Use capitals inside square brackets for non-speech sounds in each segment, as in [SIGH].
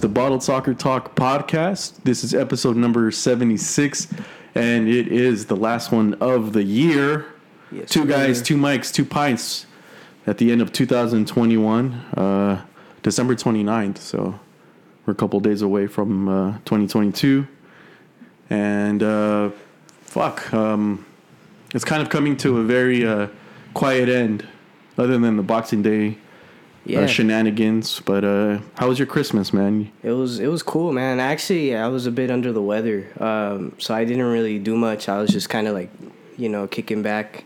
The Bottled Soccer Talk podcast. This is episode number 76, and it is the last one of the year. Yes, two guys, two mics, two pints at the end of 2021, uh, December 29th. So we're a couple days away from uh, 2022. And uh, fuck, um, it's kind of coming to a very uh, quiet end, other than the Boxing Day Yeah, uh, shenanigans. But uh, how was your Christmas, man? it was it was cool, man. Actually, I was a bit under the weather, um, so I didn't really do much. I was just kind of like, you know, kicking back.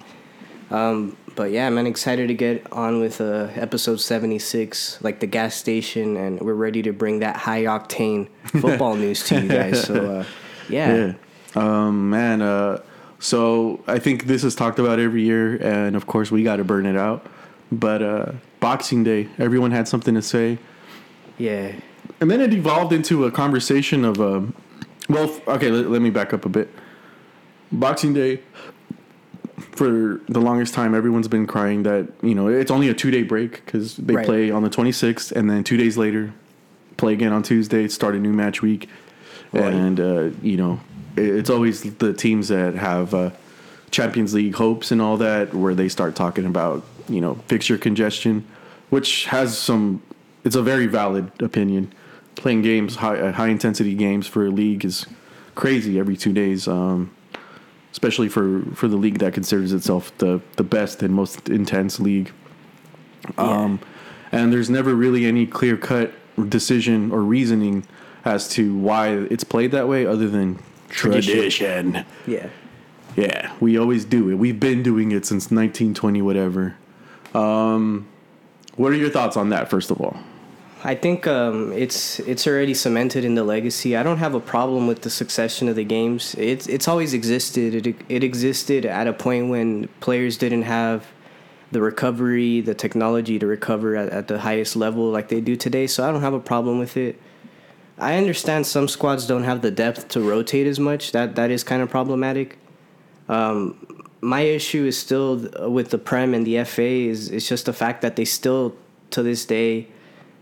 Um, but yeah, man, excited to get on with uh, episode seventy six, like the gas station, and we're ready to bring that high octane [LAUGHS] football news to you guys. So uh, yeah, Yeah. Um, man, uh, so I think this is talked about every year, and of course we got to burn it out. But uh, Boxing Day, everyone had something to say, yeah, and then it evolved into a conversation of, um, well, okay, let, let me back up a bit. Boxing Day, for the longest time, everyone's been crying that you know it's only a two day break because they Right. play on the 26th, and then two days later, play again on Tuesday, start a new match week, Right. and uh, you know it- it's always the teams that have uh, Champions League hopes and all that where they start talking about you know fixture congestion, which has some. It's a very valid opinion. Playing games, high uh, high intensity games for a league is crazy every two days. Um, especially for, for the league that considers itself the, the best and most intense league. Um, and there's never really any clear cut decision or reasoning as to why it's played that way other than Tradition. tradition. yeah. Yeah, we always do it. We've been doing it since 1920, whatever. Um, what are your thoughts on that, first of all? I think um, it's it's already cemented in the legacy. I don't have a problem with the succession of the games. It's it's always existed. It it existed at a point when players didn't have the recovery, the technology to recover at, at the highest level like they do today. So I don't have a problem with it. I understand some squads don't have the depth to rotate as much. That that is kind of problematic. Um, my issue is still with the Prem and the FA is it's just the fact that they still to this day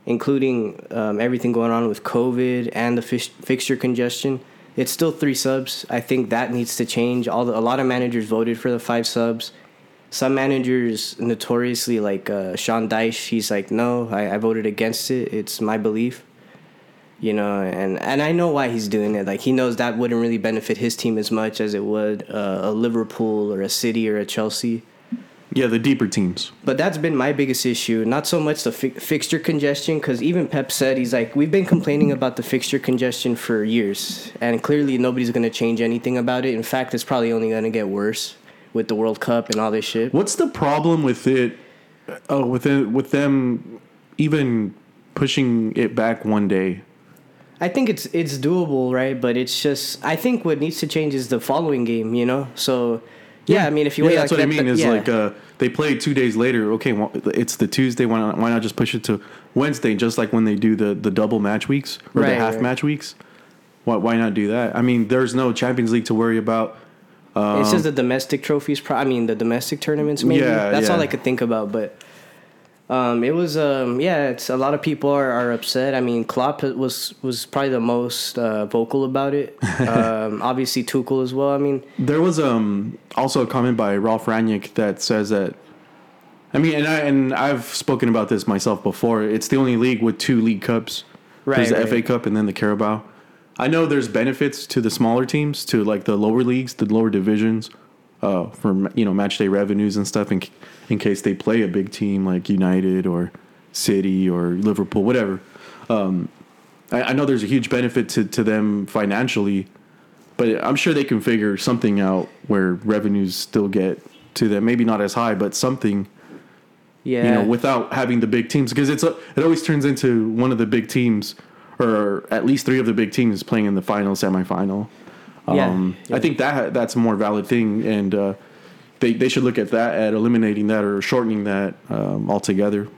including um, everything going on with COVID and the fix- fixture congestion. It's still three subs. I think that needs to change. All the, a lot of managers voted for the five subs. Some managers notoriously like uh, Sean Dyche. He's like, no, I, I voted against it. It's my belief. You know, and and I know why he's doing it. Like he knows that wouldn't really benefit his team as much as it would uh, a Liverpool or a City or a Chelsea. Yeah, the deeper teams. But that's been my biggest issue. Not so much the fi- fixture congestion, because even Pep said he's like, we've been complaining about the fixture congestion for years, and clearly nobody's gonna change anything about it. In fact, it's probably only gonna get worse with the World Cup and all this shit. What's the problem with it? Oh, with it, with them even pushing it back one day. I think it's it's doable, right? But it's just I think what needs to change is the following game. You know, so yeah, I mean, if you yeah, wait, that's like what I mean. Is yeah. like uh, they played two days later. Okay, well, it's the Tuesday. Why not? Why not just push it to Wednesday? Just like when they do the the double match weeks or the half right. match weeks. Why why not do that? I mean, there's no Champions League to worry about. it's just the domestic trophies. Pro- I mean, the domestic tournaments. Maybe Yeah, that's all. I could think about. But um, it was um, yeah. It's a lot of people are, are upset. I mean, Klopp was was probably the most uh, vocal about it. [LAUGHS] um, obviously, Tuchel as well. I mean, There was um also a comment by Ralf Rangnick that says that. I mean, and I and I've spoken about this myself before. It's the only league with two league cups. Right, There's the right. FA Cup and then the Carabao. I know there's benefits to the smaller teams, to like the lower leagues, the lower divisions, uh, for you know match day revenues and stuff. In in case they play a big team like United or City or Liverpool, whatever. Um, I, I know there's a huge benefit to to them financially, but I'm sure they can figure something out where revenues still get to them. Maybe not as high, but something yeah, you know, without having the big teams because it's a, it always turns into one of the big teams or at least three of the big teams playing in the final, semifinal. Yeah, Um, yeah. I think that that's a more valid thing, and uh, they they should look at that at eliminating that or shortening that um, altogether.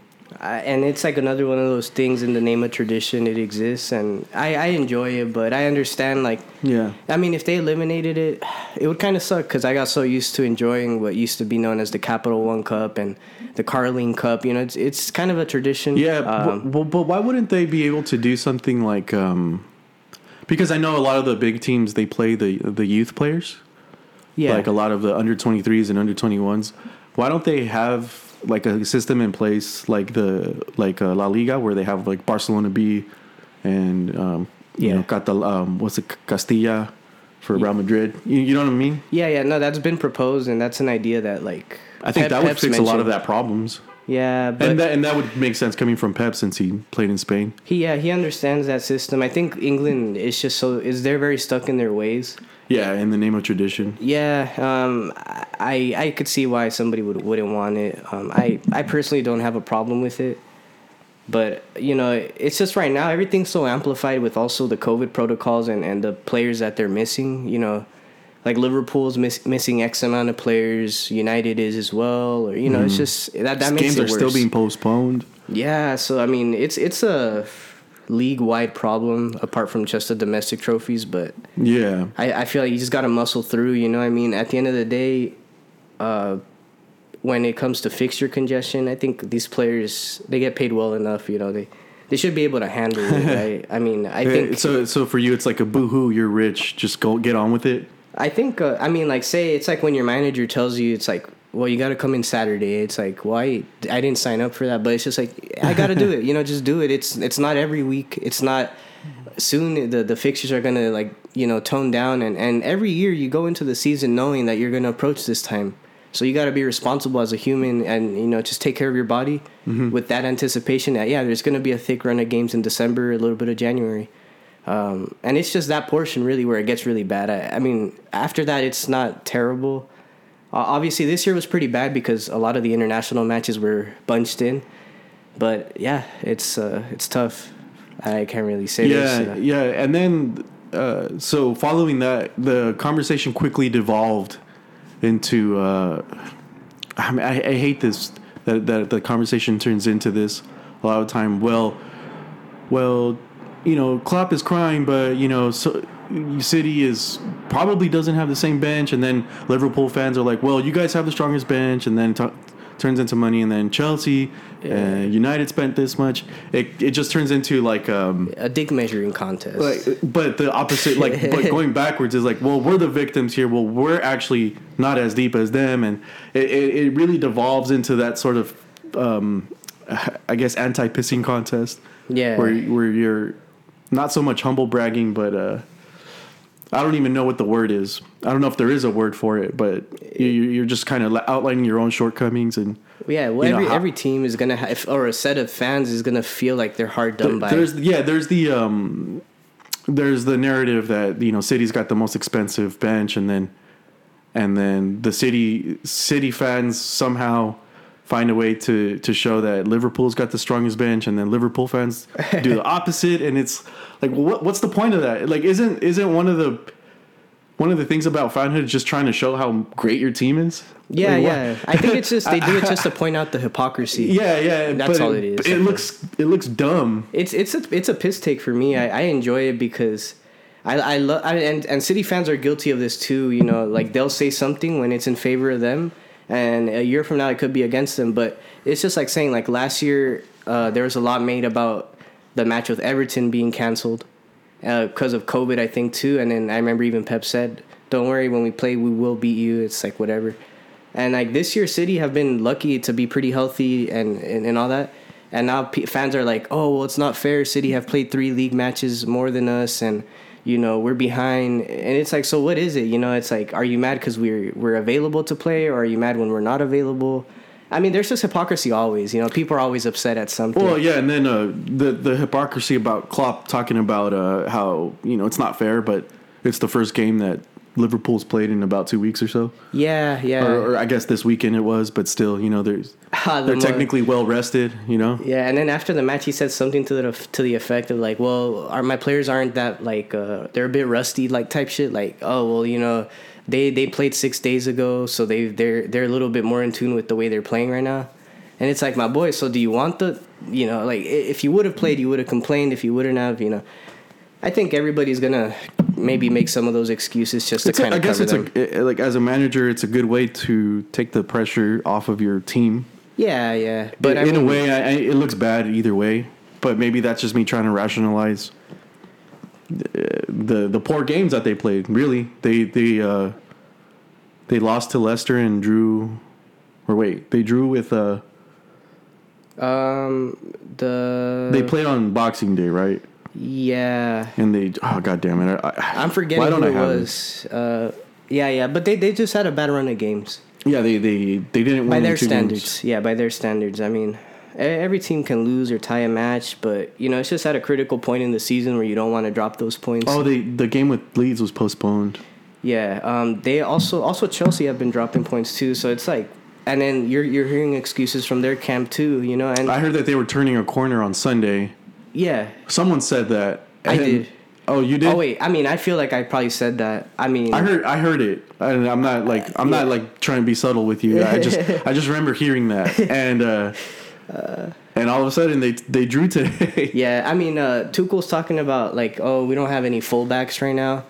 I, and it's like another one of those things in the name of tradition. It exists, and I, I enjoy it, but I understand like Yeah. I mean, if they eliminated it, it would kind of suck because I got so used to enjoying what used to be known as the Capital One Cup and the Carling Cup. You know, it's it's kind of a tradition. Yeah, Um, but, but why wouldn't they be able to do something like? Um, because I know a lot of the big teams they play the the youth players, yeah. like a lot of the under twenty threes and under twenty ones. Why don't they have like a system in place like the like uh, La Liga where they have like Barcelona B, and um, you know got the um, what's it Castilla for Real Madrid. You, you know what I mean? yeah, yeah. No, that's been proposed, and that's an idea that like I think Pep- that would Pep's fix a lot of that problems, Yeah, but and that and that would make sense coming from Pep since he played in Spain. he yeah he understands that system. I think England is just so is they're very stuck in their ways. Yeah, in the name of tradition. Yeah, um, I I could see why somebody would wouldn't want it. Um, I I personally don't have a problem with it, but you know, it's just right now everything's so amplified with also the COVID protocols and and the players that they're missing. You know, like Liverpool's miss, missing X amount of players. United is as well, or you know, it's just that that makes Games it are still being postponed. Yeah, so I mean, it's it's a league wide problem apart from just the domestic trophies, but Yeah, I, I feel like you just got to muscle through. You know, what I mean, at the end of the day, uh, when it comes to fixture congestion, I think these players they get paid well enough. You know, they they should be able to handle it. [LAUGHS] Right? I mean, I think so. So for you, it's like a boohoo. You're rich. Just go get on with it. I think uh, I mean like say it's like when your manager tells you it's like well you got to come in Saturday. It's like why? I didn't sign up for that but it's just like I got to do it. You know just do it. It's it's not every week. It's not soon. The the fixtures are going to like you know tone down. And and every year you go into the season knowing that you're going to approach this time. So you got to be responsible as a human and you know just take care of your body with that anticipation that yeah there's going to be a thick run of games in December a little bit of January um, and it's just that portion really where it gets really bad. I, I mean, after that, it's not terrible. Uh, obviously, this year was pretty bad because a lot of the international matches were bunched in. But yeah, it's uh, it's tough. I can't really say Yeah, this. uh, yeah. And then, uh, so following that, the conversation quickly devolved into. Uh, I, mean, I, I hate this that that the conversation turns into this a lot of time. Well, well, you know, Klopp is crying, but you know, so City is probably doesn't have the same bench, and then Liverpool fans are like, well, you guys have the strongest bench, and then t- turns into money, and then Chelsea, uh, United spent this much. It it just turns into like um a dick measuring contest. like but the opposite like [LAUGHS] but going backwards is like well we're the victims here well we're actually not as deep as them and it, it, it really devolves into that sort of um i guess anti-pissing contest Yeah. where where you're not so much humble bragging but uh I don't even know what the word is. I don't know if there is a word for it, but you- you're just kind of outlining your own shortcomings, and yeah, well, you know, every how- every team is gonna have, or a set of fans is gonna feel like they're hard done by. there's yeah there's the um there's the narrative that you know city's got the most expensive bench and then and then the city city fans somehow find a way to to show that liverpool's got the strongest bench and then liverpool fans do the [LAUGHS] opposite and it's like what what's the point of that like isn't isn't one of the one of the things about fanhood just trying to show how great your team is yeah, Like, yeah. I think it's just they do it just to [LAUGHS] point out the hypocrisy. yeah yeah That's all it, it is, it looks it looks dumb It's it's a it's a piss take for me. I, I enjoy it because I I love and and City fans are guilty of this too. You know, like they'll say something when it's in favor of them, and a year from now it could be against them. But it's just like saying like last year uh, there was a lot made about the match with Everton being canceled because of COVID, I think too. And then I remember even Pep said, "Don't worry, when we play, we will beat you." It's like whatever. And like this year, City have been lucky to be pretty healthy and and, and all that. And now p- fans are like, "Oh, well, it's not fair. City have played three league matches more than us, and you know we're behind." And it's like, so what is it? You know, it's like, are you mad because we're we're available to play, or are you mad when we're not available? I mean, there's just hypocrisy always. You know, people are always upset at something. Well, yeah, and then uh, the the hypocrisy about Klopp talking about uh, how you know it's not fair, but it's the first game that Liverpool's played in about two weeks or so, yeah, yeah. or, or I guess this weekend it was, but still, you know, there's [LAUGHS] Ah, the they're technically well rested, you know. Yeah, and then after the match, he said something to the to the effect of like, "Well, our my players aren't that like uh, they're a bit rusty, like type shit. Like, oh well, you know, they they played six days ago, so they they're they're a little bit more in tune with the way they're playing right now." And it's like my boy. So do you want the you know like if you would have played, you would have complained. If you wouldn't have, you know. I think everybody's gonna maybe make some of those excuses just to It's a- kind I of guess cover it's them. a, like as a manager, it's a good way to take the pressure off of your team. yeah, yeah. But I in mean, a way, I, I, it looks bad either way. But maybe that's just me trying to rationalize the the, the poor games that they played. Really, they they uh, they lost to Leicester and drew, or wait, they drew with uh, um, the they played on Boxing Day, right? Yeah. And they oh god damn it, I, I, I'm forgetting why don't who I it have was. Uh, yeah, yeah, but they, they just had a bad run of games Yeah, they they they didn't win. by their standards. games. Yeah, by their standards. I mean, every team can lose or tie a match, but you know it's just at a critical point in the season where you don't want to drop those points. Oh, they the game with Leeds was postponed. Yeah, um, they also also Chelsea have been dropping points too. So it's like, and then you're you're hearing excuses from their camp too. You know, and I heard that they were turning a corner on Sunday. Yeah. Someone said that. I did. Oh, you did? Oh wait, I mean, I feel like I probably said that. I mean, I heard I heard it. And I'm not like I'm not like trying to be subtle with you. I [LAUGHS] just I just remember hearing that. And uh, and all of a sudden they they drew today. [LAUGHS] Yeah, I mean, uh, Tuchel's talking about like, oh, we don't have any fullbacks right now.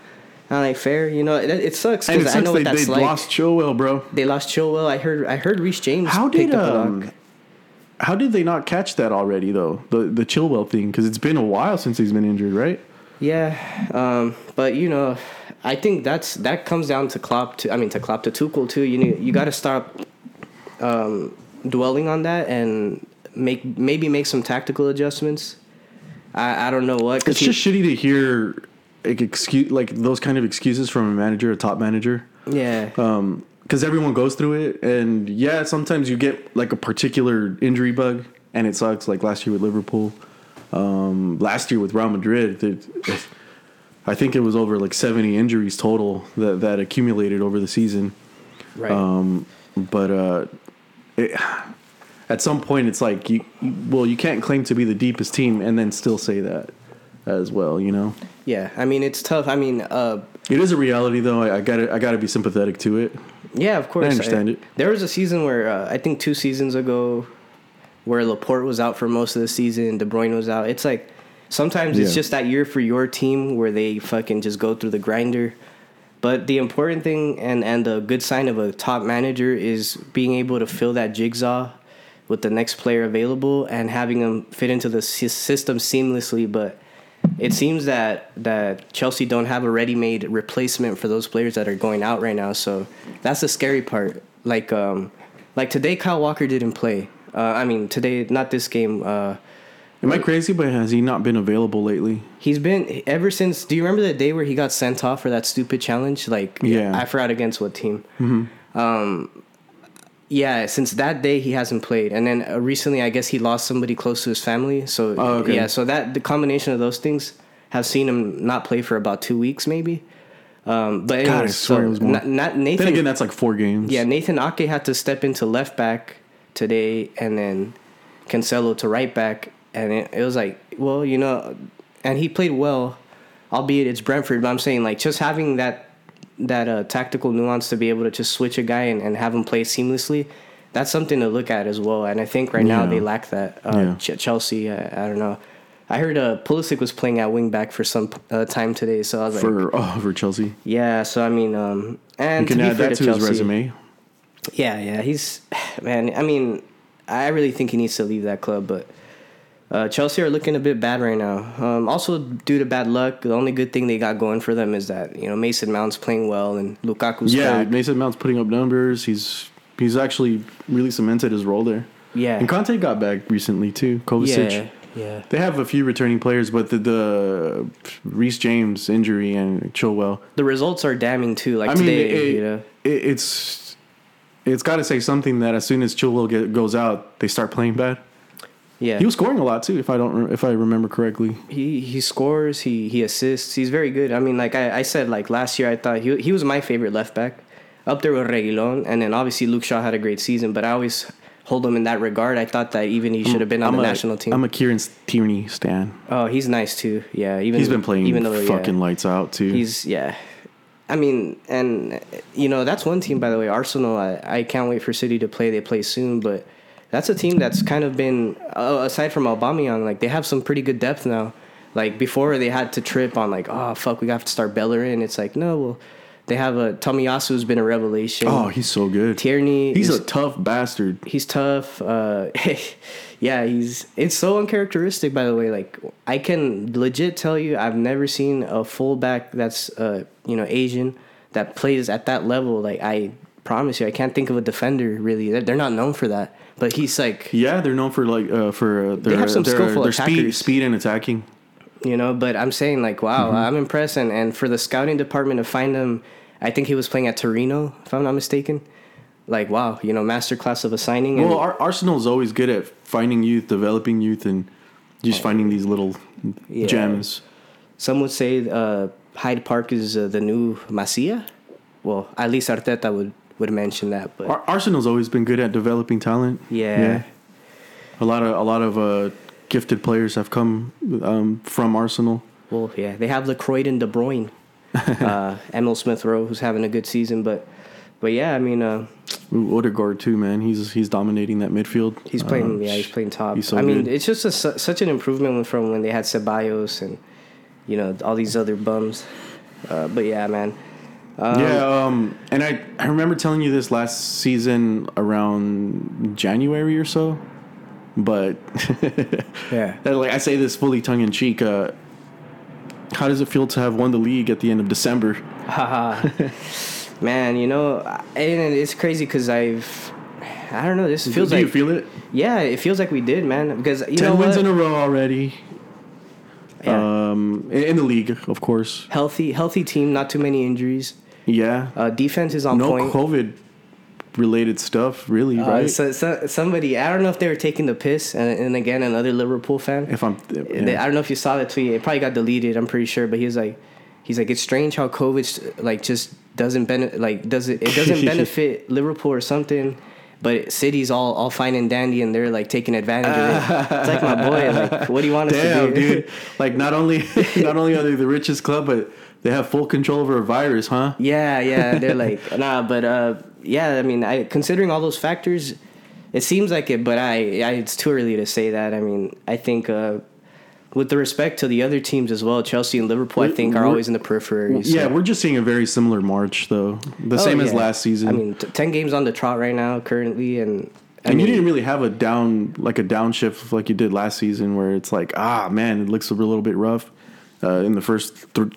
I'm like, fair, you know, it, it sucks because I know they, what that's they like. lost Chilwell, bro. They lost Chilwell. I heard, I heard Reece James How did um. How did they not catch that already though? The the Chilwell thing because it's been a while since he's been injured, right? Yeah, um, but you know, I think that's that comes down to Klopp. To I mean, to Klopp to Tuchel too. You need, you got to stop um, dwelling on that and make maybe make some tactical adjustments. I, I don't know what. 'cause It's he- just shitty to hear like excuse like those kind of excuses from a manager, a top manager. yeah. um because everyone goes through it and yeah sometimes you get like a particular injury bug and it sucks like last year with liverpool um last year with real madrid it, it- i think it was over like 70 injuries total that that accumulated over the season right. um but uh it, at some point it's like you you- well you can't claim to be the deepest team and then still say that as well you know yeah. I mean, it's tough. I mean, uh, it is a reality though i, I gotta i gotta be sympathetic to it Yeah, of course. I understand it. There was a season where uh, I think two seasons ago, where Laporte was out for most of the season, De Bruyne was out. It's like sometimes it's just that year for your team where they fucking just go through the grinder. But the important thing and and the good sign of a top manager is being able to fill that jigsaw with the next player available and having them fit into the system seamlessly. But it seems that that Chelsea don't have a ready-made replacement for those players that are going out right now. So that's the scary part. Like um, like today, Kyle Walker didn't play. Uh, I mean, today, not this game. Uh, am i crazy but has he not been available lately he's been ever since. Do you remember the day where he got sent off for that stupid challenge? Like, Yeah. I forgot against what team. Um, yeah, since that day he hasn't played, and then uh, recently I guess he lost somebody close to his family. So Oh, okay. yeah, so that the combination of those things have seen him not play for about two weeks, maybe. Um, but God, I anyways, swear so it was more. not, not Nathan. Then again, that's like four games. yeah, Nathan Ake had to step into left back today, and then Cancelo to right back, and it, it was like, well, you know, and he played well, albeit it's Brentford. But I'm saying like just having that that uh, tactical nuance to be able to just switch a guy and, and have him play seamlessly. That's something to look at as well, and I think right now they lack that. Uh, Yeah. Ch- Chelsea, I, I don't know. I heard uh, Pulisic was playing at wing back for some uh, time today, so I was like, for oh for Chelsea. yeah. So I mean, um, and You can add that to to his Chelsea, resume. yeah, yeah, he's [SIGHS] man. I mean, I really think he needs to leave that club, but uh, Chelsea are looking a bit bad right now. Um, also, due to bad luck, the only good thing they got going for them is that you know Mason Mount's playing well and Lukaku's Yeah, back. Mason Mount's putting up numbers. He's he's actually really cemented his role there. Yeah, And Kante got back recently too. Kovacic. yeah, yeah. They have a few returning players, but the, the Reece James injury and Chilwell. The results are damning too. Like I mean, today, it, you know. it, it's it's got to say something that as soon as Chilwell get, goes out, they start playing bad. Yeah, He was scoring a lot too, if I don't if I remember correctly. he he scores. He he assists. He's very good. I mean, like I, I said, like last year, I thought he he was my favorite left back, up there with Reguilon, and then obviously Luke Shaw had a great season. But I always hold him in that regard. I thought that even he should have been on I'm the a- national team. I'm a Kieran Tierney stan. oh, he's nice too. Yeah, even He's been playing even though, yeah, fucking lights out too. He's yeah. I mean, and you know that's one team by the way. Arsenal. I, I can't wait for City to play. They play soon, but that's a team that's kind of been uh, aside from Aubameyang, like they have some pretty good depth now. Like before, they had to trip on like, oh fuck, we have to start Bellerin. It's like no, well, they have a Tomiyasu who's been a revelation. Oh, he's so good. Tierney, He's is- a tough bastard. he's tough. Uh, [LAUGHS] yeah, he's it's so uncharacteristic. By the way, like I can legit tell you, I've never seen a fullback that's uh, you know Asian that plays at that level. Like I promise you, I can't think of a defender really. They're, they're not known for that. But he's like Yeah, they're known for like uh, for uh, their, have some their, skillful their speed, attackers. speed and attacking. you know. But I'm saying like, wow, Mm-hmm. I'm impressed. And and for the scouting department to find him, I think he was playing at Torino, if I'm not mistaken. Like wow, you know, masterclass of assigning. And Well, Ar- Arsenal's always good at finding youth, developing youth, and just finding these little Yeah. gems. Some would say uh, Hyde Park is uh, the new Masia. Well, at least Arteta would, would mention that. But Ar- Arsenal's always been good at developing talent. yeah, a lot of a lot of uh, gifted players have come um, from Arsenal. well, yeah, they have Lacroix and De Bruyne, [LAUGHS] uh, Emil Smith Rowe, who's having a good season. But but yeah, I mean, uh, Ooh, Odegaard too, man. He's he's dominating that midfield. he's playing. Um, yeah, he's playing top. he's so I mean, good. it's just a, such an improvement from when they had Ceballos and you know all these other bums. Uh, but yeah, man. Um, yeah, um, and I I remember telling you this last season around January or so, but [LAUGHS] yeah. that, like I say this fully tongue in cheek. Uh, how does it feel to have won the league at the end of December? [LAUGHS] Man, you know, and it's crazy because I've, I don't know. This feels Do like you feel it? Yeah, it feels like we did, man. Because you Ten know wins what? in a row already. Yeah. Um, in, in the league, of course. healthy, healthy team. Not too many injuries. Yeah. Uh, defense is on no point. COVID related stuff, really, Uh, right? so, so, somebody, I don't know if they were taking the piss, and, and again, another Liverpool fan. if I'm, They- I don't know if you saw the tweet. It probably got deleted. I'm pretty sure, but he was like, he's like, it's strange how COVID like just doesn't benefit, like does it? It doesn't [LAUGHS] benefit Liverpool or something. But City's all all fine and dandy, and they're like taking advantage of it. It's like my boy. Like, what do you want us [LAUGHS] Damn, to do, dude! Like not only [LAUGHS] not only are they the richest club, but they have full control over a virus, huh? Yeah, yeah. [LAUGHS] They're like, nah, but uh, yeah. I mean, I considering all those factors, it seems like it. But I, I it's too early to say that. I mean, I think uh, with the respect to the other teams as well, Chelsea and Liverpool, I think are always in the periphery. so- Yeah, we're just seeing a very similar March, though. The Oh, same as last season. I mean, t- ten games on the trot right now, currently, and I and mean, you didn't really have a down like a downshift like you did last season, where it's like, ah, man, it looks a little bit rough uh, in the first th-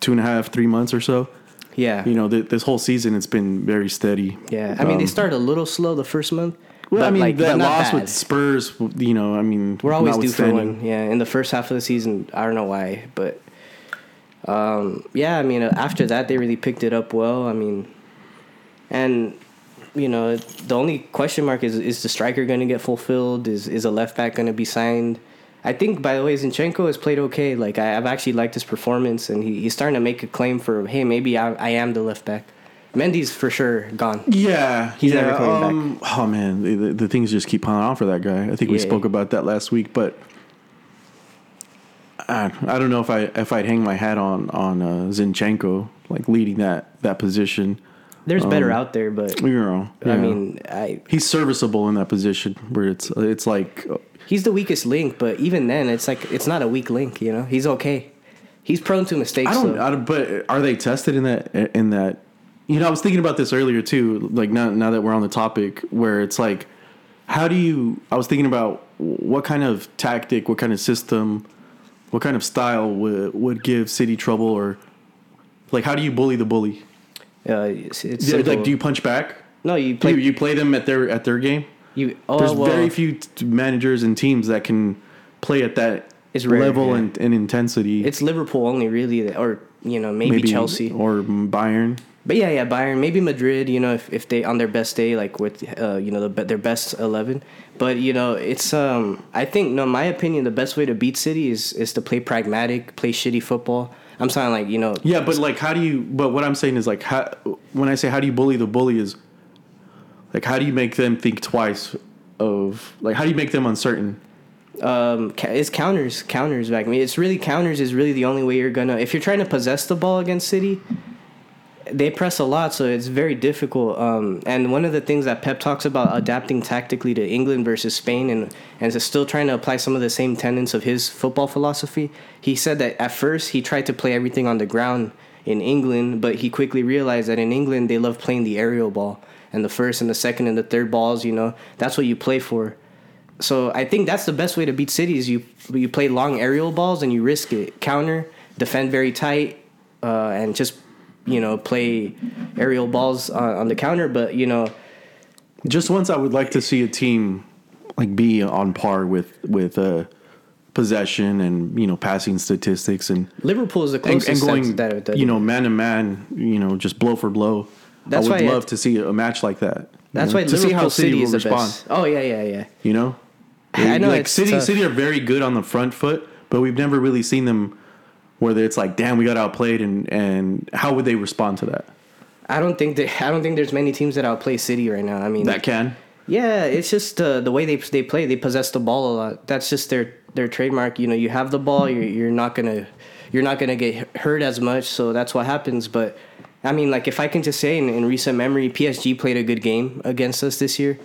two and a half, three months or so. yeah, You know, th- this whole season it's been very steady. yeah. I mean, they Um, started a little slow the first month. Well, I mean, like, that loss bad. with Spurs, you know, I mean, We're always due for one. Yeah, in the first half of the season, I don't know why, but um, yeah, I mean, after that, they really picked it up well. I mean, and you know, the only question mark is is the striker going to get fulfilled? Is is a left back going to be signed? I think, by the way, Zinchenko has played okay. Like I, I've actually liked his performance, and he, he's starting to make a claim for, hey, maybe I, I am the left back. Mendy's for sure gone. Yeah, He's yeah, never coming um, Oh man, the, the, the things just keep piling on for that guy. I think we Yeah. spoke about that last week, but I, I don't know if I if I'd hang my hat on on uh, Zinchenko like leading that that position. There's better Um, out there, but You know, I yeah. mean, I he's serviceable in that position where it's it's like He's the weakest link, but even then, it's like it's not a weak link. You know, he's okay. He's prone to mistakes. I don't, though. I don't. But are they tested in that? In that, you know, I was thinking about this earlier too. Like now, now that we're on the topic, where it's like, how do you? I was thinking about what kind of tactic, what kind of system, what kind of style would would give City trouble, or like how do you bully the bully? Uh, it's, it's Yeah, like, do you punch back? no, you play you, you play them at their at their game? You. Oh There's well, very few t- managers and teams that can play at that It's rare, level yeah. and, and intensity. it's Liverpool only, really, that- or you know maybe, Chelsea. or Bayern. But yeah, yeah, Bayern, maybe Madrid. You know, if, if they on their best day, like with uh, you know the, their best eleven. But you know, it's um, I think no, my opinion, the best way to beat City is is to play pragmatic, play shitty football. I'm saying like you know, Yeah, but like, how do you? But what I'm saying is like, how, when I say how do you bully the bully is, like, how do you make them think twice? Of like, how do you make them uncertain? um, it's counters, counters back. I mean, it's really counters is really the only way you're gonna. If you're trying to possess the ball against City, they press a lot, so it's very difficult. Um, and one of the things that Pep talks about adapting tactically to England versus Spain, and and is still trying to apply some of the same tenets of his football philosophy. He said that at first he tried to play everything on the ground in England, but he quickly realized that in England they love playing the aerial ball and the first and the second and the third balls. You know, that's what you play for. So I think that's the best way to beat City is you you play long aerial balls and you risk it, counter, defend very tight, uh, and just you know play aerial balls on, on the counter. But you know, Just once, I would like to see a team like be on par with with uh, possession and you know passing statistics and Liverpool is the and, closest and going that, that you know man to man, you know just blow for blow. That's I would why it- love to see a match like that. That's know, why to Liverpool see how City, City will respond. Oh yeah, yeah, yeah. You know, I know like City. tough. City are very good on the front foot, but we've never really seen them where it's like, damn, we got outplayed, and and how would they respond to that? I don't think that I don't think there's many teams that outplay City right now. I mean, That can. Yeah, it's just uh, the way they they play. They possess the ball a lot. That's just their their trademark. You know, you have the ball, you're you're not gonna you're not gonna get hurt as much. So that's what happens. But I mean, like if I can just say in, in recent memory, PSG played a good game against us this year.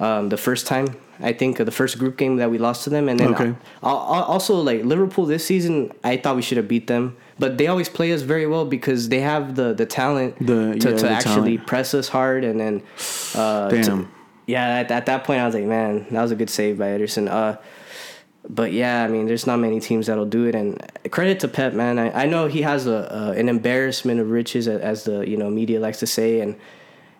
Um, the first time, I think uh, the first group game that we lost to them, and then Okay. al- al- also like Liverpool this season, I thought we should have beat them. But they always play us very well because they have the the talent The- to, yeah, to the actually talent. press us hard, and then uh, to- Damn. yeah, at, at that point, I was like, man, that was a good save by Ederson. Uh, but yeah, I mean, there's not many teams that'll do it. And credit to Pep, man. I, I know he has a, a an embarrassment of riches, as the you know media likes to say, and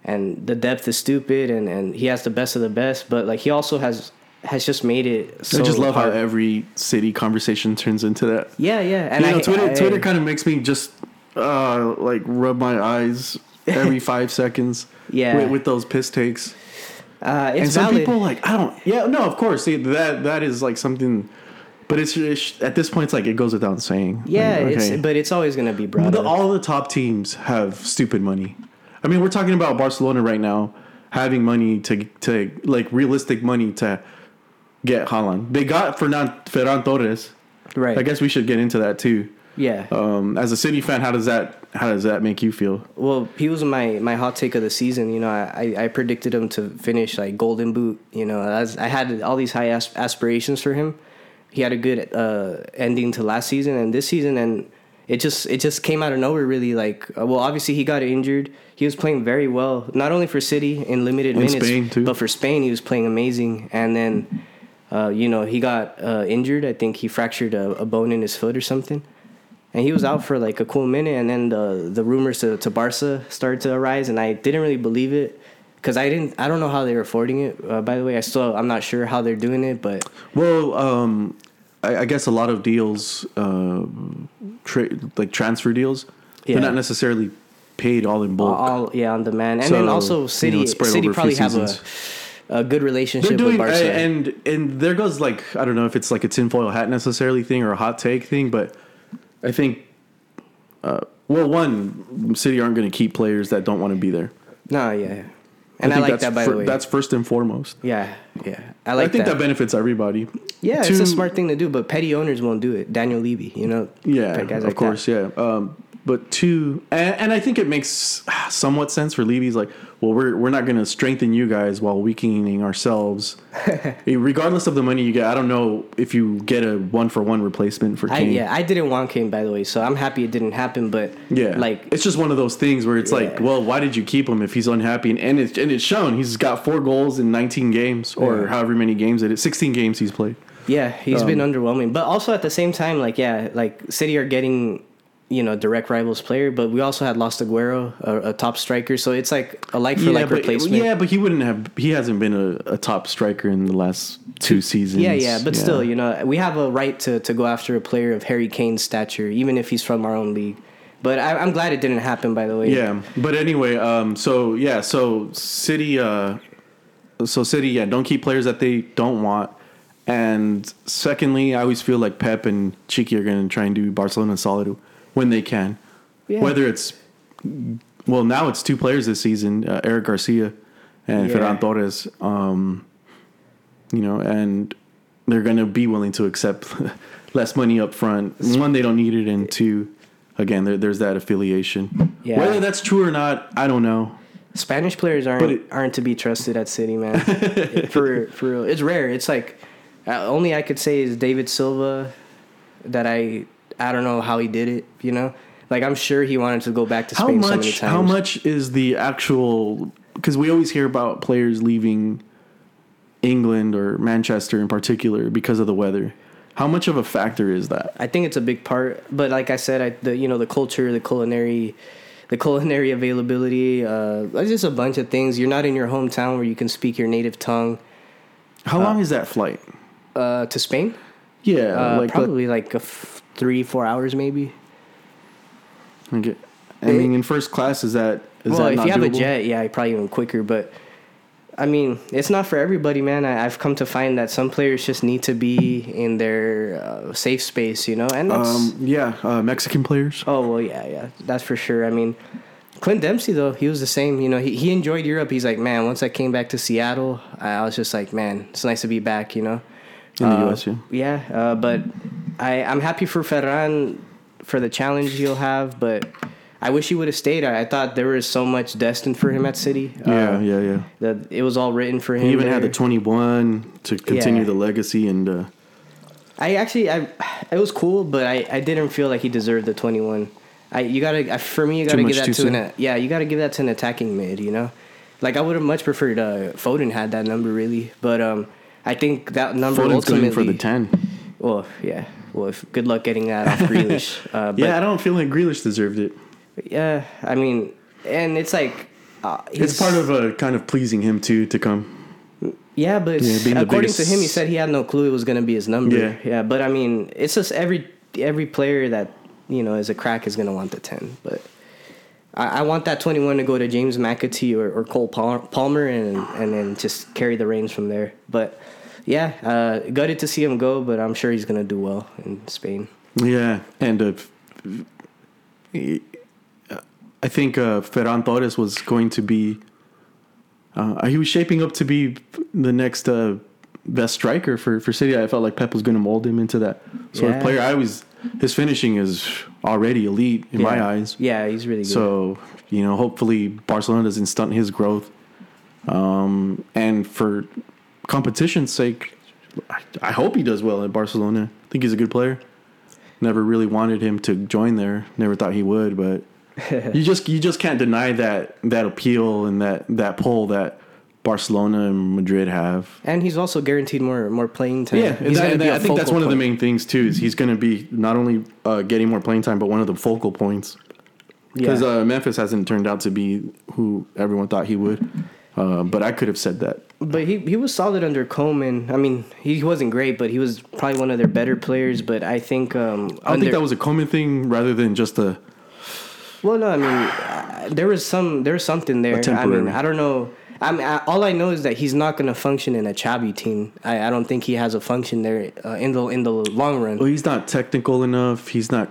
and the depth is stupid, and, and he has the best of the best. But like he also has has just made it. So I just love hard. how every city conversation turns into that. Yeah, yeah, and you know, I, Twitter I- Twitter kind of makes me just uh, like rub my eyes every [LAUGHS] five seconds. Yeah. with, with those piss takes. Uh, and some valid. people like I don't. Yeah, no, of course see, that that is like something. But it's, it's at this point, it's like it goes without saying. yeah, Like, it's but it's always gonna be brought The- all the top teams have stupid money. I mean, we're talking about Barcelona right now having money to to like realistic money to get Haaland. They got Fernan Ferran Torres. right? I guess we should get into that too. Yeah. Um, as a City fan, how does that how does that make you feel? Well, he was my, my hot take of the season. You know, I, I, predicted him to finish like golden boot. You know, as I had all these high as- aspirations for him. He had a good uh, ending to last season and this season, and it just it just came out of nowhere. Really, like uh, well, obviously he got injured. He was playing very well, not only for City in limited In minutes, but for Spain he was playing amazing. And then, uh, you know, he got uh, injured. I think he fractured a, a bone in his foot or something and he was out for like a cool minute and then the the rumors to, to Barca started to arise and I didn't really believe it because I didn't I don't know how they were affording it uh, by the way I still I'm not sure how they're doing it but Well, um, I, I guess a lot of deals, uh, tra- like transfer deals, Yeah. they're not necessarily paid all in bulk. all yeah on demand and So, then also City it's spread City probably have a, a good relationship doing, with Barca and and there goes like I don't know if it's like a tinfoil hat necessarily thing or a hot take thing, but I think, uh, well, one City aren't going to keep players that don't want to be there. no yeah and I, think like that by fir- the way That's first and foremost. yeah yeah I like. I, think that. that, benefits everybody. yeah it's a smart thing to do but petty owners won't do it Daniel Levy you know Yeah, of course, yeah. Um, but two, and, and I think it makes somewhat sense for Levy's like, well, we're we're not going to strengthen you guys while weakening ourselves. [LAUGHS] Regardless of the money you get, I don't know if you get a one for one replacement for I, Kane. yeah I didn't want Kane by the way so I'm happy it didn't happen but Yeah, like it's just one of those things where it's like, well, why did you keep him if he's unhappy? And and it's, and it's shown. He's got four goals in 19 games, or Yeah. however many games it is. 16 games he's played. Yeah, he's been Um, underwhelming. But also at the same time, like yeah, like City are getting, you know, direct rivals player, but we also had lost Aguero, a, a top striker. So it's like a like for like but, replacement. yeah, but he wouldn't have. He hasn't been a, a top striker in the last two seasons. yeah, yeah, but still, you know, we have a right to, to go after a player of Harry Kane's stature, even if he's from our own league. But I, I'm glad it didn't happen. By the way, Yeah, but anyway, um, so yeah, so City, uh, so City, yeah, don't keep players that they don't want. And secondly, I always feel like Pep and Txiki are going to try and do Barcelona solid when they can. Yeah. Whether it's well, now it's two players this season: uh, Eric Garcia and Yeah. Ferran Torres. Um, you know, and they're going to be willing to accept [LAUGHS] less money up front. One, they don't need it, and two, again, there, there's that affiliation. Yeah. Whether that's true or not, I don't know. Spanish players aren't it- aren't to be trusted at City, man. [LAUGHS] for for real, it's rare. It's like uh, only I could say is David Silva that I I don't know how he did it. You know, like I'm sure he wanted to go back to How Spain so many much? times. How much is the actual? Because we always hear about players leaving England or Manchester in particular because of the weather. How much of a factor is that? I think it's a big part, but like I said, I, the you know the culture, the culinary, the culinary availability. Uh, it's just a bunch of things. You're not in your hometown where you can speak your native tongue. How long is that flight? Uh, to Spain, Yeah, uh, like probably like a f- three four hours maybe. Okay. I mean, in first class, is that is well, that if you have a jet, yeah, probably even quicker. But I mean, it's not for everybody, man. I, I've come to find that some players just need to be in their uh, safe space, you know, and that's. Um, yeah, uh, Mexican players. Oh well, yeah, yeah, that's for sure. I mean, Clint Dempsey though, he was the same. You know, he he enjoyed Europe. He's like, man, once I came back to Seattle, I, I was just like, man, it's nice to be back. You know, In the Uh, US, yeah. Yeah, uh, but I I'm happy for Ferran for the challenge he'll have, but. I wish he would have stayed. I, I thought there was so much destined for him at City. Yeah, Uh, yeah, yeah. that it was all written for him. He even had the 21 to continue Yeah. the legacy and uh, I actually, I it was cool, but I, I didn't feel like he deserved the twenty one. I you gotta I, for me you gotta give that to an yeah you gotta give that to an attacking mid. You know, like I would have much preferred uh, Foden had that number really, but um I think that number Foden's ultimately going for the 10. Well, yeah. Well, if, good luck getting that off Grealish. [LAUGHS] Uh, but yeah, I don't feel like Grealish deserved it. yeah, I mean, and it's like uh, It's part of a kind of pleasing him too to come. Yeah, but Yeah, according to him, he said he had no clue it was going to be his number. Yeah. yeah. But I mean, it's just every every player that you know is a crack is going to want the ten. But I, I want that twenty one to go to James McAtee or, or Cole Palmer and and then just carry the reins from there. But yeah, uh, gutted to see him go, but I'm sure he's going to do well in Spain. Yeah, and uh, I think uh, Ferran Torres was going to be. Uh, he was shaping up to be the next uh, best striker for, for City. I felt like Pep was going to mold him into that sort Yeah. of player. I was his finishing is already elite in my eyes. Yeah, he's really good. So you know, hopefully Barcelona doesn't stunt his growth. Um, and for competition's sake, I, I hope he does well at Barcelona. I think he's a good player. Never really wanted him to join there. Never thought he would, but [LAUGHS] you just you just can't deny that that appeal and that that pull that Barcelona and Madrid have. and he's also guaranteed more more playing time. Yeah, he's that- a I think that's one of the main things too. Is he's going to be not only uh, getting more playing time, but one of the focal points because Yeah. uh, Memphis hasn't turned out to be who everyone thought he would. Uh, but I could have said that. But he he was solid under Koeman. I mean, he wasn't great, but he was probably one of their better players. But I think um, I don't think that was a common thing rather than just a. well. No, I mean, uh, there was some there was something there. I mean, I don't know. I mean, I, all I know is that he's not going to function in a Xavi team. I, I don't think he has a function there uh, in the in the long run. Well, he's not technical enough. He's not.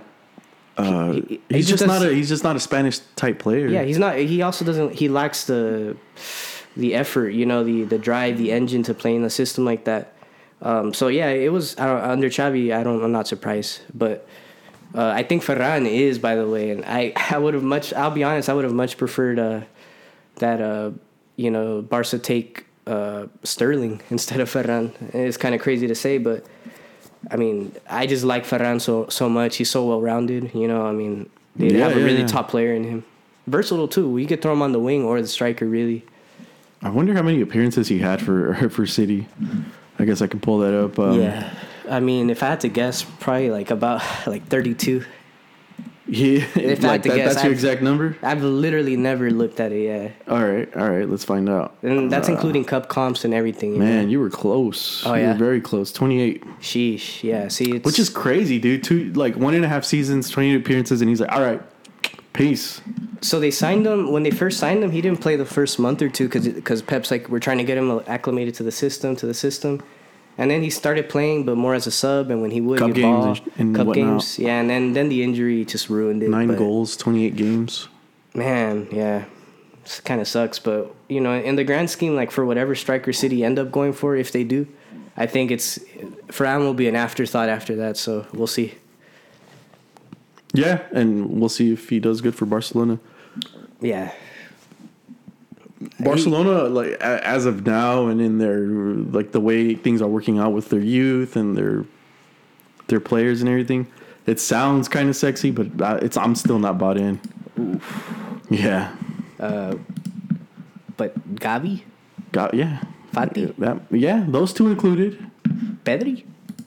Uh, He- he- he he's just not a. He's just not a Spanish type player. Yeah, he's not. He also doesn't. He lacks the the effort. You know, the the drive, the engine to play in a system like that. Um, so yeah, it was under Xavi. I don't. I'm not surprised, but uh, I think Ferran is, by the way, and I [LAUGHS] I would have much. I'll be honest. I would have much preferred uh, that uh, you know Barca take uh, Sterling [LAUGHS] instead of Ferran. It's kind of crazy to say, but I mean, I just like Ferran so so much. He's so well rounded. You know, I mean, they Yeah, have a yeah, really yeah. top player in him. Versatile too. You could throw him on the wing or the striker. Really. I wonder how many appearances he had for [LAUGHS] for City. I guess I can pull that up. Um, yeah. I mean, if I had to guess, probably like about [LAUGHS] like 32. Yeah, If like that, guess, that's your I've- exact number. I've literally never looked at it. Yeah, All right, all right. Let's find out. and that's Uh, including cup comps and everything. you know? Man, you were close. Oh, you yeah? were very close. Twenty eight, Sheesh. Yeah. See, it's which is crazy, dude. Two like one and a half seasons, twenty eight appearances, and he's like, all right, peace. So they signed him when they first signed him. He didn't play the first month or two because because Pep's like we're trying to get him acclimated to the system to the system, and then he started playing, but more as a sub. And when he would Cup get games ball, and cup whatnot. games, yeah, and then then the injury just ruined it. Nine but- goals, twenty eight games. Man, yeah, kind of sucks. But you know, in the grand scheme, like for whatever striker City end up going for, if they do, I think it's Ferran will be an afterthought after that. So we'll see. Yeah, and we'll see if he does good for Barcelona. Yeah, Barcelona, like as of now, and in their like the way things are working out with their youth and their their players and everything, it sounds kind of sexy, but uh, it's I'm still not bought in. Yeah, Uh, but Gavi, got yeah, Fati, that yeah, those two included. Pedri, [LAUGHS]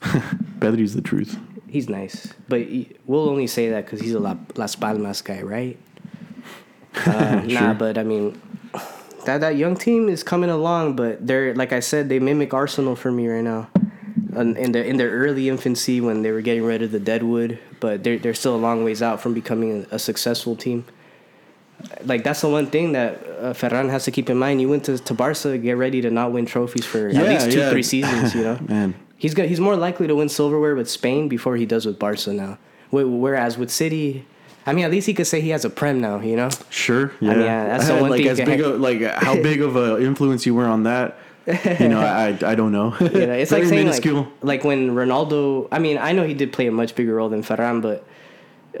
Pedri's the truth. he's nice, but he, we'll only say that because he's a La, Las Palmas guy, right? [LAUGHS] Uh, Nah, but I mean, that that young team is coming along, but they're like I said, they mimic Arsenal for me right now. In in their in their early infancy when they were getting rid of the deadwood, but they're they're still a long ways out from becoming a, a successful team. Like that's the one thing that uh, Ferran has to keep in mind. You went to, to Barca, get ready to not win trophies for Yeah, at least two yeah. three seasons. You know, [LAUGHS] Man, He's got, he's more likely to win silverware with Spain before he does with Barca now. Whereas with City, I mean, at least he could say he has a prem now. You know, sure, yeah, mean, yeah, that's the [LAUGHS] one like thing as big [LAUGHS] can- of, like how big of an influence you were on that. You know, I I don't know. [LAUGHS] you know it's like saying minuscule. like, like when Ronaldo. I mean, I know he did play a much bigger role than Ferran, but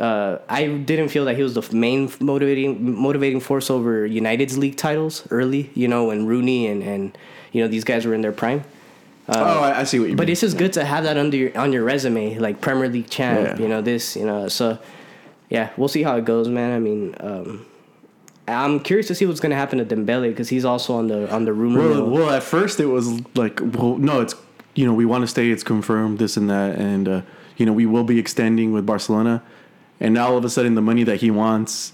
uh, I didn't feel that he was the main motivating motivating force over United's league titles early. You know, when Rooney and and you know these guys were in their prime. oh, I, I see what you But mean. it's just good to have that under your, on your resume, like Premier League champ. Yeah. You know this. You know, so yeah, we'll see how it goes, man. I mean, um, I'm curious to see what's gonna happen to Dembele because he's also on the on the rumor Well, well, at first it was like, well, no, it's you know we want to stay, it's confirmed, this and that, and uh, you know we will be extending with Barcelona, and now all of a sudden the money that he wants,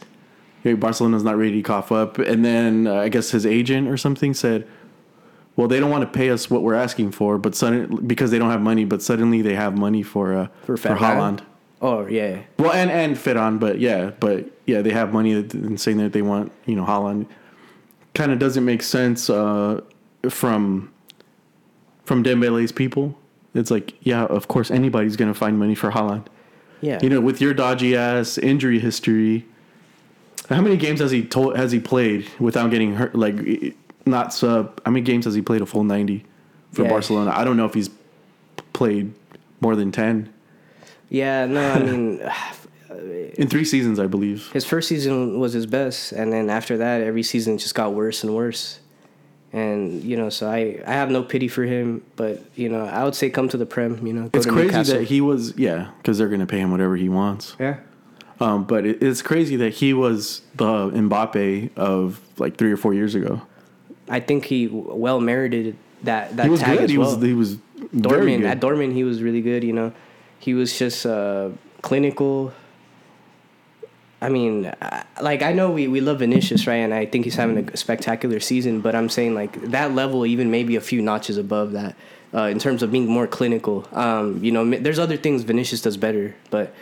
hey, Barcelona's not ready to cough up, and then uh, I guess his agent or something said, well, they don't want to pay us what we're asking for, but suddenly because they don't have money, but suddenly they have money for uh, For for, Ferran? Oh yeah, Well, and and fit on, but yeah, but yeah, they have money and saying that they want you know Haaland. Kind of doesn't make sense uh, from from Dembele's people. It's like, yeah, of course anybody's gonna find money for Haaland. yeah. You know, with your dodgy ass injury history, how many games has he told has he played without getting hurt? Like, not sub. How many games has he played a full ninety for Yeah. Barcelona? I don't know if he's played more than ten yeah, no, I [LAUGHS] mean, in three seasons, I believe. his first season was his best, and then after that, every season just got worse and worse. And you know, so I I have no pity for him, but you know, I would say come to the prem. You know, It's to crazy Newcastle. that he was yeah, because they're gonna pay him whatever he wants. yeah. Um, but it, it's crazy that he was the Mbappe of like three or four years ago. I think he well merited that that He was tag good. as He well. was he was Dortmund at Dortmund he was really good. You know, he was just uh, clinical. I mean, like I know we, we love Vinicius, right? And I think he's having a spectacular season. But I'm saying like that level, even maybe a few notches above that, uh, in terms of being more clinical. Um, you know, there's other things Vinicius does better, but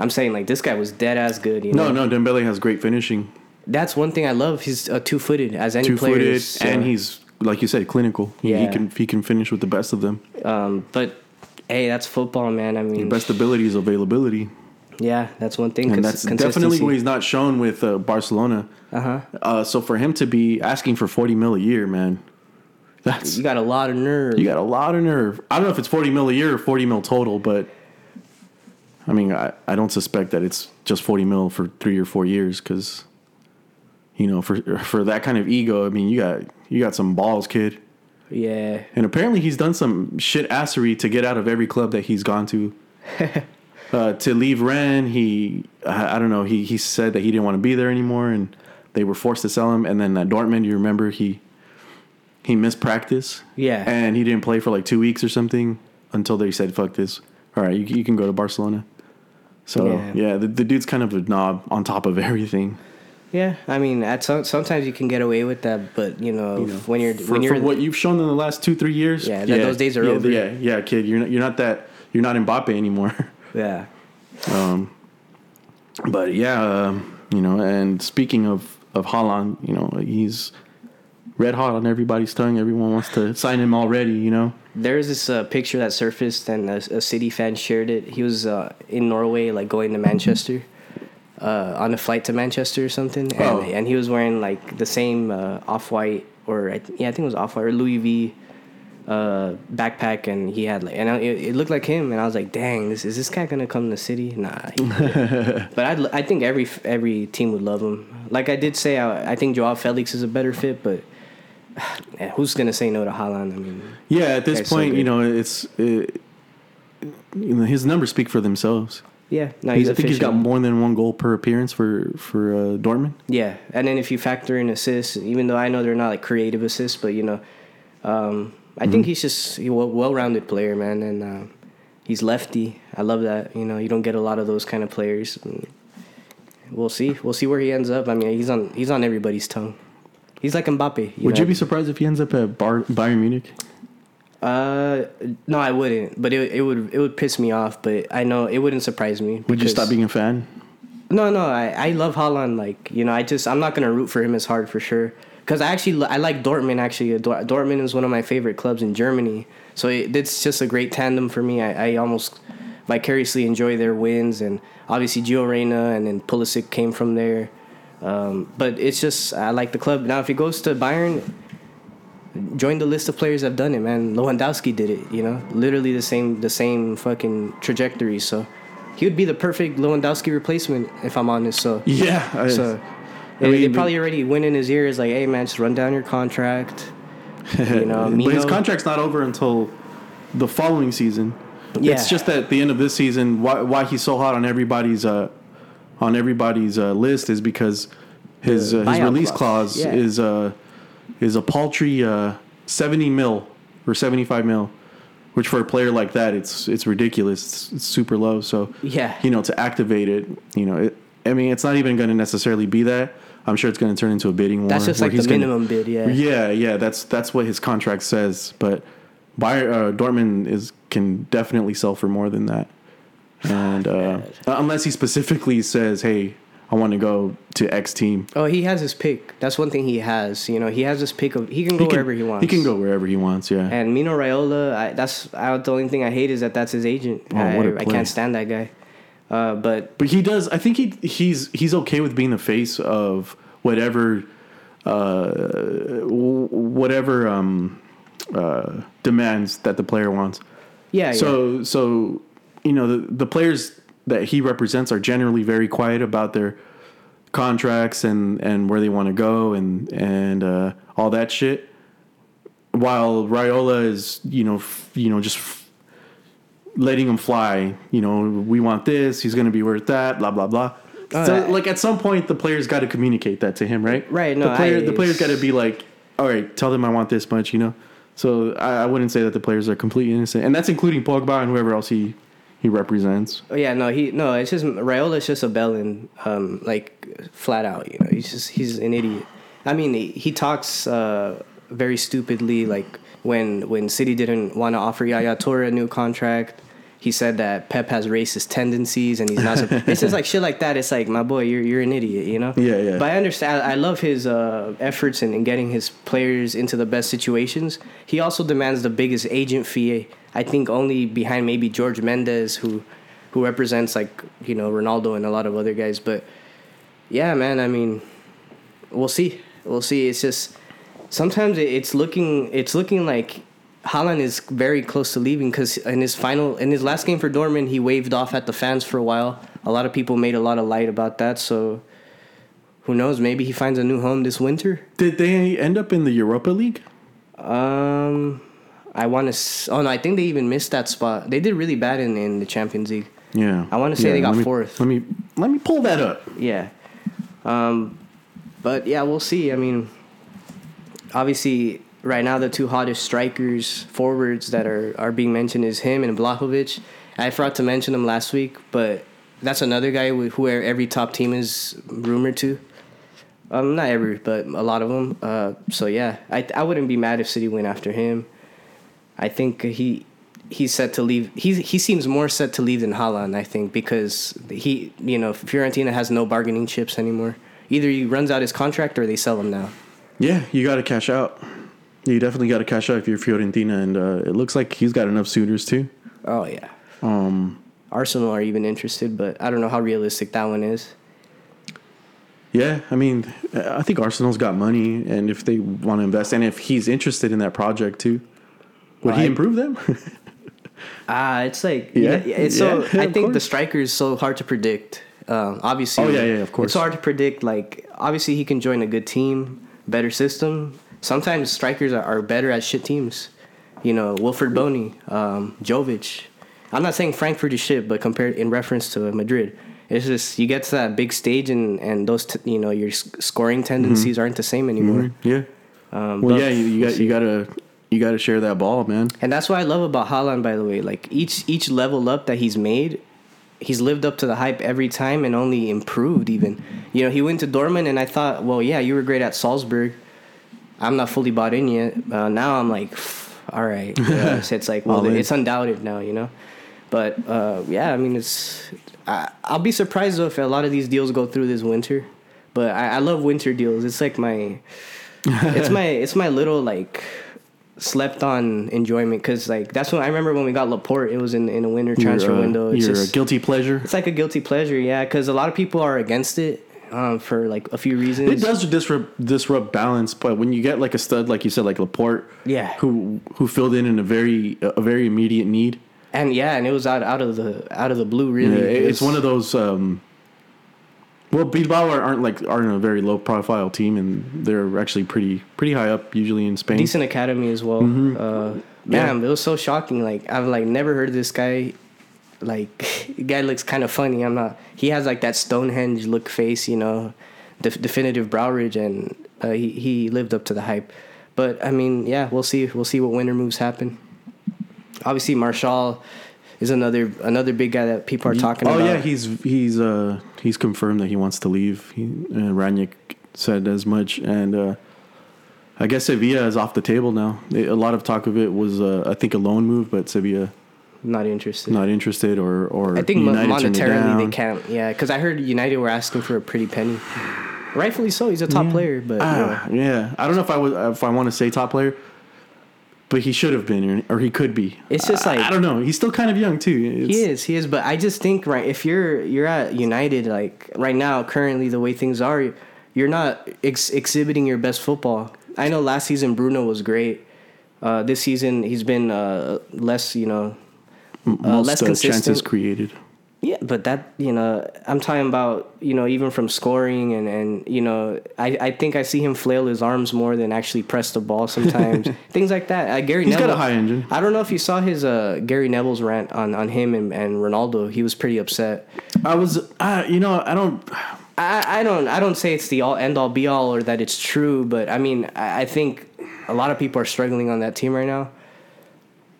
I'm saying like this guy was dead ass good. You know, no, no, Dembele has great finishing, that's one thing I love. He's uh, two footed as any two player, footed, so- and he's like you said, clinical. He, he can he can finish with the best of them. Um, but hey, that's football, man. I mean, Best ability is availability, yeah, that's one thing. and cons- that's definitely what he's not shown with uh, Barcelona. Uh-huh. Uh, so for him to be asking for forty mil a year, man, that's You got a lot of nerve. You got a lot of nerve. I don't know if it's 40 mil a year or 40 mil total, but I mean, I, I don't suspect that it's just 40 mil for three or four years because, you know, for for that kind of ego, I mean, you got you got some balls, kid. Yeah. And apparently, he's done some shit assery to get out of every club that he's gone to. [LAUGHS] uh, to leave Rennes, he I, I don't know. He he said that he didn't want to be there anymore, and they were forced to sell him. And then at Dortmund, you remember he he missed practice. Yeah. and he didn't play for like two weeks or something until they said, "Fuck this." All right, you, you can go to Barcelona. So Yeah. yeah, the, the dude's kind of a knob on top of [LAUGHS] everything. Yeah, I mean, at some, sometimes you can get away with that, but you know, when you're for, when you're for what you've shown in the last two three years. Yeah, that- those days are yeah, over. Yeah, yeah, kid, you're not, you're not that you're not Mbappe anymore. [LAUGHS] yeah, Um, but yeah, um, you know. And speaking of of Haaland, you know, he's red hot on everybody's tongue. Everyone wants to sign him already. You know. there's this uh, picture that surfaced, and a, a city fan shared it. He was uh, in Norway, like going to Manchester, uh, on a flight to Manchester or something, and, Oh. and he was wearing like the same uh, off white or I th- yeah, I think it was off white or Louis V. uh, backpack, and he had like, and I, it, it looked like him, and I was like, dang, this is this guy gonna come to the city? Nah, [LAUGHS] but I I think every every team would love him. Like I did say, I, I think Joao Felix is a better fit, but yeah, [SIGHS] who's gonna say no to Haaland? I mean, Yeah, at this Guy's so point, you know, it's uh, you know his numbers speak for themselves. Yeah, no, He's, I think he's got more than one goal per appearance for for uh, Dortmund. Yeah, and then if you factor in assists, even though I know they're not like creative assists, but you know, um, I think Mm-hmm. he's just he well well rounded player, man, and uh, he's lefty. I love that. You know, you don't get a lot of those kind of players. We'll see. We'll see where he ends up. I mean, he's on he's on everybody's tongue. He's like Mbappe. Would know? you be surprised if he ends up at Bar- Bayern Munich? Uh, no, I wouldn't. But it it would it would piss me off. But I know it wouldn't surprise me. Would you stop being a fan? No, no, I, I love Haaland. Like you know, I just I'm not gonna root for him as hard for sure. Cause I actually I like Dortmund. Actually, Dortmund is one of my favorite clubs in Germany. So it, it's just a great tandem for me. I, I almost vicariously enjoy their wins, and obviously Gio Reyna and then Pulisic came from there. Um, but it's just I like the club. Now if he goes to Bayern, join the list of players that have done it. Man, Lewandowski did it. You know, literally the same the same fucking trajectory. So he would be the perfect Lewandowski replacement if I'm honest. So Yeah. I, so I mean, it probably already went in his ears like, hey man, just run down your contract. You know, [LAUGHS] but his contract's not over until the following season. Yeah. It's just that at the end of this season why why he's so hot on everybody's uh on everybody's uh, list is because his uh, his release clause. clause Yeah. is uh is a paltry uh 70 mil or 75 mil which for a player like that it's it's ridiculous it's, it's super low so Yeah. you know to activate it you know it, I mean it's not even going to necessarily be that I'm sure it's going to turn into a bidding war That's just like the he's gonna- minimum bid, yeah. yeah, yeah, that's that's what his contract says. But Bayer, uh, Dortmund is can definitely sell for more than that, and uh, unless he specifically says, "Hey, I want to go to X team," Oh, he has his pick. That's one thing he has. You know, he has his pick of he can go he can, wherever he wants. He can go wherever he wants. Yeah, And Mino Raiola, I, that's I, the only thing I hate is that that's his agent. Oh, I, what a play. I can't stand that guy. Uh, but but he does. I think he he's he's okay with being the face of whatever, uh, whatever um, uh, demands that the player wants. yeah, yeah. So so you know the the players that he represents are generally very quiet about their contracts and and where they want to go and and uh, all that shit. While Raiola is you know f- you know just f- letting him fly. You know we want this. He's going to be worth that. Blah blah blah. Oh, so like at some point the players got to communicate that to him, right? Right, no, the player I- the players got to be like, all right, tell them I want this much. You know. So I, I wouldn't say that the players are completely innocent, and that's including Pogba and whoever else he he represents. Oh yeah, no, he no, it's just Raiola's just a bellend, um, like flat out. You know, he's just he's an idiot. I mean, he, he talks uh, very stupidly. Like when when City didn't want to offer Yaya Toure a new contract, he said that Pep has racist tendencies and he's not. sup- it's just like shit like that. It's like my boy, you're you're an idiot. You know. Yeah, yeah. But I understand. I love his uh, efforts in, in getting his players into the best situations. He also demands the biggest agent fee. I think only behind maybe Jorge Mendes, who who represents like you know Ronaldo and a lot of other guys. But yeah, man. I mean, we'll see. We'll see. It's just sometimes it's looking it's looking like Haaland is very close to leaving because in his final in his last game for Dortmund he waved off at the fans for a while. A lot of people made a lot of light about that. So who knows? Maybe he finds a new home this winter. Did they end up in the Europa League? Um, I want to. Oh no, I think they even missed that spot. They did really bad in in the Champions League. Yeah, I wanna say they got let me- fourth. Let me let me pull that up. Yeah. Um, but yeah, we'll see. I mean, obviously, right now the two hottest strikers, forwards that are are being mentioned is him and Vlahovic. I forgot to mention him last week, but that's another guy who who every top team is rumored to. Um, not every, but a lot of them. Uh, so yeah, I I wouldn't be mad if City went after him. I think he he's set to leave. He he seems more set to leave than Haaland. I think because he you know Fiorentina has no bargaining chips anymore. Either he runs out his contract or they sell him now. Yeah, you got to cash out. You definitely got to cash out if you're Fiorentina, and uh, it looks like he's got enough suitors too. Oh yeah. Um, Arsenal are even interested, but I don't know how realistic that one is. yeah, I mean, I think Arsenal's got money, and if they want to invest, and if he's interested in that project too, Would Well, he improve them? Ah, [LAUGHS] it's like Yeah, yeah, it's so. yeah, I think the striker is so hard to predict. Um, obviously, Oh, yeah, yeah, of course. It's hard to predict. Like obviously, he can join a good team, better system. Sometimes strikers are, are better at shit teams. You know, Wilfried Bony, um, Jovic. I'm not saying Frankfurt is shit, but compared in reference to Madrid, it's just you get to that big stage and and those t- you know your scoring tendencies aren't the same anymore. yeah. Um, Well, yeah, you, you we'll got see. You gotta share that ball, man. And that's what I love about Haaland, by the way. Like each each level up that he's made, he's lived up to the hype every time and only improved. Even you know he went to Dortmund, and I thought, well, yeah, you were great at Salzburg. I'm not fully bought in yet. Uh, now I'm like, all right. [LAUGHS] Yeah, so it's like, well, it's undoubted now, you know. But uh, yeah, I mean, it's. I, I'll be surprised though if a lot of these deals go through this winter. But I, I love winter deals. It's like my, it's [LAUGHS] my, it's my little like slept on enjoyment because like that's when I remember when we got Laporte. It was in in a winter transfer Your, uh, window. It's your just, guilty pleasure. it's like a guilty pleasure, yeah. Because a lot of people are against it um, for like a few reasons. It does disrupt disrupt balance, but when you get like a stud, like you said, like Laporte, Yeah. who who filled in in a very a very immediate need. and yeah, and it was out out of the out of the blue. Really, Yeah, It it's was- one of those. Um, well, Bilbao are- aren't like aren't a very low profile team, and they're actually pretty pretty high up usually in Spain. decent academy as well. Uh, man, it was so shocking. Like I've like never heard of this guy. Like [LAUGHS] guy looks kind of funny. I'm not. He has like that Stonehenge look face, you know, def- definitive brow ridge, and uh, he he lived up to the hype. But I mean, yeah, we'll see. We'll see what winter moves happen. Obviously, Martial is another another big guy that people are talking oh about. Oh yeah, he's he's uh he's confirmed that he wants to leave. He, uh, Rangnick said as much, and uh, I guess Sevilla is off the table now. A lot of talk of it was uh, I think a loan move, but Sevilla not interested. not interested, or or I think United monetarily they can't. Yeah, because I heard United were asking for a pretty penny. Rightfully so. He's a top player, but you know. Ah, yeah, I don't know if I would if I want to say top player, but he should have been, or, he could be. It's just like- I, don't know. He's still kind of young too. It's, He is, he is, but I just think right if you're you're at United like right now currently the way things are, you're not ex- exhibiting your best football. I know last season Bruno was great. Uh, this season he's been uh, less, you know. uh, less uh, chances consistent. created. Yeah, but that you know, I'm talking about you know even from scoring and and you know I, I think I see him flail his arms more than actually press the ball sometimes [LAUGHS] things like that. Uh, Gary He's got a high engine. I don't know if you saw his uh, Gary Neville's rant on on him and, and Ronaldo. He was pretty upset. I was, uh, you know, I don't. I, I don't I don't say it's the all end all be all or that it's true, but I mean I, I think a lot of people are struggling on that team right now,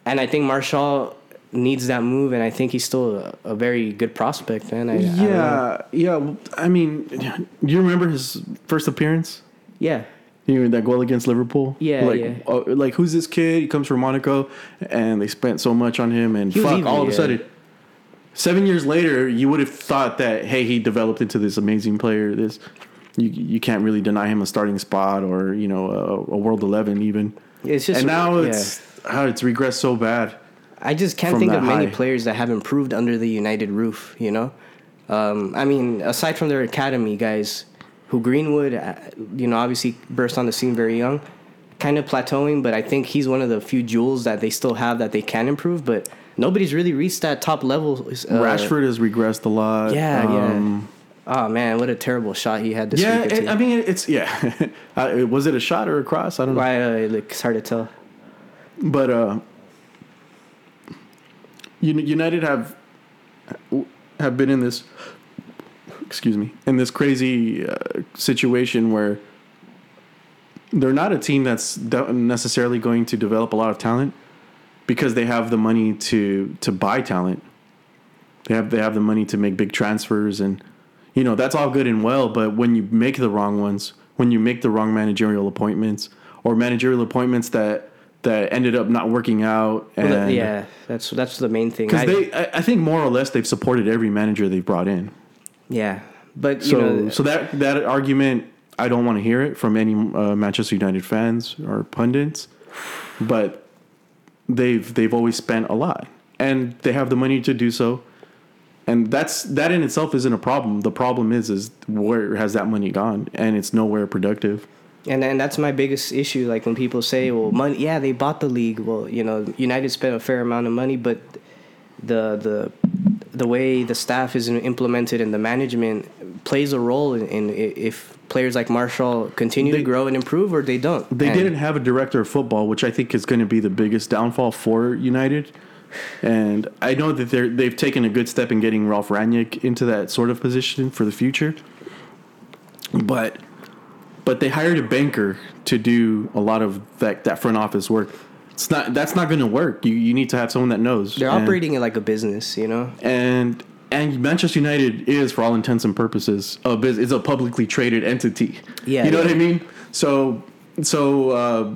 and I think Martial needs that move, and I think he's still a, a very good prospect, man. I, I. Yeah, yeah. I mean, do you remember his first appearance? yeah. You know, that goal against Liverpool. Yeah, like, yeah. uh, like who's this kid? He comes from Monaco, and they spent so much on him, and fuck, evil, all of a sudden, seven years later, you would have thought that hey, he developed into this amazing player. This you you can't really deny him a starting spot or you know a, a world eleven even. It's just and now yeah. it's how it's regressed so bad. I just can't think of many high. players that have improved under the United roof. You know, um, I mean, aside from their academy guys, who Greenwood, uh, you know, obviously burst on the scene very young, kind of plateauing. But I think he's one of the few jewels that they still have that they can improve. But nobody's really reached that top level. Uh, Rashford has regressed a lot. Yeah, Um, yeah. Oh man, what a terrible shot he had this Yeah, week. two. I mean it's yeah. [LAUGHS] uh, was it a shot or a cross? I don't know. Why, uh, it's hard to tell. But uh, United have have been in this excuse me in this crazy uh, situation where they're not a team that's necessarily going to develop a lot of talent because they have the money to to buy talent. They have they have the money to make big transfers and you know that's all good and well, but when you make the wrong ones, when you make the wrong managerial appointments or managerial appointments that that ended up not working out and Well, yeah, that's that's the main thing. because I- they I, I think more or less they've supported every manager they've brought in. yeah, but you So know, so that that argument I don't want to hear it from any uh, Manchester United fans or pundits, but they've they've always spent a lot and they have the money to do so. And that's that in itself isn't a problem. The problem is is where has that money gone and it's nowhere productive. And and that's my biggest issue. Like when people say, "Well, mm-hmm. money, yeah, they bought the league." Well, you know, United spent a fair amount of money, but the the the way the staff is implemented and the management plays a role in, in if players like Martial continue They- to grow and improve or they don't. They And- didn't have a director of football, which I think is going to be the biggest downfall for United. And I know that they're they've taken a good step in getting Ralf Rangnick into that sort of position for the future. But but they hired a banker to do a lot of that that front office work. It's not that's not going to work. You you need to have someone that knows. They're And- operating it like a business, you know. and and Manchester United is, for all intents and purposes, a bus- is a publicly traded entity. Yeah, you know what. I mean. So so uh,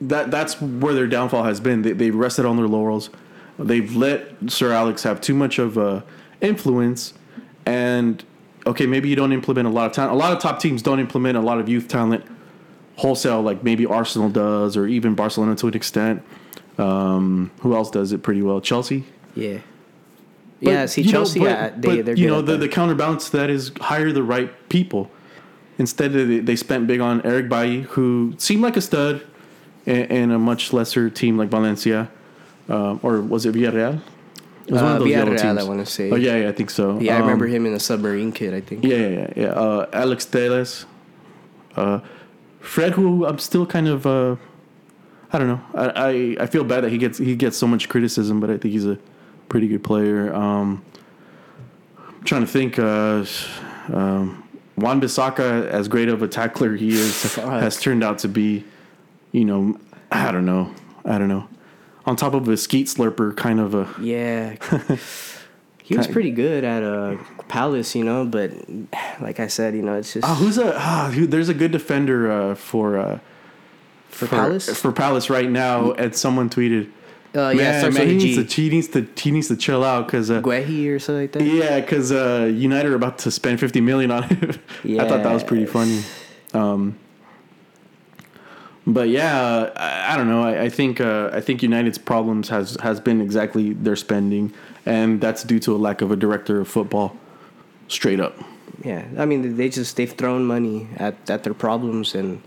that that's where their downfall has been. They, they've rested on their laurels. They've let Sir Alex have too much of uh, influence, and okay, maybe you don't implement a lot of talent. A lot of top teams don't implement a lot of youth talent wholesale, like maybe Arsenal does, or even Barcelona to an extent. Um, who else does it pretty well? Chelsea. Yeah. But, yeah, see you know, Chelsea, but- yeah, they but, they're you know the, that. the counterbalance to that is hire the right people. Instead, they, they spent big on Eric Bailly, who seemed like a stud in, in a much lesser team like Valencia, um, or was it Villarreal? It was Uh, yellow Villarreal, I wanna say. Oh yeah, yeah, I think so. yeah, I Um, remember him in the submarine kid. I think. Yeah, yeah, yeah. yeah. Uh, Alex Telles, uh, Fred, who I'm still kind of. Uh, I don't know. I, I I feel bad that he gets he gets so much criticism, but I think he's a pretty good player. Um, I'm trying to think. Uh, um, Wan-Bissaka, as great of a tackler he is, has turned out to be, you know, I don't know, I don't know. On top of a skeet slurper, kind of a Yeah. [LAUGHS] he was pretty good at uh, Palace, you know, but like I said, you know, it's just Oh, who's a ah, who, there's a good defender uh, for uh, for, Palace. for Palace right now. And someone tweeted, uh, yeah, starts man, he needs to he needs to he needs to chill out because uh, Guehi or something like that. yeah, because uh, United are about to spend fifty million on it. [LAUGHS] I thought that was pretty funny. Um, but yeah, I, I don't know. I, I think uh, I think United's problems has has been exactly their spending, and that's due to a lack of a director of football. Straight up. Yeah, I mean, they just they've thrown money at at their problems, and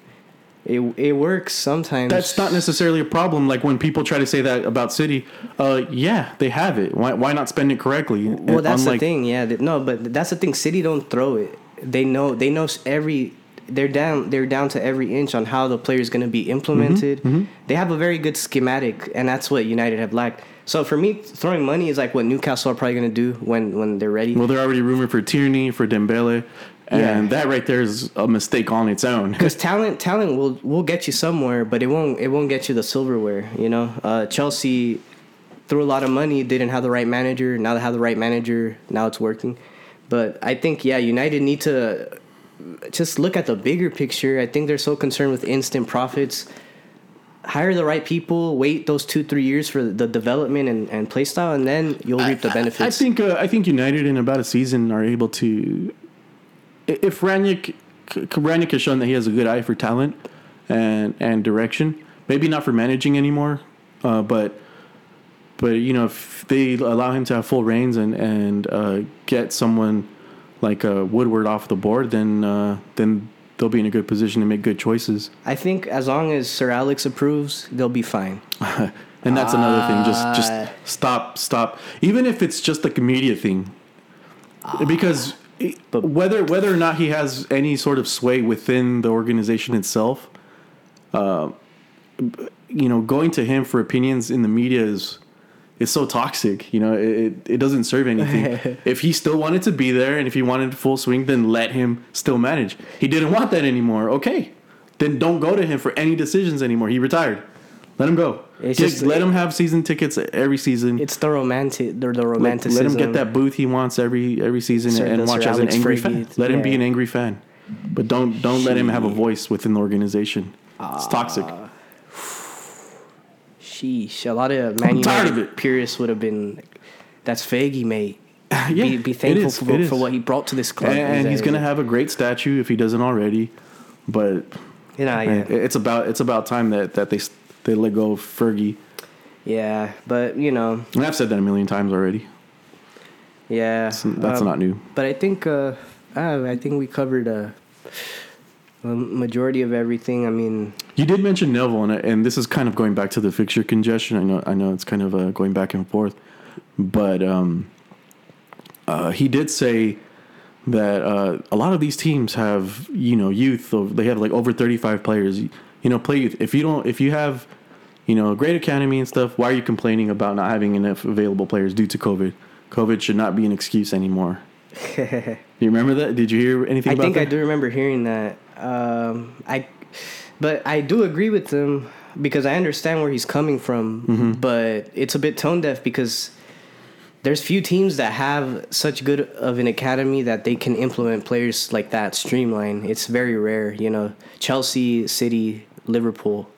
it it works sometimes. That's not necessarily a problem. Like when people try to say that about City, uh, yeah, they have it. Why, why not spend it correctly? Well, that's Unlike- the thing. Yeah, no, but that's the thing. City don't throw it. They know. They know every. They're down. They're down to every inch on how the player is going to be implemented. Mm-hmm, They have a very good schematic, and that's what United have lacked. So for me, throwing money is like what Newcastle are probably going to do when when they're ready. Well, they're already rumored for Tierney, for Dembele, and Yeah. that right there is a mistake on its own. Because talent, talent will will get you somewhere, but it won't it won't get you the silverware. You know, uh, Chelsea threw a lot of money, didn't have the right manager. Now they have the right manager. Now it's working. But I think yeah, United need to just look at the bigger picture. I think they're so concerned with instant profits. Hire the right people. Wait those two three years for the development and, and play style, and then you'll reap the benefits. I think uh, I think United in about a season are able to. If Rangnick, Rangnick has shown that he has a good eye for talent and and direction. Maybe not for managing anymore, uh, but but you know if they allow him to have full reins and and uh, get someone like uh, Woodward off the board, then uh, then they'll be in a good position to make good choices. I think as long as Sir Alex approves, they'll be fine. [LAUGHS] and that's another thing. Just Ah. just stop stop. Even if it's just like a media thing, because But- whether whether or not he has any sort of sway within the organization itself, uh, you know, going to him for opinions in the media is is so toxic. You know, it it, doesn't serve anything. [LAUGHS] if he still wanted to be there and if he wanted full swing, then let him still manage. He didn't want that anymore. Okay, then don't go to him for any decisions anymore. He retired. Let him go. It's Just just- let him have season tickets every season. It's the romantic, the, the Let, romanticism. let him get that booth he wants every every season Sir- and watch as an angry fan. Let him be an angry fan, but don't don't let him have a voice within the organization. It's toxic. Ah. Sheesh, a lot of Man United of it. purists would have been, like, "That's Fergie, mate." [LAUGHS] Yeah, be, be thankful is, for, for what he brought to this club. and, and he's gonna have a great statue if he doesn't already. But you know, yeah, it's about it's about time that that they they let go of Fergie. yeah, but you know, And I've said that a million times already. yeah, That's, that's um, not new. But I think, uh, uh, I think we covered uh, The majority of everything. I mean, You did mention Neville, and and this is kind of going back to the fixture congestion. I know I know it's kind of uh, going back and forth, but um, uh, he did say that uh, a lot of these teams have you know youth. They have like over thirty five players. You know, play youth. If you don't, if you have you know a great academy and stuff, why are you complaining about not having enough available players due to COVID? COVID should not be an excuse anymore. [LAUGHS] you remember that? Did you hear anything I think that? I do remember hearing that. Um, I, but I do agree with him because I understand where he's coming from. Mm-hmm. But it's a bit tone deaf because there's few teams that have such good of an academy that they can implement players like that streamline. It's very rare, you know. Chelsea, City, Liverpool.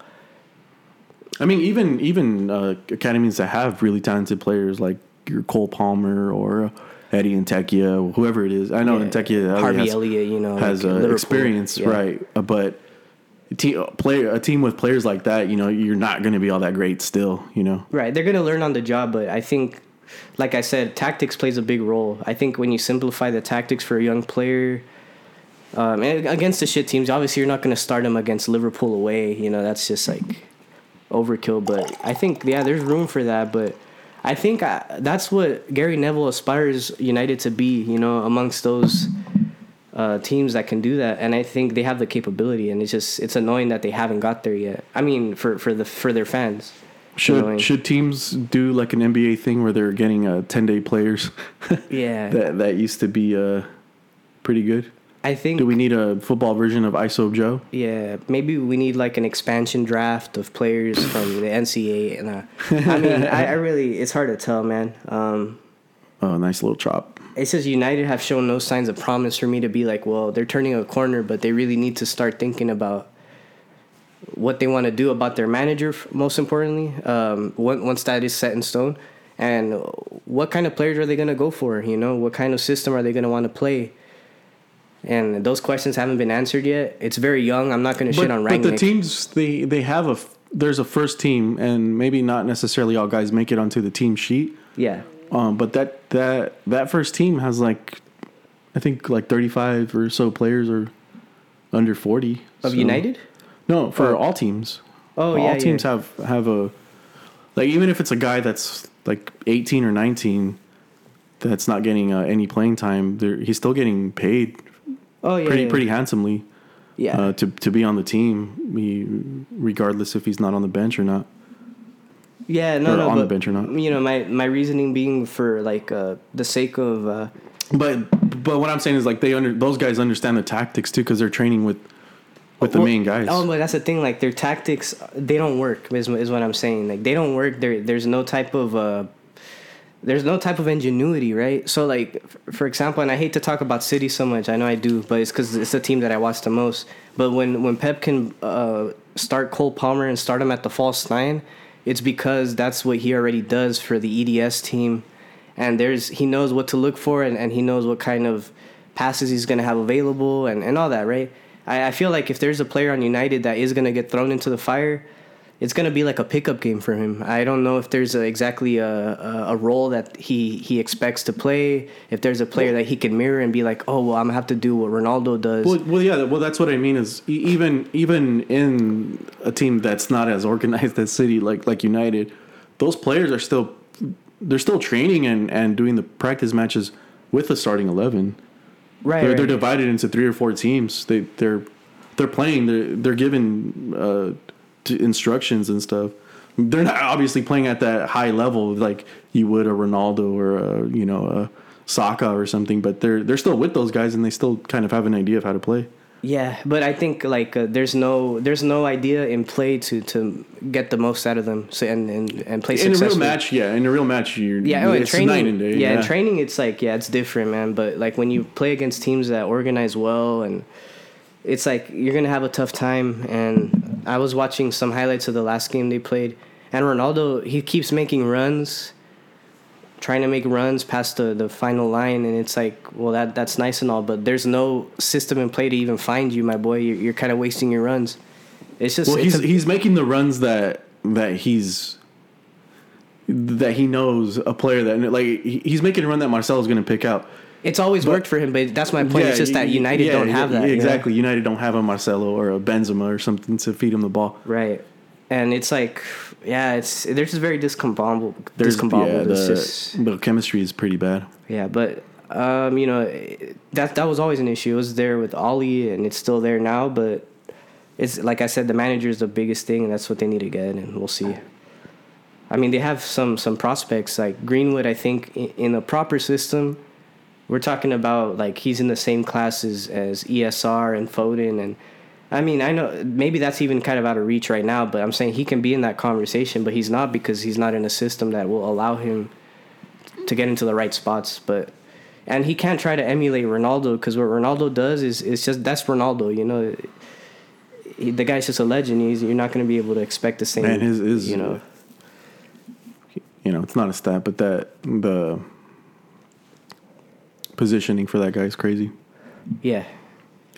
I mean, even even uh, academies that have really talented players like your Cole Palmer or Eddie Nketiah, whoever it is. I know Yeah, Nketiah Harvey has, Elliott, you know, has like uh, experience, yeah. right? Uh, but a team, player, a team with players like that, you know, you're not going to be all that great still. You know, Right, they're gonna learn on the job, but I think, like I said, tactics plays a big role. I think when you simplify the tactics for a young player, um, and against the shit teams, obviously you're not gonna start them against Liverpool away. You know that's just like overkill. But I think yeah, there's room for that. But I think I, that's what Gary Neville aspires United to be. You know, amongst those. Uh, teams that can do that, and I think they have the capability, and it's just it's annoying that they haven't got there yet. I mean, for for the for their fans, It's annoying. should should teams do like an NBA thing where they're getting uh, ten day players? [LAUGHS] Yeah, that that used to be uh, pretty good. I think. Do we need a football version of ISO Joe? Yeah, maybe we need like an expansion draft of players [LAUGHS] from the NCAA. And uh, I mean, I, I really, it's hard to tell, man. Um, Oh, nice little chop. it says United have shown no signs of promise for me to be like, well, they're turning a corner, but they really need to start thinking about what they want to do about their manager. Most importantly, um, once that is set in stone, and what kind of players are they going to go for? You know, what kind of system are they going to want to play? And those questions haven't been answered yet. It's very young. I'm not going to shit on Rangnick. but the teams they they have a there's a first team and maybe not necessarily all guys make it onto the team sheet. yeah. Um, but that that that first team has like I think like 35 or so players or under 40 Of So- United? No, for Oh. all teams. Oh, all yeah, teams yeah. have have a like even if it's a guy that's like 18 or 19 that's not getting uh, any playing time, they're- he's still getting paid Oh yeah. pretty yeah. pretty handsomely Yeah. uh, to to be on the team, he, regardless if he's not on the bench or not. yeah, no or no on the bench or not. You know, my my reasoning being for like uh the sake of uh But but what I'm saying is like they under those guys understand the tactics too because they're training with with the well, main guys. Oh, but that's the thing. Like their tactics, they don't work. Is, is what I'm saying. Like they don't work. There, there's no type of uh, there's no type of ingenuity, right? So like, for example, and I hate to talk about City so much. I know I do, but it's because it's the team that I watch the most. But when when Pep can uh, start Cole Palmer and start him at the false nine, it's because that's what he already does for the EDS team, and there's he knows what to look for and, and he knows what kind of passes he's gonna have available and, and all that, right? I, I feel like if there's a player on United that is gonna get thrown into the fire, it's gonna be like a pickup game for him. I don't know if there's a, exactly a, a, a role that he he expects to play. If there's a player that he can mirror and be like, oh well, I'm gonna have to do what Ronaldo does. Well, well, yeah. Well, that's what I mean. Is even even in a team that's not as organized as City, like like United, those players are still they're still training and and doing the practice matches with the starting eleven. right, They're, right. they're divided into three or four teams. They they're they're playing. They're they're given uh, instructions and stuff. They're not obviously playing at that high level like you would a Ronaldo or a you know a Saka or something. But they're they're still with those guys and they still kind of have an idea of how to play. Yeah, but I think like uh, there's no there's no idea in play to to get the most out of them. So and and, and play In a real match, yeah. In a real match, you're Yeah, oh, in training, night and day. yeah, in training, it's like yeah, it's different, man. But like when you play against teams that organize well, and it's like you're gonna have a tough time. And I was watching some highlights of the last game they played, and Ronaldo he keeps making runs, trying to make runs past the the final line, and it's like, well, that that's nice and all, but there's no system in play to even find you, my boy. You're, you're kind of wasting your runs. It's just Well, it's he's a- he's making the runs that that he's that he knows a player that like he's making a run that Marcelo's going to pick out. It's always But- worked for him, but that's my point. it's just that United yeah, don't have yeah, that. you know? Exactly. United don't have a Marcelo or a Benzema or something to feed him the ball. Right. And it's like, yeah, it's they're just very discombobulated. There's discombobulated. yeah, the, just the chemistry is pretty bad. yeah, but um, you know, that that was always an issue. It was there with Ollie, and it's still there now. But it's like I said, the manager is the biggest thing, and that's what they need to get, and we'll see. I mean, they have some some prospects like Greenwood. I think in, in a proper system, we're talking about like he's in the same classes as ESR and Foden, and I mean, I know maybe that's even kind of out of reach right now, but I'm saying he can be in that conversation, but he's not because he's not in a system that will allow him to get into the right spots. But and he can't try to emulate Ronaldo because what Ronaldo does is it's just that's Ronaldo, you know. He, the guy's just a legend. He's, you're not going to be able to expect the same. Man, his- his- you know. You know, it's not a stat, but that the positioning for that guy is crazy. Yeah.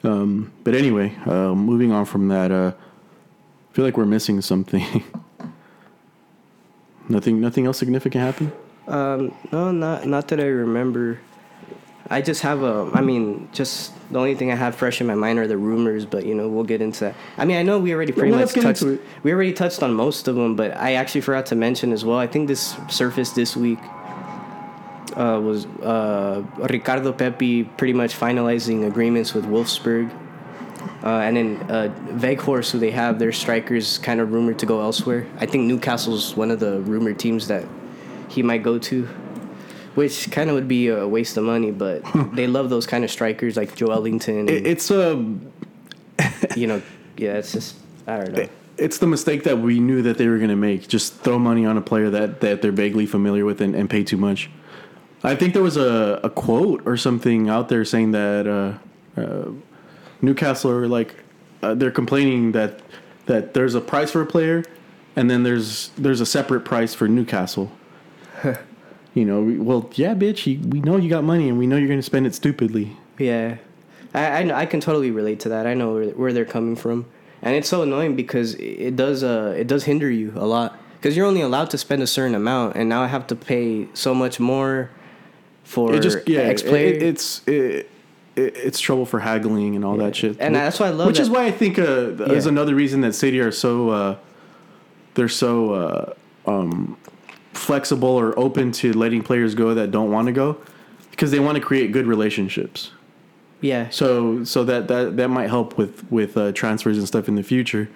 Um, but anyway, uh, moving on from that, uh, I feel like we're missing something. [LAUGHS] nothing, nothing else significant happened. Um, no, not not that I remember. I just have a. I mean, just the only thing I have fresh in my mind are the rumors, but you know, we'll get into that. I mean, I know we already pretty Well, much touched. We already touched on most of them, but I actually forgot to mention as well. I think this surfaced this week. Uh, was uh, Ricardo Pepi pretty much finalizing agreements with Wolfsburg, uh, and then uh, Weghorst, who they have, their strikers kind of rumored to go elsewhere. I think Newcastle's one of the rumored teams that he might go to, which kind of would be a waste of money. But [LAUGHS] they love those kind of strikers like Joelinton. And, it's um, [LAUGHS] you know, yeah, it's just I don't know. it's the mistake that we knew that they were going to make. Just throw money on a player that, that they're vaguely familiar with and, and pay too much. I think there was a, a quote or something out there saying that uh, uh, Newcastle are like uh, they're complaining that that there's a price for a player, and then there's there's a separate price for Newcastle. [LAUGHS] you know, we- well, yeah, bitch, you, we know you got money, and we know you're going to spend it stupidly. Yeah, I, I know- I can totally relate to that. I know where, where they're coming from, and it's so annoying because it does uh it does hinder you a lot because you're only allowed to spend a certain amount, and now I have to pay so much more for It just yeah, X player. it- it's it, it, it's trouble for haggling and all that shit. And that's why I love it. Which is why I think uh, is another reason that City are so uh, they're so uh, um, flexible or open to letting players go that don't want to go because they want to create good relationships. yeah, So so that that that might help with with uh, transfers and stuff in the future.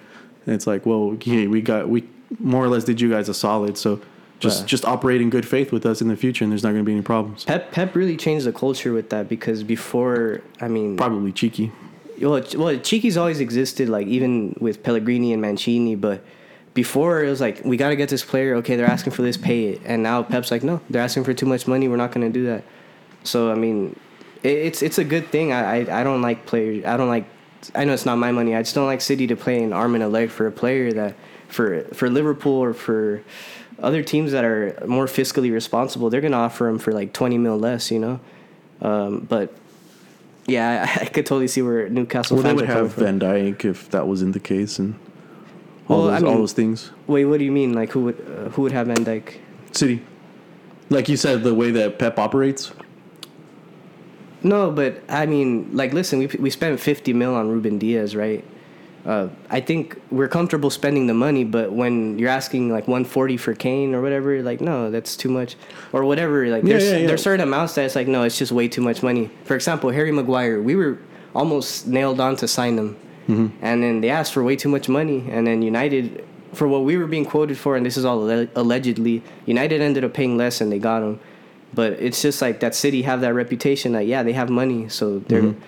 And it's like, well, hey, we got we more or less did you guys a solid, so just Yeah. just operate in good faith with us in the future, and there's not going to be any problems. Pep Pep really changed the culture with that because before I mean Probably Txiki. well, well, Txiki's always existed, like even with Pellegrini and Mancini. But before it was like, we got to get this player. Okay, they're asking for this, pay it. And now Pep's like, no, they're asking for too much money. We're not going to do that. So I mean, it, it's it's a good thing. I, I I don't like players. I don't like. I know it's not my money. I just don't like City to play an arm and a leg for a player that for for Liverpool or for other teams that are more fiscally responsible. They're going to offer him for like twenty mil less. You know, um, but. Yeah, I, [LAUGHS] I could totally see where Newcastle Well, they would have. Van Dijk if that wasn't the case, and all Well, I those all those things. Wait, what do you mean? Like who would uh, who would have Van Dijk? City, like you said, the way that Pep operates. No, but I mean, like, listen, we we spent fifty mil on Ruben Dias, right? Uh, I think we're comfortable spending the money, but when you're asking like one forty for Kane or whatever, like, no, that's too much, or whatever. Like, Yeah, there's yeah, yeah. there's certain amounts that it's like, no, it's just way too much money. For example, Harry Maguire, we were almost nailed on to sign him, Mm-hmm. and then they asked for way too much money, and then United, for what we were being quoted for, and this is all alle- allegedly, United ended up paying less, and they got him. But it's just like that city have that reputation that yeah they have money so they're. Mm-hmm.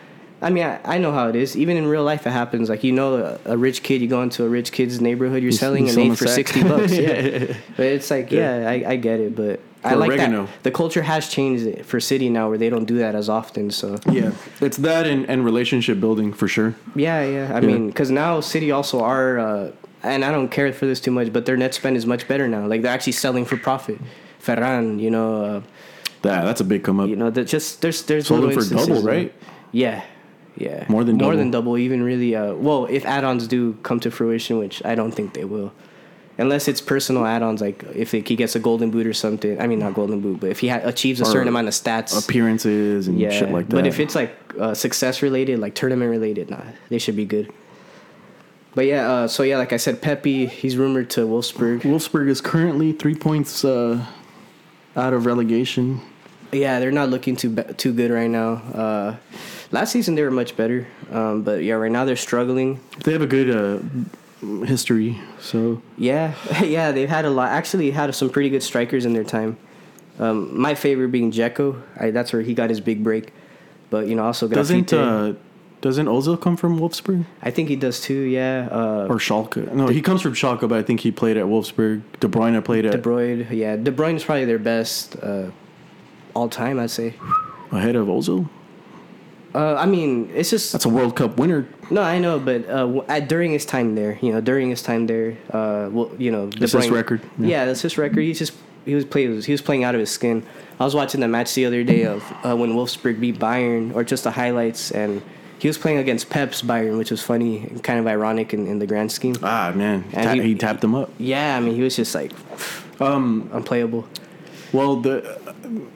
I mean I, I know how it is. Even in real life it happens. Like you know a, a rich kid you go into a rich kid's neighborhood you're selling you an sell him eighth for sack. sixty bucks. Yeah. [LAUGHS] But it's like yeah, I, I get it. But I like oregano. that the culture has changed for city now where they don't do that as often. So Yeah, it's that and, and relationship building for sure. yeah yeah I mean because now city also are. Uh, and I don't care for this too much, but their net spend is much better now. Like they're actually selling for profit. Ferran, you know, uh, That that's a big come up. You know, that just there's there's Sold little them for double, right? Yeah, yeah, More than more double. than double. Even really, uh, well, if add-ons do come to fruition, which I don't think they will. unless it's personal add-ons like if he gets a golden boot or something. I mean, not golden boot, but if he ha- achieves a Or certain amount of stats, Appearances and yeah. shit like that. But if it's like uh, success related, like tournament related, nah, they should be good. But yeah, uh, so yeah, like I said, Pepi, he's rumored to Wolfsburg. Wolfsburg is currently three points uh, out of relegation. Yeah, they're not looking too ba- too good right now. Uh, last season they were much better, um, but yeah, right now they're struggling. They have a good uh, history, so Yeah, [LAUGHS] yeah, they've had a lot. Actually, had some pretty good strikers in their time. Um, my favorite being Dzeko. I, that's where he got his big break. But you know, also doesn't uh, doesn't Ozil come from Wolfsburg I think he does too. Yeah, uh, or Schalke? No, he comes from Schalke, but I think he played at Wolfsburg. De Bruyne played at De Bruyne. Yeah, De Bruyne is probably their best uh, all time. I'd say. ahead of Ozil. Uh, I mean, it's just That's a World Cup winner. no, I know, but uh, at, during his time there, you know, during his time there, uh, well, you know, That's his record, Yeah. yeah. that's his record. He's just he was playing he was playing out of his skin. I was watching the match the other day of uh, when Wolfsburg beat Bayern, or just the highlights, and he was playing against Pep's Bayern, which was funny and kind of ironic in, in the grand scheme. Ah man, And Ta- he- he, tapped him up. Yeah, I mean, he was just like Um, unplayable. Well, the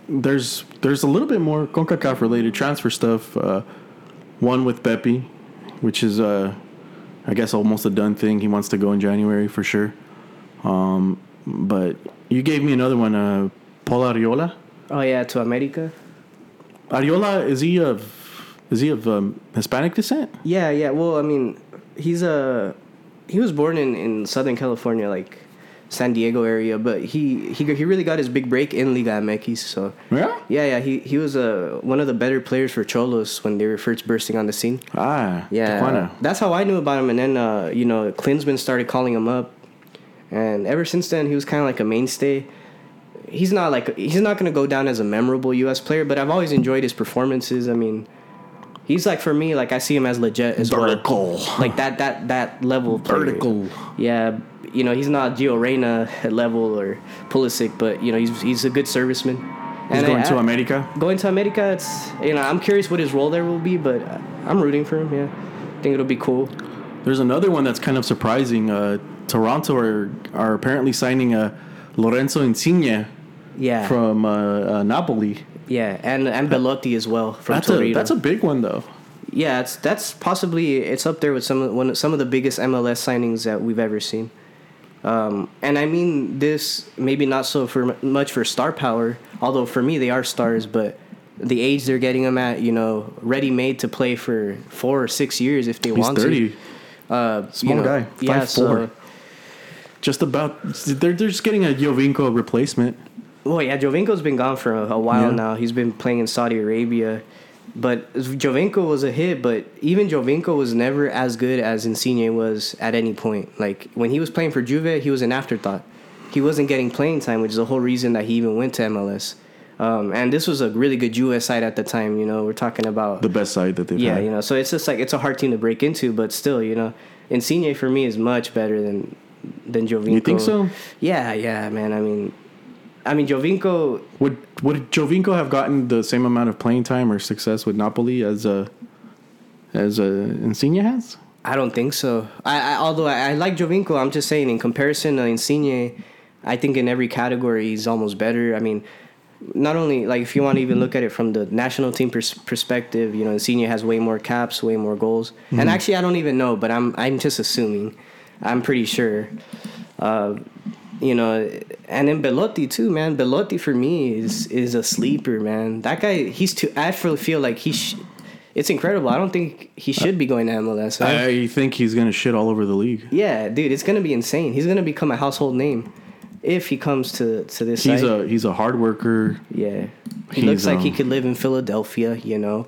there's there's a little bit more Concacaf related transfer stuff. Uh, one with Pepi, which is uh, I guess almost a done thing. He wants to go in January for sure. Um, but you gave me another one, uh, Paul Arriola. Oh yeah, to America. Arriola is he of is he of um, Hispanic descent? Yeah, yeah. Well, I mean, he's a he was born in, in Southern California, like San Diego area, but he he he really got his big break in Liga MX. So Yeah. yeah, yeah. He he was uh, one of the better players for Xolos when they were first bursting on the scene. Ah, Yeah, Tijuana. that's how I knew about him. And then uh, you know, Klinsmann started calling him up, and ever since then, he was kind of like a mainstay. He's not like he's not gonna go down as a memorable U.S. player, but I've always enjoyed his performances. I mean, he's like for me, like I see him as legit as well. Vertical. like that that that level of. Vertical. Yeah, you know, he's not Gio Reyna level or Pulisic, but you know, he's he's a good serviceman. He's And going I- to America. going to America, it's you know I'm curious what his role there will be, but I'm rooting for him. Yeah, I think it'll be cool. There's another one that's kind of surprising. Uh, Toronto are are apparently signing a Lorenzo Insigne Yeah, from uh, uh, Napoli. Yeah, and and Belotti as well from That's Torino. a that's a big one though. yeah, it's that's possibly it's up there with some of one some of the biggest MLS signings that we've ever seen. Um, and I mean this maybe not so for much for star power, although for me they are stars, but the age they're getting them at, you know, ready made to play for four or six years if they He's want thirty, to. Uh, Small you know, guy, yeah. 5'4". So, just about. They're they're just getting a Giovinco replacement. Well, yeah, Giovinco's been gone for a, a while Yeah. now. He's been playing in Saudi Arabia. But Giovinco was a hit, but even Giovinco was never as good as Insigne was at any point. Like when he was playing for Juve, he was an afterthought. He wasn't getting playing time, which is the whole reason that he even went to MLS. Um, and this was a really good Juve side at the time. You know, we're talking about The best side that they've yeah, had. you know. So it's just like it's a hard team to break into, but still, you know, Insigne for me is much better than than Giovinco. You think so? Yeah, yeah, man. I mean, I mean Giovinco. Would would Giovinco have gotten the same amount of playing time or success with Napoli as uh, as uh, Insigne has? I don't think so. I, I although I, I like Giovinco, I'm just saying in comparison to Insigne, I think in every category he's almost better. I mean, not only like if you want to even look at it from the national team pers- perspective, you know, Insigne has way more caps, way more goals. And actually, I don't even know, but I'm I'm just assuming. I'm pretty sure. Uh, you know, and then Belotti too, man. Belotti for me is is a sleeper, man. That guy, he's too. I feel like he. Sh- it's incredible. I don't think he should be going to MLS. I- I think he's gonna shit all over the league. yeah, dude, it's gonna be insane. He's gonna become a household name if he comes to to this He's side. a he's a hard worker. yeah, he he's, looks like he um, could live in Philadelphia. You know,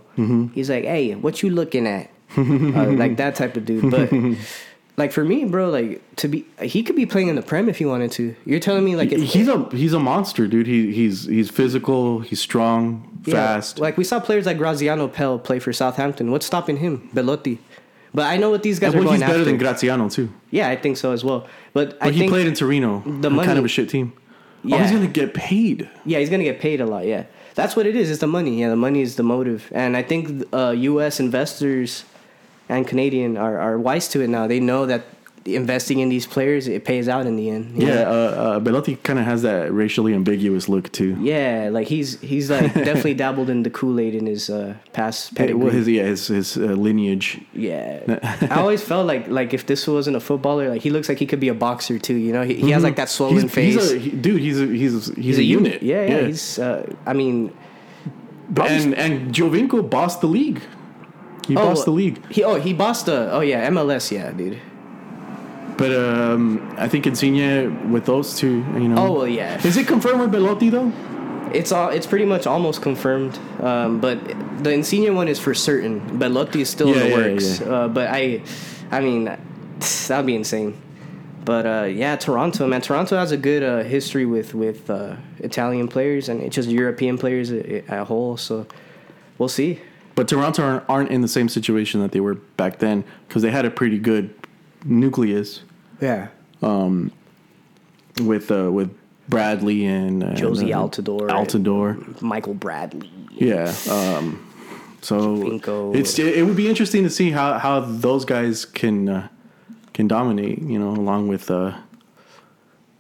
he's like, hey, what you looking at? [LAUGHS] uh, like that type of dude. But [LAUGHS] like for me, bro, like to be, he could be playing in the Prem if he wanted to. You're telling me like He's a he's a monster, dude. He he's he's physical. He's strong, yeah, fast. Like we saw players like Graziano Pellè play for Southampton. What's stopping him? Belotti. But I know what these guys well, are going he's better after. than Graziano too. yeah, I think so as well. But, I But he played in Torino, the money- kind of a shit team. Oh, Yeah. he's gonna get paid. Yeah, he's gonna get paid a lot. Yeah, that's what it is. It's the money. Yeah, the money is the motive, and I think uh, U.S. investors and Canadian are, are wise to it now. They know that investing in these players, it pays out in the end. Yeah, know? uh, uh, Belotti kind of has that racially ambiguous look too. Yeah, like he's he's like [LAUGHS] definitely dabbled in the Kool Aid in his uh, past pedigree. well, his yeah, his, his uh, lineage. yeah, [LAUGHS] I always felt like like if this wasn't a footballer, like he looks like he could be a boxer too. You know, he, he has like that swollen Mm-hmm. he's, face. He's a, he, dude, he's a, he's a, he's, a, unit. Yeah, yeah. He's. Uh, I mean, and and Giovinco bossed the league. He bossed the league. He oh he bossed the oh yeah MLS yeah dude. But um, I think Insigne with those two, you know. Oh well yeah. Is it confirmed with Belotti though? It's all. It's pretty much almost confirmed. Um, but the Insigne one is for certain. Belotti is still in the yeah, works. yeah. Uh, but I, I mean, [SIGHS] that'd be insane. But uh, yeah, Toronto, man. Toronto has a good uh, history with with uh, Italian players and just European players at, at whole. So we'll see. But Toronto aren't, aren't in the same situation that they were back then because they had a pretty good nucleus Yeah. Um, with uh, with Bradley and uh, Jozy uh, Altidore. Altidore. Michael Bradley. Yeah. Um, so Giovinco. it's it would be interesting to see how, how those guys can uh, can dominate. You know, along with uh,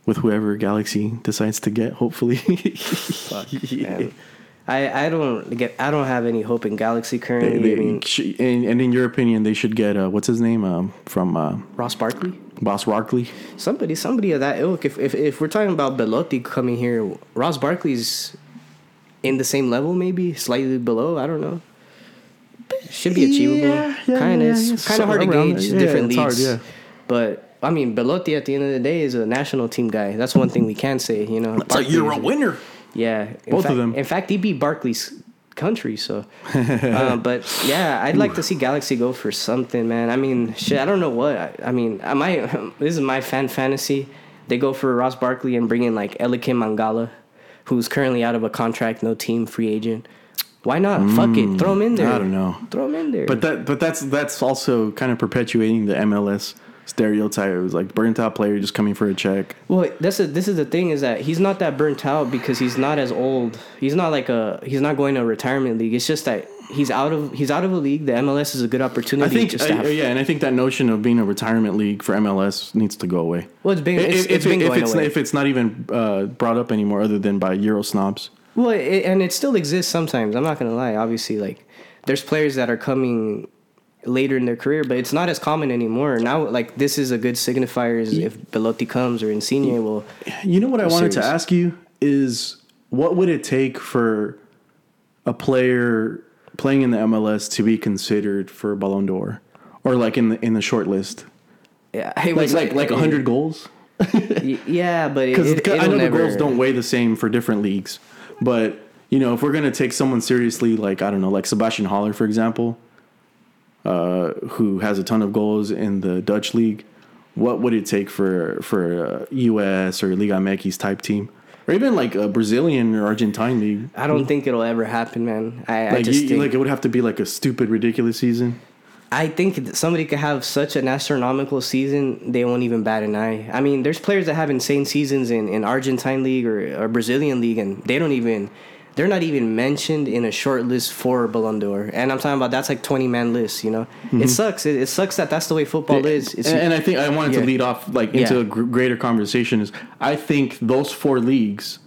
with whoever Galaxy decides to get. Hopefully. Fuck. [LAUGHS] I, I don't get I don't have any hope in Galaxy currently. They- I mean, sh- and, and in your opinion, they should get uh, what's his name um, from uh, Ross Barkley. Boss Rockley. Somebody, somebody of that ilk. If if, if we're talking about Belotti coming here, Ross Barkley's in the same level, maybe slightly below. I don't know. Should be achievable. Yeah, yeah, kind of, yeah, yeah, kind of hard to gauge there. Yeah, different it's hard, leagues. yeah. But I mean, Belotti at the end of the day is a national team guy. That's one thing we can say. You know, It's a Barkley Euro is- winner. Yeah, in Both of them. In fact, he beat Barkley's country. So, [LAUGHS] uh, but yeah, I'd like to see Galaxy go for something, man. I mean, shit, I don't know what. I, I mean, I might. [LAUGHS] This is my fan fantasy. They go for Ross Barkley and bring in like Eliaquim Mangala, who's currently out of a contract, no team, free agent. Why not? Fuck it, throw him in there. Mm, I don't know. Throw him in there. But that but that's that's also kind of perpetuating the MLS stereotype. It was like burnt out player just coming for a check. Well, that's a, this is the thing is that he's not that burnt out because he's not as old. He's not like a he's not going to a retirement league. It's just that he's out of he's out of a league. The MLS is a good opportunity. I think have, yeah, and I think that notion of being a retirement league for MLS needs to go away. Well, it's been it's, if, it's if, been if going it's away. if it's not even uh, brought up anymore, other than by Euro snobs. well, it, and it still exists sometimes. I'm not gonna lie. Obviously, like there's players that are coming later in their career, but it's not as common anymore. Now, like this is a good signifier. Is if Belotti comes or Insigne will. You know what I wanted to ask you is what would it take for a player playing in the MLS to be considered for Ballon d'Or or like in the in the short list? Yeah, hey, Like like like 100 goals? Yeah, but Because it, I know never, the goals don't weigh the same for different leagues, but you know if we're gonna take someone seriously, like I don't know, like Sebastian Haller, for example, uh, who has a ton of goals in the Dutch league, what would it take for for U.S. or Liga MX type team, or even like a Brazilian or Argentine league? I don't think it'll ever happen, man. I, I Like just you, think, like it would have to be like a stupid, ridiculous season. I think somebody could have such an astronomical season, they won't even bat an eye. I mean, there's players that have insane seasons in, in Argentine league or, or Brazilian league, and they don't even, they're not even mentioned in a short list for Ballon d'Or. And I'm talking about that's like 20 man list, you know? Mm-hmm. It sucks. It, it sucks that that's the way football is. It's, and, and I think I wanted Yeah. to lead off like into Yeah. a gr- greater conversation. Is I think those four leagues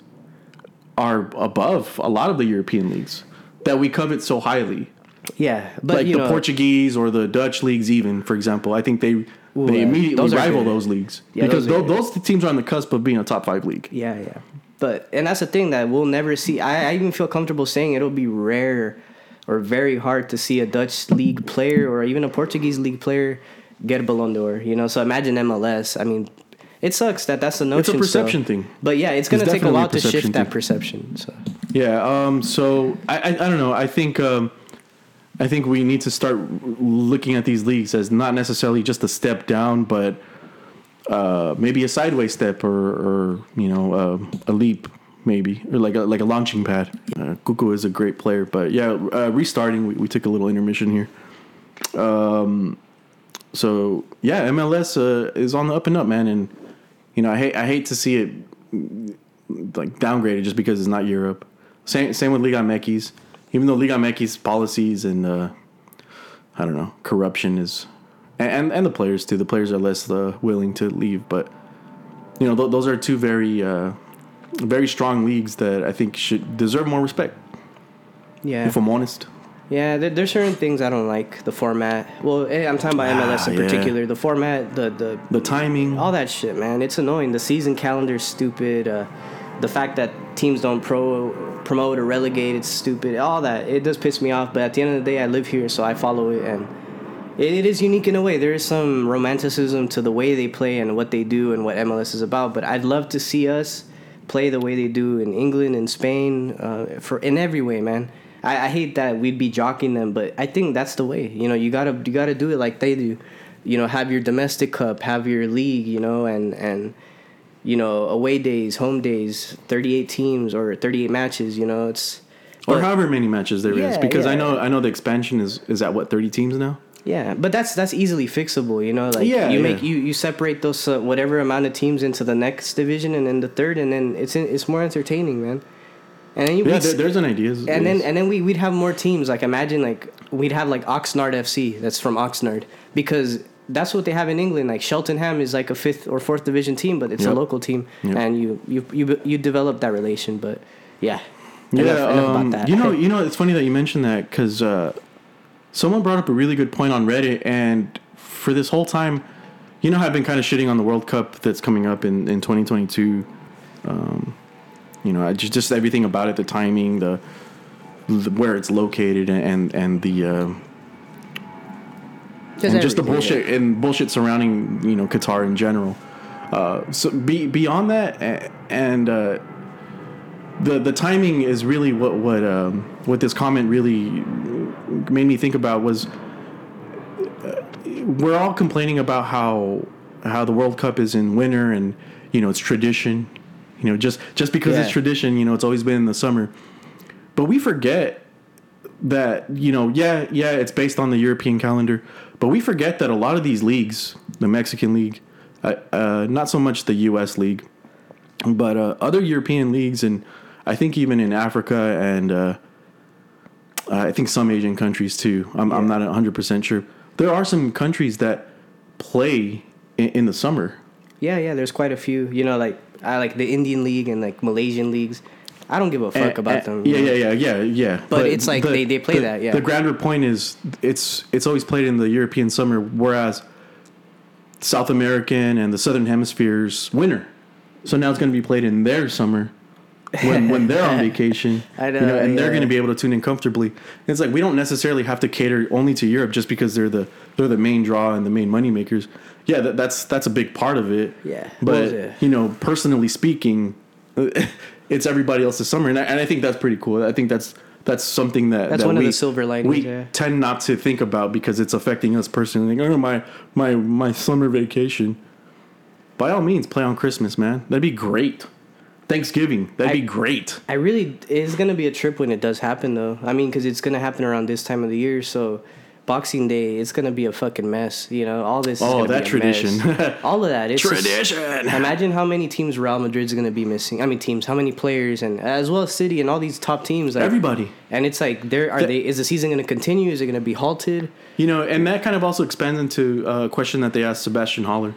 are above a lot of the European leagues that we covet so highly, yeah, but like the know, Portuguese or the Dutch leagues. Even for example, I think they Ooh, they immediately Those rival good. those leagues Yeah, because those those, those teams are on the cusp of being a top five league. Yeah, yeah. But and that's the thing that we'll never see. I, I even feel comfortable saying it'll be rare or very hard to see a Dutch league player or even a Portuguese league player get a Ballon d'Or. You know, so imagine MLS. I mean, it sucks that that's the notion. so- perception thing. But yeah, it's gonna It's take a a while to shift that perception. So Yeah. Um. So I, I I don't know. I think um, I think we need to start looking at these leagues as not necessarily just a step down, but uh, maybe a sideways step or or you know uh, a leap maybe or like a like a launching pad. Uh, Kuku is a great player, but yeah, uh, restarting. We, we took a little intermission here. Um. So yeah, MLS uh, is on the up and up, man, and you know I hate I hate to see it like downgraded just because it's not Europe. Same same with Liga MX. Even though Liga MX policies and uh, I don't know corruption is and and the players too. The players are less uh, willing to leave, but you know th- those are two very uh, very strong leagues that I think should deserve more respect. Yeah. If I'm honest. Yeah, there, there's certain things I don't like. The format. Well, eh, I'm talking about MLS in Ah, yeah. particular. The format, the the The timing. all that shit, man. It's annoying. The season calendar's stupid. Uh, the fact that teams don't pro promote or relegate, it's stupid. All that it does piss me off. But at the end of the day, I live here, so I follow it, and it, it is unique in a way. There is some romanticism to the way they play and what they do and what MLS is about. But I'd love to see us play the way they do in England and Spain, uh, for in every way, man. I, I hate that we'd be jockeying them, but I think that's the way. You know, you gotta you gotta do it like they do. You know, have your domestic cup, have your league, you know, and and you know away days, home days, thirty eight teams or thirty eight matches. You know, it's or but- however many matches there is, Yeah, because I know I know the expansion is is at what thirty teams now. Yeah, but that's that's easily fixable, you know. Like Yeah, you yeah. make you you separate those uh, whatever amount of teams into the next division and then the third, and then it's in, it's more entertaining, man. And then you Yeah, there, there's an idea. and then and then we we'd have more teams. Like imagine like we'd have like Oxnard FC that's from Oxnard because that's what they have in England. Like Cheltenham is like a fifth or fourth division team, but it's a local team, Yep. and you you you you develop that relation. But yeah, yeah, enough, enough um, you know, [LAUGHS] you know, it's funny that you mentioned that because uh, someone brought up a really good point on Reddit, and for this whole time, you know, I've been kind of shitting on the World Cup that's coming up in in 2022. Um, you know, I just just everything about it, the timing, the, the where it's located, and and the. Uh, and just the bullshit and bullshit surrounding you know Qatar in general. Uh, so be, beyond that, and uh, the the timing is really what what um, what this comment really made me think about was uh, we're all complaining about how how the World Cup is in winter and you know it's tradition, you know just just because it's tradition, you know it's always been in the summer, but we forget that you know yeah yeah it's based on the European calendar, but we forget that a lot of these leagues, the Mexican league, uh, uh, not so much the U.S. league, but uh, other European leagues, and I think even in Africa and uh, I think some Asian countries too. I'm, I'm not 100 percent sure. There are some countries that play in, in the summer. Yeah, yeah. There's quite a few. You know, like I like the Indian league and like Malaysian leagues. I don't give a fuck about them. Yeah, yeah, yeah, yeah, yeah. But it's like they- they play the- that, yeah. The grander point is it's it's always played in the European summer, whereas South American and the Southern Hemisphere's winter. So now it's going to be played in their summer when when they're on [LAUGHS] vacation. I you know, and they're yeah. going to be able to tune in comfortably. And it's like we don't necessarily have to cater only to Europe just because they're the they're the main draw and the main money makers. Yeah, that, that's that's a big part of it. Yeah. but yeah. you know, personally speaking, [LAUGHS] it's everybody else's summer, and I, and I think that's pretty cool. I think that's that's something that That's that one of we, the silver linings, We yeah. tend not to think about because it's affecting us personally. Like, oh, my my my summer vacation. By all means, play on Christmas, man. That'd be great. Thanksgiving, that'd I- be great. I really it's gonna be a trip when it does happen though. I mean, because it's gonna happen around this time of the year. So Boxing Day, it's gonna be a fucking mess. You know, all this. is Oh, that tradition. [LAUGHS] all of that. It's just- Tradition. imagine how many teams Real Madrid's gonna be missing. I mean, teams. How many players and as well as City and all these top teams. Like, Everybody. And it's like, there are That- they? Is the season gonna continue? Is it gonna be halted? You know, and that kind of also expands into a question that they asked Sebastian Haller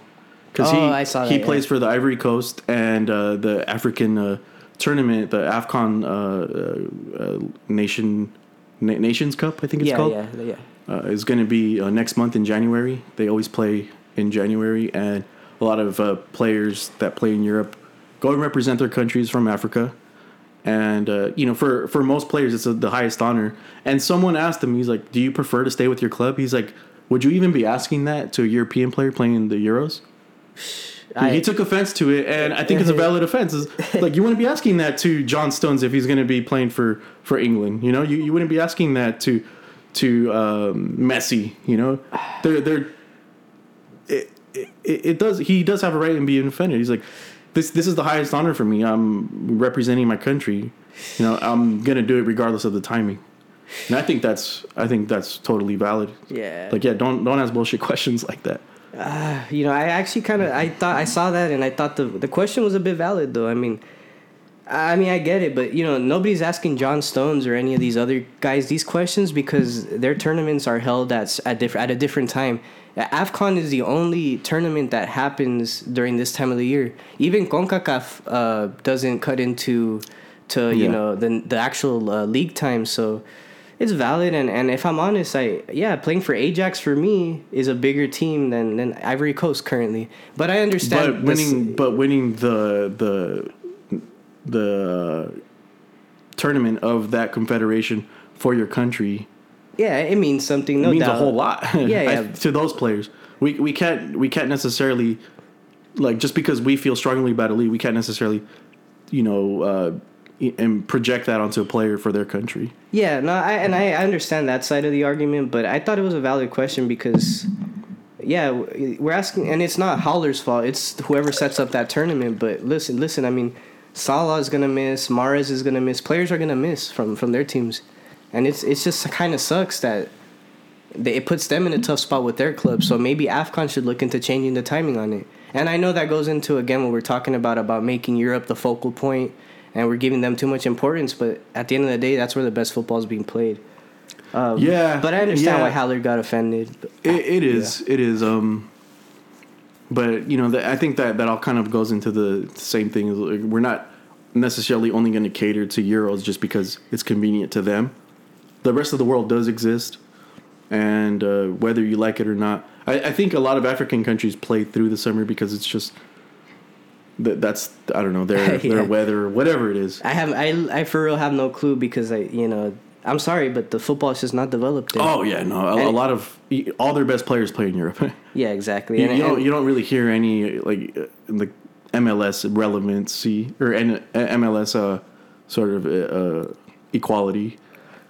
because Oh, he I saw he that, plays for the Ivory Coast and uh, the African uh, tournament, the Afcon uh, uh, uh, Nation Na- Nations Cup, I think it's yeah, called. yeah, yeah. uh, is going to be uh, next month in January. They always play in January, and a lot of uh, players that play in Europe go and represent their countries from Africa. And uh, you know, for for most players, it's a, the highest honor. And someone asked him, he's like, "Do you prefer to stay with your club?" He's like, "Would you even be asking that to a European player playing in the Euros?" I- he took offense to it, and I think it's a valid offense. Is [LAUGHS] like you wouldn't be asking that to John Stones if he's going to be playing for for England. You know, you, you wouldn't be asking that to to um, Messi. You know, they're they're it, it, it does he does have a right in being offended. He's like, this this is the highest honor for me. I'm representing my country. You know, I'm gonna do it regardless of the timing. And I think that's I think that's totally valid. Yeah. Like yeah, don't don't ask bullshit [LAUGHS] questions like that. You know, I actually kind of I thought I saw that and I thought the the question was a bit valid though. I mean, I mean, I get it, but you know, nobody's asking John Stones or any of these other guys these questions because their tournaments are held at at, diff- at a different time. AFCON is the only tournament that happens during this time of the year. Even CONCACAF uh, doesn't cut into to you Yeah. know the the actual uh, league time, so it's valid. And, and if I'm honest, I yeah, playing for Ajax for me is a bigger team than than Ivory Coast currently. But I understand But this- winning, but winning the the the tournament of that confederation for your country yeah, it means something. No it means doubt. a whole lot. [LAUGHS] Yeah, [LAUGHS] I- yeah. to those players, we we can't we can't necessarily like just because we feel strongly about a league, we can't necessarily you know uh, and project that onto a player for their country. Yeah, no, I and I understand that side of the argument, but I thought it was a valid question because, yeah, we're asking, and it's not Haller's fault. It's whoever sets up that tournament. But listen, listen. I mean, Salah is gonna miss. Mahrez is gonna miss. Players are gonna miss from from their teams, and it's it's just kind of sucks that. they- It puts them in a tough spot with their club, so maybe Afcon should look into changing the timing on it. And I know that goes into again what we're talking about about making Europe the focal point, and we're giving them too much importance. But at the end of the day, that's where the best football is being played. Um, Yeah, but I understand yeah. why Haller got offended. It, it is. It is. Um, but you know, the, I think that that all kind of goes into the same thing. We're not necessarily only going to cater to Euros just because it's convenient to them. The rest of the world does exist, and uh, whether you like it or not, I, I think a lot of African countries play through the summer because it's just that that's I don't know their [LAUGHS] Yeah. their weather, whatever it is. I have I I for real have no clue because I you know I'm sorry, but the football is just not developed there. Oh yeah, no, a, a lot of all their best players play in Europe. [LAUGHS] yeah, exactly. You, And- you don't you don't really hear any like uh, like MLS relevancy or N- MLS uh, sort of uh, equality.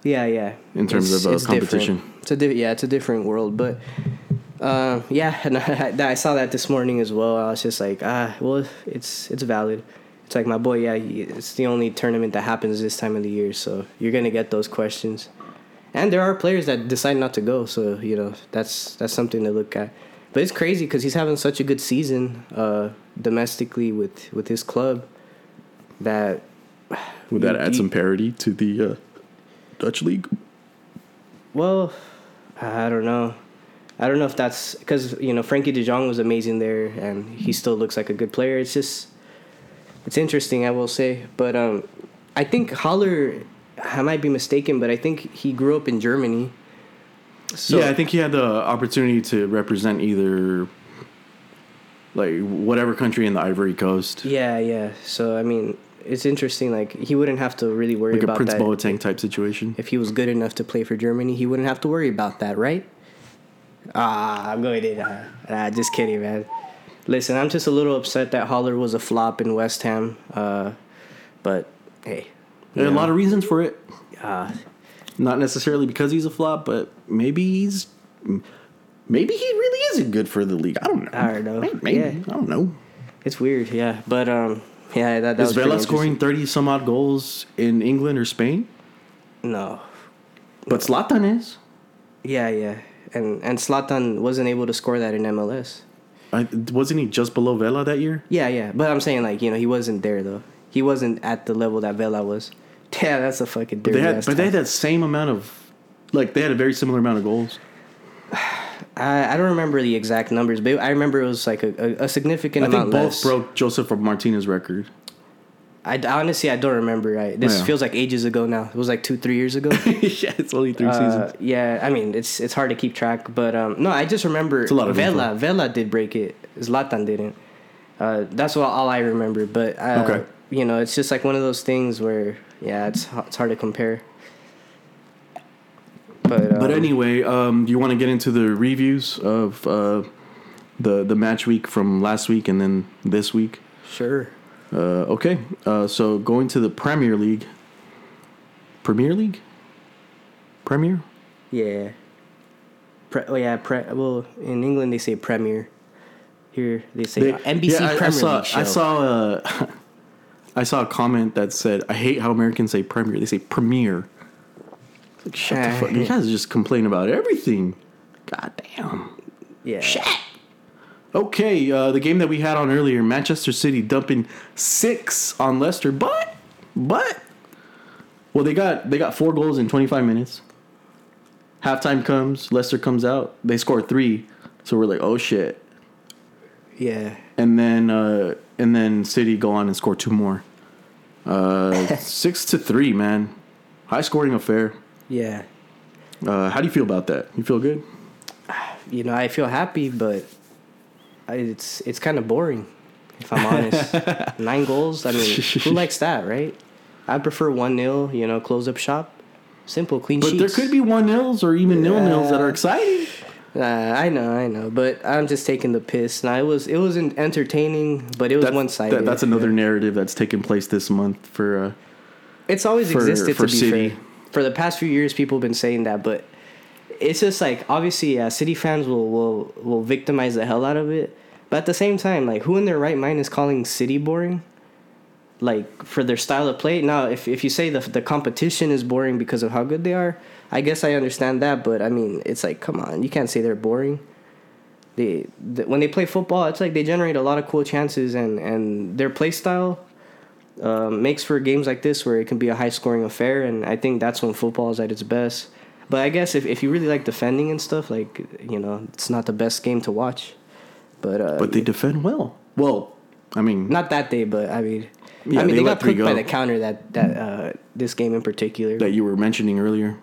Yeah, yeah. In terms of, uh, different. competition. It's a di- yeah, it's a different world, but uh, yeah, [LAUGHS] and I, I saw that this morning as well. I was just like, ah, well, it's it's valid. It's like my boy, yeah, it's the only tournament that happens this time of the year, so you're gonna get those questions. And there are players that decide not to go, so you know that's that's something to look at. But it's crazy because he's having such a good season uh, domestically with with his club that [SIGHS] Would that add some parity to the uh, Dutch league? Well, I don't know. I don't know if that's because you know Frenkie De Jong was amazing there, and he still looks like a good player. It's just, it's interesting, I will say. But um, I think Haller, I might be mistaken, but I think he grew up in Germany. So yeah, I think he had the opportunity to represent either like whatever country in the Ivory Coast, yeah, yeah. So I mean, it's interesting. Like he wouldn't have to really worry like a Prince that. Boateng type situation. if he was good enough to play for Germany, he wouldn't have to worry about that, right? Ah, I'm going to. Uh, ah, just kidding, man. Listen, I'm just a little upset that Haller was a flop in West Ham. Uh, but hey, There are a lot of reasons for it. uh, Not necessarily because he's a flop, but maybe he's maybe he really isn't good for the league. I don't know. I don't know. Maybe Yeah. I don't know. it's weird, yeah. But um, yeah, that, that Is Vela scoring thirty some odd goals in England or Spain? No, But Zlatan is. yeah, yeah, and and Zlatan wasn't able to score that in MLS. I, wasn't he just below Vela that year? Yeah, yeah, but I'm saying like you know he wasn't there though. He wasn't at the level that Vela was. [LAUGHS] Yeah, that's a fucking But they had, ass but they had that same amount of, like they had a very similar amount of goals. [SIGHS] I, I don't remember the exact numbers, but I remember it was like a, a, a significant I think amount both less. broke Josef Martinez record. I honestly I don't remember. Right, this Yeah. feels like ages ago now. It was like two three years ago. [LAUGHS] yeah, it's only three Uh, seasons. yeah, I mean it's it's hard to keep track, but um, no, I just remember a lot of Vela. info. Vela did break it. Zlatan didn't. Uh, that's all, all I remember. But uh, Okay. you know, it's just like one of those things where yeah, it's it's hard to compare. But um, But anyway, um, you want to get into the reviews of uh, the the match week from last week and then this week? sure. Uh, okay, uh, so going to the Premier League. Premier League. Premier. Yeah. Pre- oh yeah, pre- well in England they say Premier. Here they say They- uh, NBC yeah, I- I, Premier saw, League show. I saw uh, [LAUGHS] I saw a comment that said, "I hate how Americans say Premier. They say Premier." Like, shut the fuck! You guys just complain about everything. God damn. yeah. Shit. Okay, uh, the game that we had on earlier, Manchester City dumping six on Leicester, but But well, they got they got four goals in 25 minutes. Halftime comes, Leicester comes out, they score three, so we're like, oh shit. Yeah. And then uh, and then City go on and score two more. Uh, [LAUGHS] six to three, man. High scoring affair. Yeah. Uh, how do you feel about that? You feel good? You know, I feel happy, but it's it's kind of boring, if I'm honest. [LAUGHS] Nine goals. I mean, who [LAUGHS] likes that, right? I prefer one 0 You know, close up shop, simple, clean But sheets. there could be one nils or even nil nils that are exciting. Uh, I know, I know, but I'm just taking the piss. Now it was it wasn't entertaining, but it was one sided. that- that's another narrative that's taken place this month for. Uh, It's always for- existed for to be City. fair. For the past few years, people have been saying that, but it's just like obviously, yeah, City fans will will will victimize the hell out of it. But at the same time, like who in their right mind is calling City boring? Like for their style of play. Now, if if you say the the competition is boring because of how good they are, I guess I understand that. But I mean, it's like, come on, you can't say they're boring. They, the, when they play football, it's like they generate a lot of cool chances, and and their play style um, makes for games like this where it can be a high scoring affair, and I think that's when football is at its best. But I guess if, if you really like defending and stuff, like you know, it's not the best game to watch. But uh, but they defend well. Well, I mean, not that day, but I mean, Yeah, I mean they they, got three cooked by the counter that that uh, this game in particular. that you were mentioning earlier.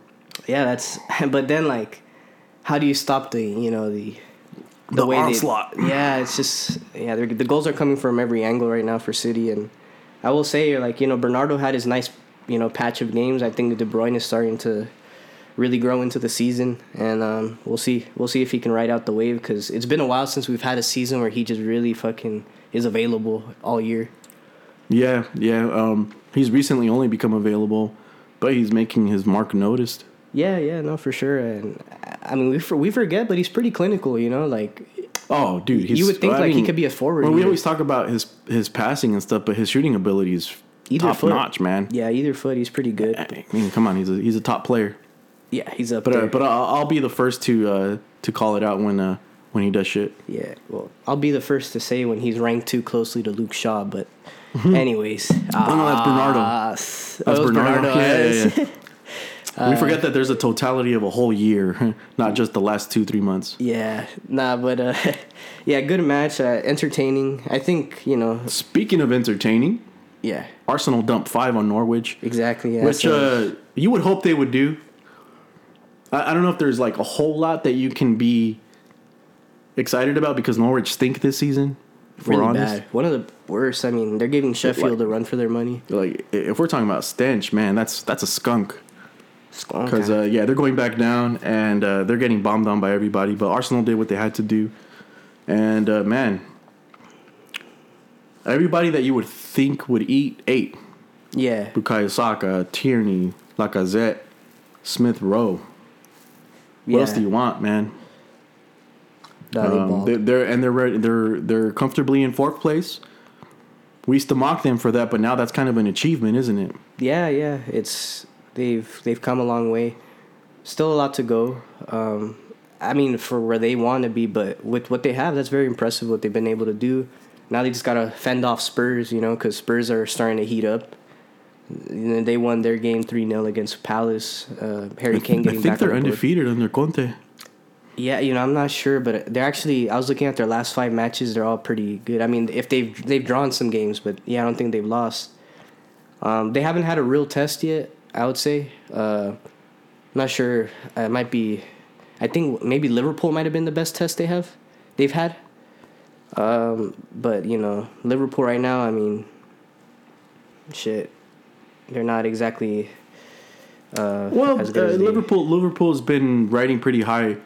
yeah, that's. [LAUGHS] But then like, how do you stop the you know the The they- onslaught. yeah, it's just yeah. The goals are coming from every angle right now for City, and I will say like you know Bernardo had his nice you know patch of games. I think De Bruyne is starting to really grow into the season, and um, we'll see we'll see if he can ride out the wave because it's been a while since we've had a season where he just really fucking is available all year. Yeah, yeah. Um, he's recently only become available, but he's making his mark noticed. Yeah, yeah, no, for sure. And I mean, we for, we forget, but he's pretty clinical. You know, like Oh, dude, he's, you would think I like he mean, could be a forward. Well, we always talk about his his passing and stuff, but his shooting ability is Either top foot. notch, man. yeah, either foot, he's pretty good. I mean, come on, he's a he's a top player. Yeah, he's up But there. uh, but I'll, I'll be the first to uh, to call it out when uh, when he does shit. Yeah, well, I'll be the first to say when he's ranked too closely to Luke Shaw, but [LAUGHS] anyways. Oh, no, that's Bernardo. ah, That's that was Bernardo. Yeah, yeah, yeah. [LAUGHS] we forget that there's a totality of a whole year, [LAUGHS] not just the last two three months. Yeah, nah, but uh, yeah, good match, uh, entertaining. I think you know, Speaking of entertaining, yeah, Arsenal dumped five on Norwich. exactly. Yeah, which so- uh, you would hope they would do. I, I don't know if there's like a whole lot that you can be excited about because Norwich stink this season. If really we're honest, bad. One of the worst. I mean, they're giving Sheffield a run for their money. like if we're talking about stench, man, that's that's a skunk. Skunk. Because uh, yeah, they're going back down and uh, they're getting bombed on by everybody. But Arsenal did what they had to do, and uh, man, everybody that you would think would eat ate. yeah, Bukayo Saka, Tierney, Lacazette, Smith Rowe. What yeah. else do you want, man? They Um, they're, they're and they're they're they're comfortably in fourth place. We used to mock them for that, but now that's kind of an achievement, isn't it? Yeah, yeah, it's they've they've come a long way. Still a lot to go. Um, I mean, for where they want to be, but with what they have, that's very impressive. What they've been able to do. Now they just gotta fend off Spurs, you know, because Spurs are starting to heat up. They won their game three 0 against Palace. Uh, Harry Kane I getting think back they're on board. undefeated under Conte. Yeah, you know, I'm not sure, but they're actually. I was looking at their last five matches; they're all pretty good. I mean, if they've they've drawn some games, but yeah, I don't think they've lost. Um, they haven't had a real test yet. I would say. Uh, not sure. Uh, it might be. I think maybe Liverpool might have been the best test they have, they've had. Um, but you know, Liverpool right now. I mean, shit, they're not exactly. Uh, Well, as uh, as they- Liverpool Liverpool's been riding pretty high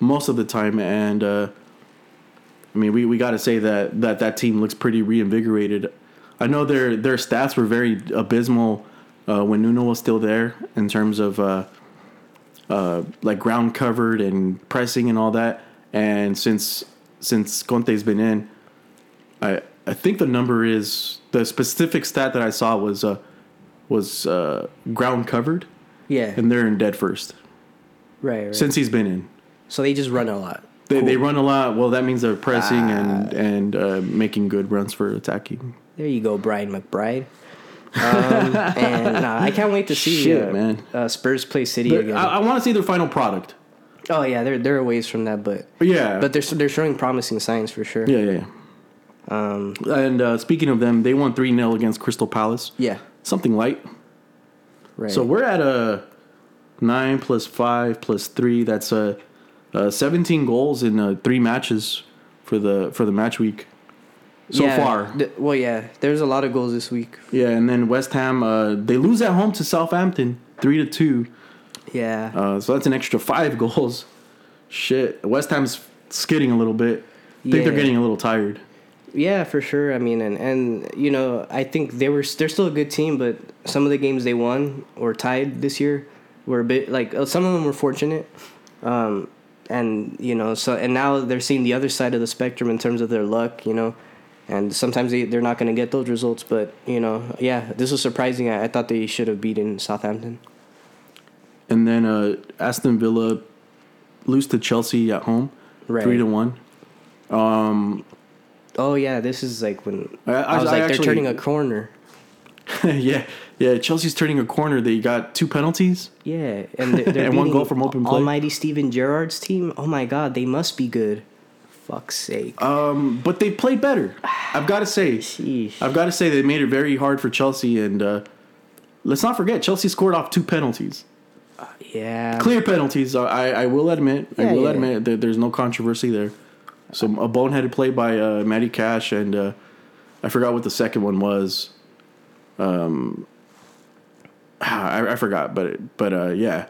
most of the time, and uh, I mean we, we got to say that, that that team looks pretty reinvigorated. I know their their stats were very abysmal uh, when Nuno was still there in terms of uh, uh, like ground covered and pressing and all that. And since since Conte's been in, I I think the number is the specific stat that I saw was uh, was uh, ground covered yeah, and they're in dead first right, right. since he's been in. so they just run a lot. They, they run a lot. Well, that means they're pressing and Ah. and uh, making good runs for attacking. There you go, Brian McBride. Um, [LAUGHS] and nah, I can't wait to see Shit, uh, man. Uh, Spurs play City They're- again. I, I want to see their final product. oh yeah, they're they're a ways from that, but Yeah, but they're they're showing promising signs for sure. yeah, yeah. yeah. Um, And uh, speaking of them, they won three 0 against Crystal Palace. yeah. Something light. Right. So we're at a nine plus five plus three. That's a, uh seventeen goals in uh, three matches for the for the match week so Yeah, far. th- well, yeah. There's a lot of goals this week. Yeah, and then West Ham uh, they lose at home to Southampton three to two. Yeah. Uh, so that's an extra five [LAUGHS] goals. Shit, West Ham's skidding a little bit. I think they're getting a little tired. Yeah, for sure. I mean, and and you know, I think they were they're still a good team, but some of the games they won or tied this year were a bit like uh, some of them were fortunate, um, and you know, so and now they're seeing the other side of the spectrum in terms of their luck, you know, and sometimes they they're not going to get those results, but you know, yeah, this was surprising. I, I thought they should have beaten Southampton. And then uh, Aston Villa lose to Chelsea at home, Right. three to one. Oh yeah, this is like when I- I, I- was I like actually- they're turning a corner. [LAUGHS] yeah, yeah. Chelsea's turning a corner. They got two penalties. Yeah, and [LAUGHS] they're, they're And one goal from open play. Almighty Steven Gerrard's team. Oh my God, they must be good. Fuck's sake. Um, but they played better. I've got to say. Sheesh. I've got to say they made it very hard for Chelsea, and uh, let's not forget Chelsea scored off two penalties, yeah. clear penalties. uh, I I will admit, Yeah, I will yeah. admit that there's no controversy there. So a boneheaded play by uh, Matty Cash, and uh, I forgot what the second one was. Um, I, I forgot, but but uh, yeah,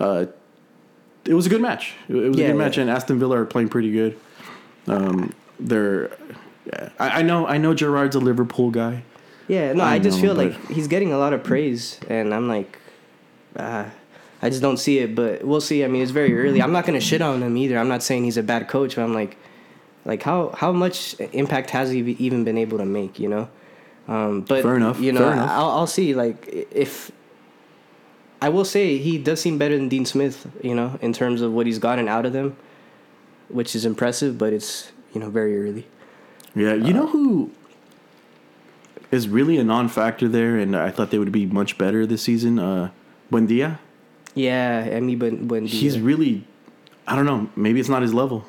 uh, it was a good match. It was Yeah, a good yeah. match, and Aston Villa are playing pretty good. Um, they're, yeah, I, I know I know Gerrard's a Liverpool guy. Yeah, no, I I, just know, feel like he's getting a lot of praise, and I'm like, uh, I just don't see it. But we'll see. I mean, it's very early. I'm not gonna shit on him either. I'm not saying he's a bad coach, but I'm like, like how how much impact has he even been able to make? You know. Um, but Fair enough, You know, enough. I'll I'll see. Like if I will say he does seem better than Dean Smith. You know, in terms of what he's gotten out of them, which is impressive. But it's you know very early. Yeah, you know who is really a non-factor there, and I thought they would be much better this season. Uh, Buendia, Yeah, I mean, but he's really, I don't know, maybe it's not his level.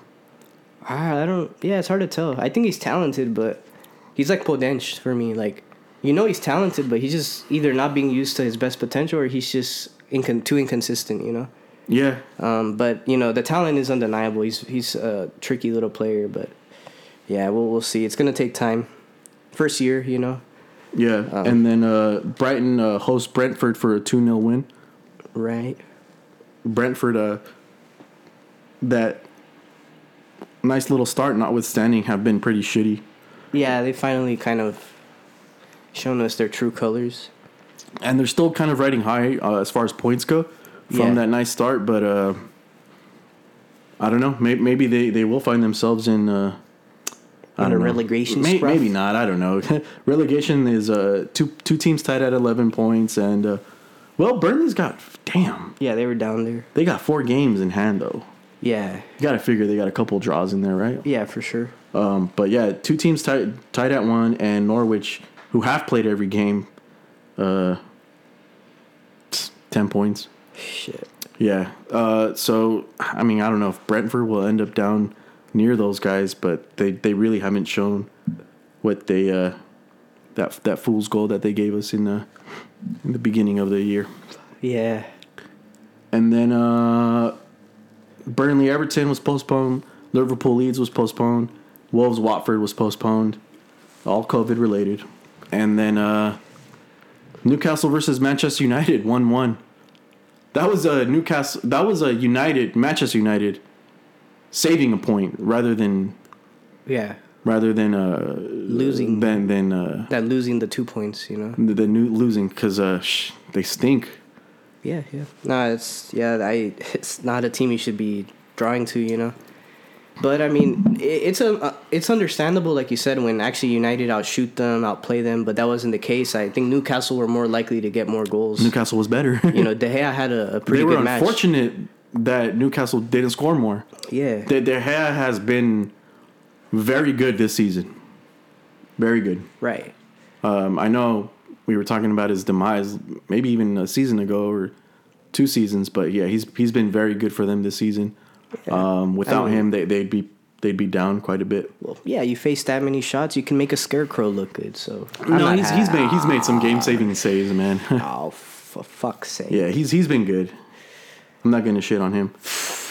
Ah, I don't. Yeah, it's hard to tell. I think he's talented, but he's like Podence for me. Like, you know, he's talented, but he's just either not being used to his best potential, or he's just incon- too inconsistent. You know. Yeah, Um, but you know, the talent is undeniable. He's he's a tricky little player, but yeah, we'll we'll see. It's gonna take time. First year, you know. yeah, Um, and then uh, Brighton uh, hosts Brentford for a two 0 win. Right. Brentford, uh, that nice little start, notwithstanding, have been pretty shitty. Yeah, they finally kind of shown us their true colors. and they're still kind of riding high uh, as far as points go from Yeah. that nice start. But uh, I don't know. Maybe, maybe they, they will find themselves in. Uh, In a relegation May, maybe not. I don't know. [LAUGHS] relegation is uh, two two teams tied at eleven points, and uh, well, Burnley's got damn. Yeah, they were down there. They got four games in hand though. Yeah. You got to figure they got a couple draws in there, right? Yeah, for sure. Um, but yeah, two teams tied tied at one, and Norwich, who have played every game, uh, ten points. Shit. Yeah. Uh, so I mean, I don't know if Brentford will end up down near those guys, but they, they really haven't shown what they uh, that that fool's goal that they gave us in the in the beginning of the year. Yeah. And then uh, Burnley Everton was postponed. Liverpool Leeds was postponed. Wolves Watford was postponed. All COVID related. And then uh, Newcastle versus Manchester United [LAUGHS] one one. That was a Newcastle. That was a United Manchester United saving a point rather than Yeah. rather than uh, Losing. than than uh, That losing the two points, you know. the, the new losing because uh, sh- they stink. Yeah, yeah. No, it's yeah. I it's not a team you should be drawing to, you know. But I mean, it, it's a uh, it's understandable, like you said, when actually United outshoot them, outplay them. But that wasn't the case. I think Newcastle were more likely to get more goals. Newcastle was better. you know, De Gea had a, a pretty they were good match. unfortunate that Newcastle didn't score more. Yeah, De, De Gea has been very good this season. Very good. right. Um, I know we were talking about his demise, maybe even a season ago or two seasons. But yeah, he's he's been very good for them this season. Um, without I mean- him, they they'd be they'd be down quite a bit. Well, yeah, you face that many shots, you can make a scarecrow look good. So I'm no, he's ha- he's made he's made some game saving saves, man. [LAUGHS] Oh, for fuck's sake! yeah, he's he's been good. I'm not gonna shit on him.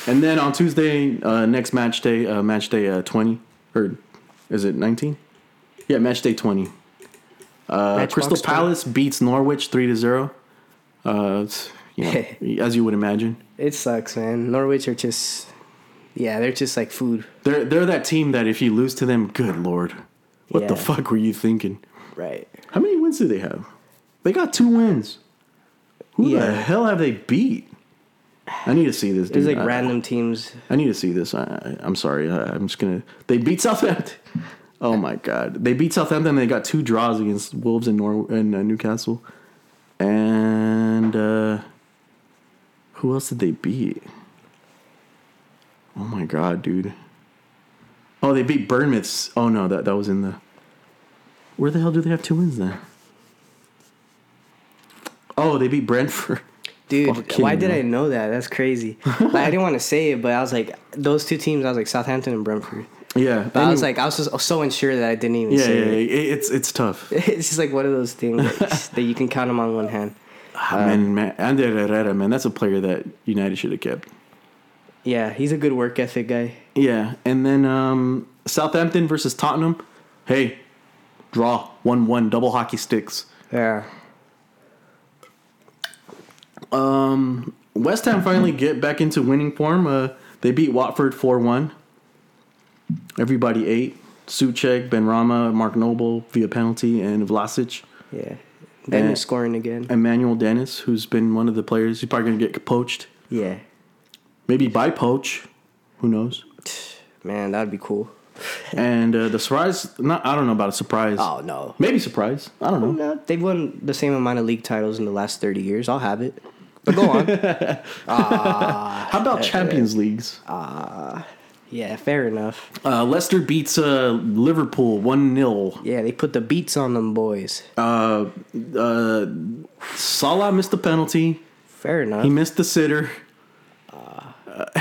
And then on Tuesday, uh, next match day, uh, match day uh, 20 or is it 19? Yeah, match day 20. Uh, Crystal 20. Palace beats Norwich three to zero. Uh, you know, [LAUGHS] as you would imagine, It sucks, man. Norwich are just, yeah, they're just like food, they're they're that team that if you lose to them, good lord, what the fuck were you thinking? right? How many wins do they have? They got two wins. Who the hell have they beat? I need to see this. There's like I- random teams. I need to see this. I, I'm sorry. I, I'm just gonna. They beat Southampton. Oh my god! They beat Southampton. They got two draws against Wolves and Nor and uh, Newcastle, and uh, who else did they beat? Oh my god, dude! Oh, they beat Bournemouth. Oh no, that that was in the. Where the hell do they have two wins then? Oh, they beat Brentford. [LAUGHS] Dude, Fucking why did hell. I know that? That's crazy. like, I didn't want to say it, but I was like, those two teams. I was like Southampton and Brentford. Yeah, But I was like, I was just so unsure that I didn't even yeah, yeah, it. it- it's it's tough. [LAUGHS] It's just like one of those things that, [LAUGHS] that you can count them on one hand. Ah, man, man, Ander Herrera, man, that's a player that United should have kept. Yeah, he's a good work ethic guy. Yeah, and then um, Southampton versus Tottenham. Hey, draw one one double hockey sticks. Yeah. Um, West Ham finally get back into winning form. Uh, they beat Watford four one. Everybody ate. Soucek, Ben Rama, Mark Noble via penalty, and Vlasic. Yeah. Eh. scoring again. Emmanuel Dennis, who's been one of the players, he's probably gonna get poached. Yeah. Maybe by poach. Who knows? [SIGHS] Man, that'd be cool. [LAUGHS] And uh, the surprise, not I don't know about a surprise. Oh no. Maybe surprise. I don't know. No, they've won the same amount of league titles in the last thirty years. I'll have it. But go on. [LAUGHS] How about Champions Leagues? Yeah, fair enough. Uh, Leicester beats uh, Liverpool 1 0. Yeah, they put the beats on them boys. Uh, uh, Salah missed the penalty. Fair enough. He missed the sitter. Uh,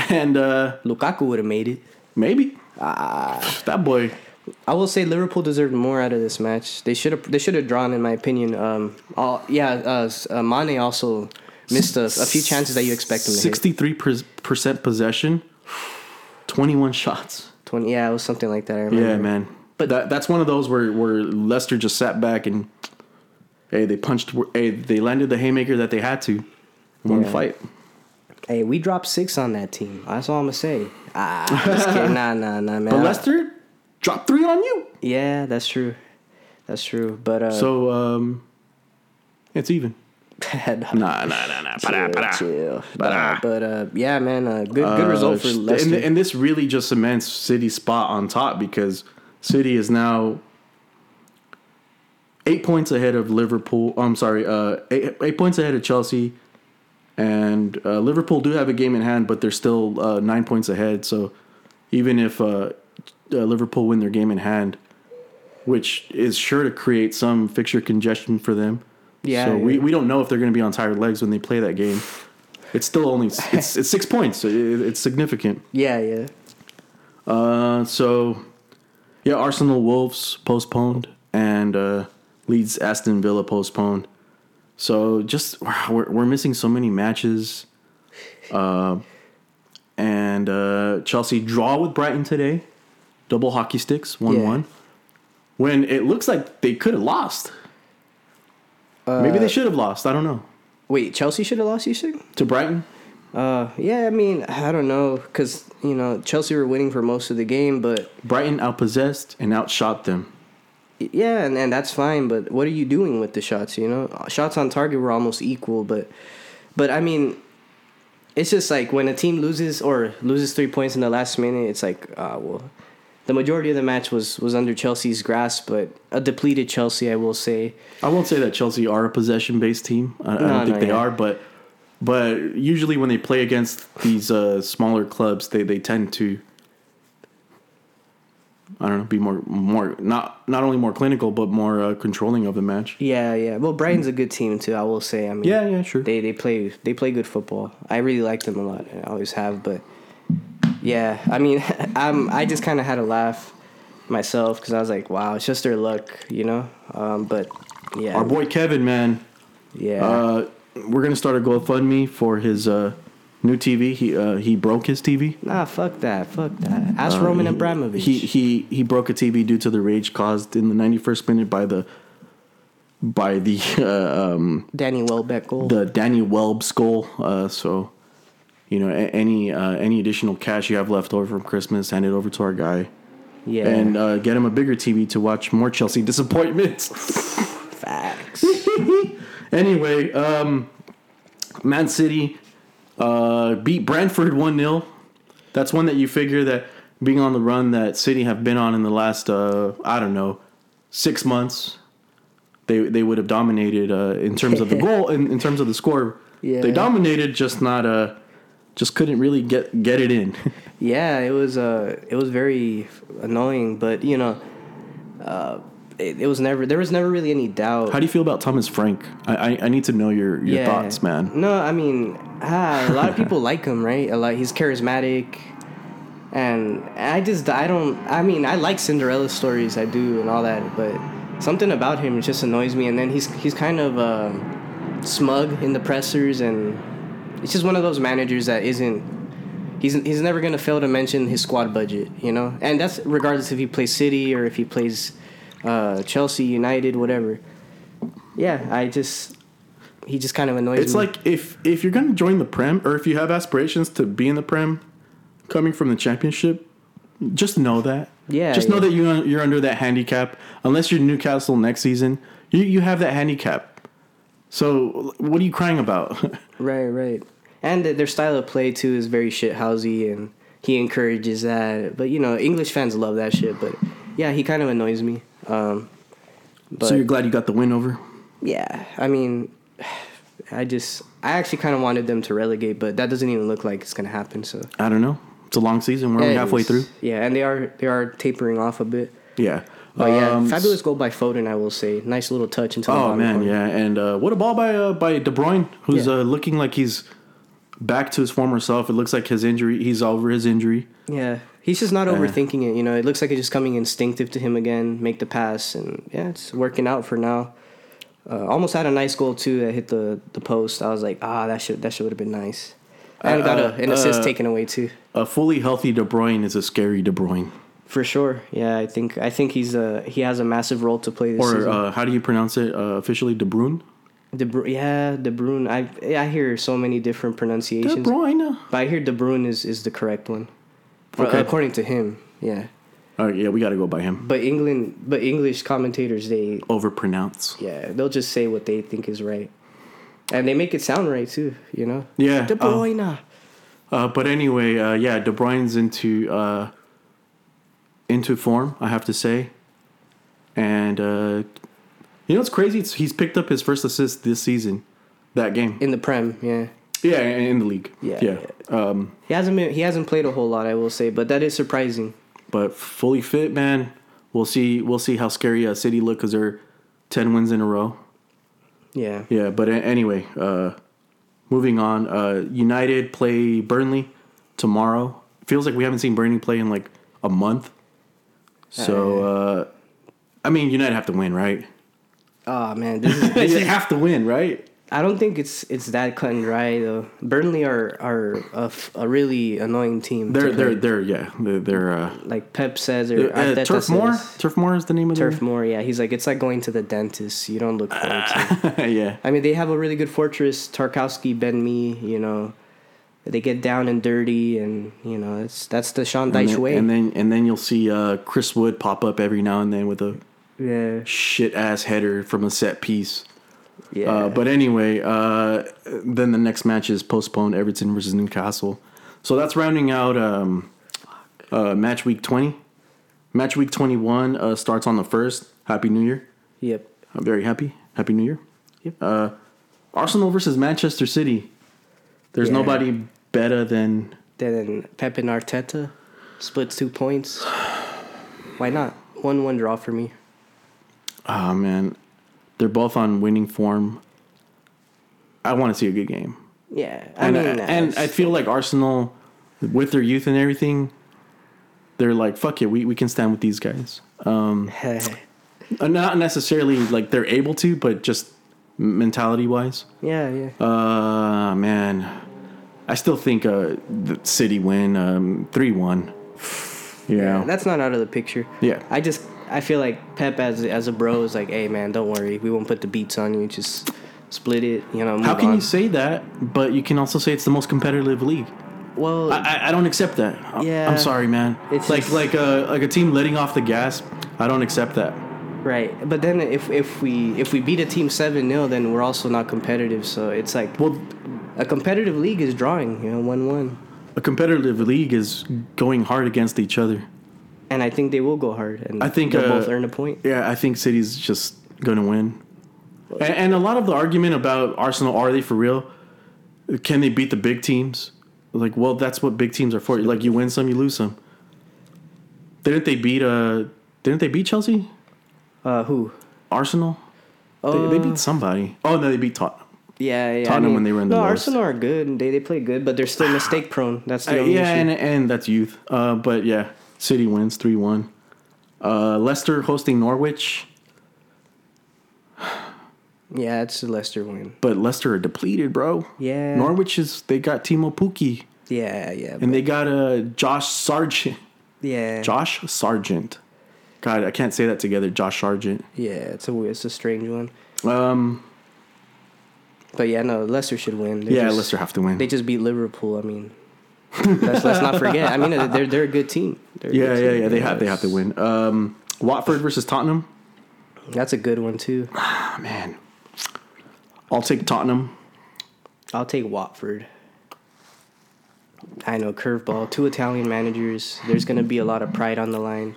and uh, Lukaku would have made it. maybe. [SIGHS] that boy. I will say Liverpool deserved more out of this match. They should have. They should have drawn, in my opinion. Um, all, yeah, uh, uh, Mane also missed a, a few chances that you expect him to hit. 63% possession, 21 shots. Twenty. Yeah, it was something like that. I remember. Yeah, man. But that, that's one of those where, where Leicester just sat back and, hey, they punched, hey, they landed the haymaker that they had to. Won the Yeah. fight. Hey, we dropped six on that team. That's all I'm gonna say. Ah, just kidding. [LAUGHS] Nah, nah, nah, man. But Leicester dropped three on you. Yeah, that's true. That's true. But uh, So, um, it's even. Nah, Nah, nah, nah, Para, para. chill. Para. But uh, yeah, man, uh, good good result for Uh, Leicester. And, and this really just cements City's spot on top because City is now eight points ahead of Liverpool. I'm sorry, uh, eight, eight points ahead of Chelsea. And uh, Liverpool do have a game in hand, but they're still uh, nine points ahead. So even if uh, uh, Liverpool win their game in hand, which is sure to create some fixture congestion for them. Yeah, So we, yeah. we don't know if they're going to be on tired legs when they play that game. It's still only it's it's six points. It, it's significant. [LAUGHS] yeah, yeah. Uh, so yeah, Arsenal Wolves postponed and uh, Leeds Aston Villa postponed. So just [SIGHS] we're we're missing so many matches. Uh, and uh, Chelsea draw with Brighton today, double hockey sticks one one. When it looks like they could have lost. Maybe they should have lost. I don't know Wait, Chelsea should have lost. You think? to Brighton. Uh, yeah. I mean, I don't know, cause you know Chelsea were winning for most of the game, but Brighton outpossessed and outshot them. yeah, and, and that's fine. But what are you doing with the shots? You know, shots on target were almost equal, but but I mean, it's just like when a team loses or loses three points in the last minute, it's like, ah, well, the majority of the match was was under Chelsea's grasp, but a depleted Chelsea, I will say. I won't say that Chelsea are a possession based team. I, I don't think they yeah. are, but but usually when they play against these uh, smaller clubs, they, they tend to I don't know, be more more not not only more clinical but more uh, controlling of the match. Yeah, yeah. Well, Brighton's a good team too. I will say. I mean, Yeah, yeah, sure. They they play they play good football. I really like them a lot. I always have, but yeah, I mean, [LAUGHS] I'm I just kind of had to laugh myself because I was like, wow, it's just their luck, you know. Um, but yeah, Our boy Kevin, man, yeah, uh, we're gonna start a GoFundMe for his uh, new TV. He uh, he broke his TV. nah, fuck that, fuck that. Ask Roman Abramovich. Uh, He he he broke a TV due to the rage caused in the 91st minute by the by the [LAUGHS] uh, um, Danny Welbeck goal. the Danny Welb's goal. Uh, so, you know, a- any uh, any additional cash you have left over from Christmas, hand it over to our guy, yeah, and uh, get him a bigger TV to watch more Chelsea disappointments. facts. [LAUGHS] anyway, um, Man City uh, beat Brentford one 0 That's one that you figure that being on the run that City have been on in the last uh, I don't know six months. They, they would have dominated uh, in terms of the [LAUGHS] goal in, in terms of the score. Yeah. They dominated, just not uh, just couldn't really get get it in. [LAUGHS] Yeah, it was uh it was very annoying, but you know, uh, it, it was never there was never really any doubt. How do you feel about Thomas Frank? I I, I need to know your, your thoughts, man. No, I mean, ah, a lot of people [LAUGHS] like him, right? A lot. He's charismatic, and I just I don't. I mean, I like Cinderella stories, I do, and all that, but something about him just annoys me. And then he's he's kind of uh, smug in the pressers, and it's just one of those managers that isn't. He's, he's never gonna fail to mention his squad budget, you know, and that's regardless if he plays City or if he plays uh, Chelsea, United, whatever. Yeah, I just he just kind of annoys It's me. It's like if if you're gonna join the Prem, or if you have aspirations to be in the Prem, coming from the Championship, just know that. Yeah, Just know yeah. that you you're under that handicap. Unless you're Newcastle next season, you you have that handicap. So what are you crying about? [LAUGHS] Right, right. And their style of play too is very shithousey, and he encourages that. But you know, English fans love that shit. But yeah, he kind of annoys me. Um, but so you're glad you got the win over? yeah, I mean, [SIGHS] I just I actually kind of wanted them to relegate, but that doesn't even look like it's gonna happen. So I don't know. It's a long season. We're only halfway through. Yeah, and they are they are tapering off a bit. Yeah. But yeah, Um, fabulous goal by Foden, I will say. Nice little touch into the Oh man, corner. yeah, and uh, what a ball by uh, by De Bruyne, who's Yeah. uh, looking like he's back to his former self. It looks like his injury, he's over his injury. Yeah, he's just not overthinking it. You know, it looks like it's just coming instinctive to him again. Make the pass, and yeah, it's working out for now. Uh, almost had a nice goal too that hit the, the post. I was like, ah, that should that should have been nice. And got a, an assist uh, taken away too, A fully healthy De Bruyne is a scary De Bruyne. for sure. Yeah, I think I think he's uh he has a massive role to play this Or season. uh, how do you pronounce it uh, officially? De Bruyne. De Bru- yeah, De Bruyne. I I hear so many different pronunciations. De Bruyne. but I hear De Bruyne is, is the correct one, Okay. according to him. Yeah, All right, yeah, we got to go by him. but England, but English commentators they Overpronounce. Yeah, they'll just say what they think is right, and they make it sound right too. You know. Yeah. De uh, Bruyne. uh, but anyway, uh, yeah, De Bruyne's into uh, into form, I have to say, and uh, you know what's crazy? It's, he's picked up his first assist this season, that game. in the Prem. Yeah, Yeah, in the league. Yeah, yeah. Um, he hasn't been, he hasn't played a whole lot, I will say, but that is surprising. but fully fit, man. We'll see. We'll see how scary uh, City look because they're ten wins in a row. Yeah, Yeah, but a- anyway, uh, moving on. Uh, United play Burnley tomorrow. Feels like we haven't seen Burnley play in like a month. So, uh, I mean, United have to win, right? Oh man, this is, [LAUGHS] this they have to win, right? I don't think it's it's that cut and dry though. Burnley are are a, f- a really annoying team. They're they're they're yeah they're, they're uh, like Pep says or uh, Arteta Turf Moor. Turf Moor is the name of Turf Moor, yeah. He's like it's like going to the dentist. You don't look forward to. it. [LAUGHS] yeah. I mean, they have a really good fortress. Tarkowski, Ben Mee, you know, they get down and dirty, and you know, it's that's the Sean Dyche way. and then and then you'll see uh, Chris Wood pop up every now and then with a yeah, shit ass header from a set piece. yeah. Uh, but anyway, uh, then the next match is postponed: Everton versus Newcastle. So that's rounding out um, uh, match week twenty. Match week twenty one uh, starts on the first. Happy New Year! yep. I'm very happy. Happy New Year. Yep. Uh, Arsenal versus Manchester City. There's Yeah. nobody better than Then Pep and Arteta splits two points. Why not? One one draw for me. Oh man, they're both on winning form. I want to see a good game, Yeah, I and mean, and I feel like Arsenal, with their youth and everything, they're like fuck it, we we can stand with these guys. Um, [LAUGHS] uh, not necessarily like they're able to, but just mentality wise. yeah, yeah. Uh man, I still think uh the City win um three one. Yeah, That's not out of the picture. Yeah. I just I feel like Pep as as a bro is like, hey man, don't worry, we won't put the beats on you. Just split it. You know. Move How can on. you say that? But you can also say it's the most competitive league. Well, I, I- don't accept that. I- Yeah. I'm sorry, man. It's like just- like a like a team letting off the gas. I don't accept that. right. But then if if we if we beat a team seven 0 then we're also not competitive. So it's like Well, a competitive league is drawing. You know, one one. a competitive league is going hard against each other. And I think they will go hard. And I think, they'll uh, both earn a point. Yeah, I think City's just going to win. And, and a lot of the argument about Arsenal, are they for real? Can they beat the big teams? Like, well, that's what big teams are for. Like, you win some, you lose some. Didn't they beat? Uh, didn't they beat Chelsea? Uh, who? Arsenal? they, they beat somebody. Oh no, they beat Tottenham. Yeah, yeah. Tottenham when they were in the no, lowest. Arsenal are good. They they play good, but they're still mistake prone. That's the Uh, yeah, issue. and and that's youth. Uh, but yeah, City wins three one. Uh, Leicester hosting Norwich, [SIGHS] yeah, it's a Leicester win. but Leicester are depleted, bro. Yeah. Norwich is they got Timo Pukki Yeah, yeah, and they got uh, Josh Sargent. yeah. Josh Sargent. God, I can't say that together. Josh Sargent. Yeah, it's a it's a strange one. Um, But yeah, no, Leicester should win. They yeah, just, Leicester have to win. They just beat Liverpool. I mean, let's let's not forget. I mean, they're they're a good team. They're yeah, good yeah, team. yeah. They have they have to win. Um, Watford versus Tottenham. That's a good one too. Ah, man, I'll take Tottenham. I'll take Watford. I know curveball. Two Italian managers. There's gonna be a lot of pride on the line.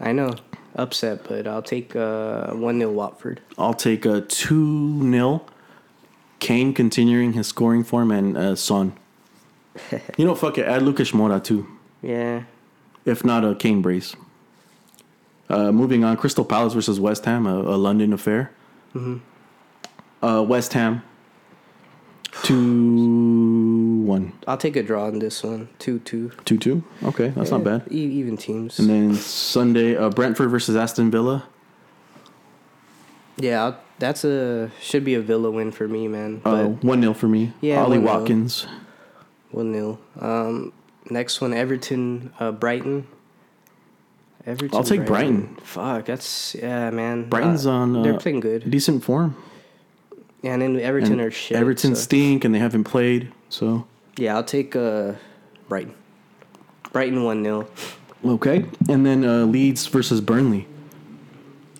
I know upset, but I'll take uh, one 0 Watford. I'll take a two 0 Kane continuing his scoring form and uh, Son you know, fuck it. Add Lucas Moura too. Yeah. If not uh, a Kane brace. Uh, moving on, Crystal Palace versus West Ham, a, a London affair. Mm-hmm. Uh, West Ham. Two one. I'll take a draw on this one. Two two. Two two. Okay, that's yeah, not bad. E- even teams. And then Sunday, uh, Brentford versus Aston Villa. Yeah, I'll, that's a should be a Villa win for me, man. Uh, one uh, for me. Yeah, Ollie Watkins. Nil. 1 nil. Um, next one Everton, uh, Brighton. Everton. I'll take Brighton. Brighton. Fuck, that's. Yeah, man. Brighton's uh, on. Uh, they're playing good. Decent form. Yeah, and then Everton and are shit. Everton so. stink and they haven't played, so. Yeah, I'll take uh, Brighton. Brighton 1 0. Okay. And then uh, Leeds versus Burnley.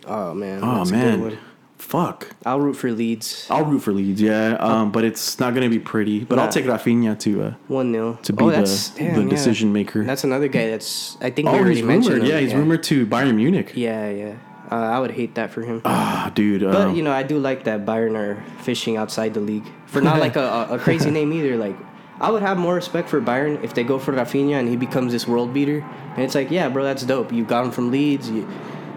Oh, man. Oh, man fuck. I'll root for Leeds. I'll root for Leeds, yeah. Um, but it's not gonna be pretty. But I'll take Rafinha to uh, One 0 to be oh, the the decision maker. That's another guy that's I think we oh, already he's mentioned. rumored. him. Yeah, he's rumored to Bayern Munich. Yeah, yeah. Uh, I would hate that for him. Ah, dude. But um, you know, I do like that Bayern are fishing outside the league for not like a, a a crazy [LAUGHS] name either. Like, I would have more respect for Bayern if they go for Rafinha and he becomes this world beater. And it's like, yeah, bro, that's dope. You got him from Leeds. You,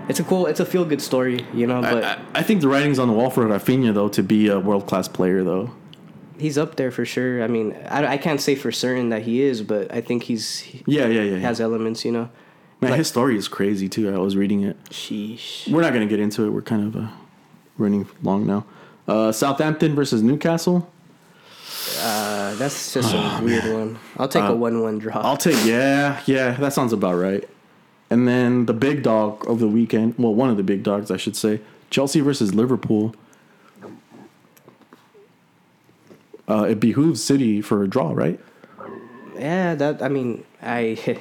it's a cool, it's a feel good story, you know. But I, I, I think the writing's on the wall for Rafinha though to be a world class player though. he's up there for sure. I mean, I, I can't say for certain that he is, but I think he's he Yeah, yeah, yeah. yeah. has elements, you know. Man, like- his story is crazy too. I was reading it. Sheesh. We're not gonna get into it. We're kind of uh, running long now. Uh, Southampton versus Newcastle. Uh, that's just a weird one. I'll take Uh, a one-one draw. I'll take yeah, yeah. That sounds about right. And then the big dog of the weekend. Well, one of the big dogs, I should say. Chelsea versus Liverpool. Uh, it behooves City for a draw, right? Yeah, that I mean, I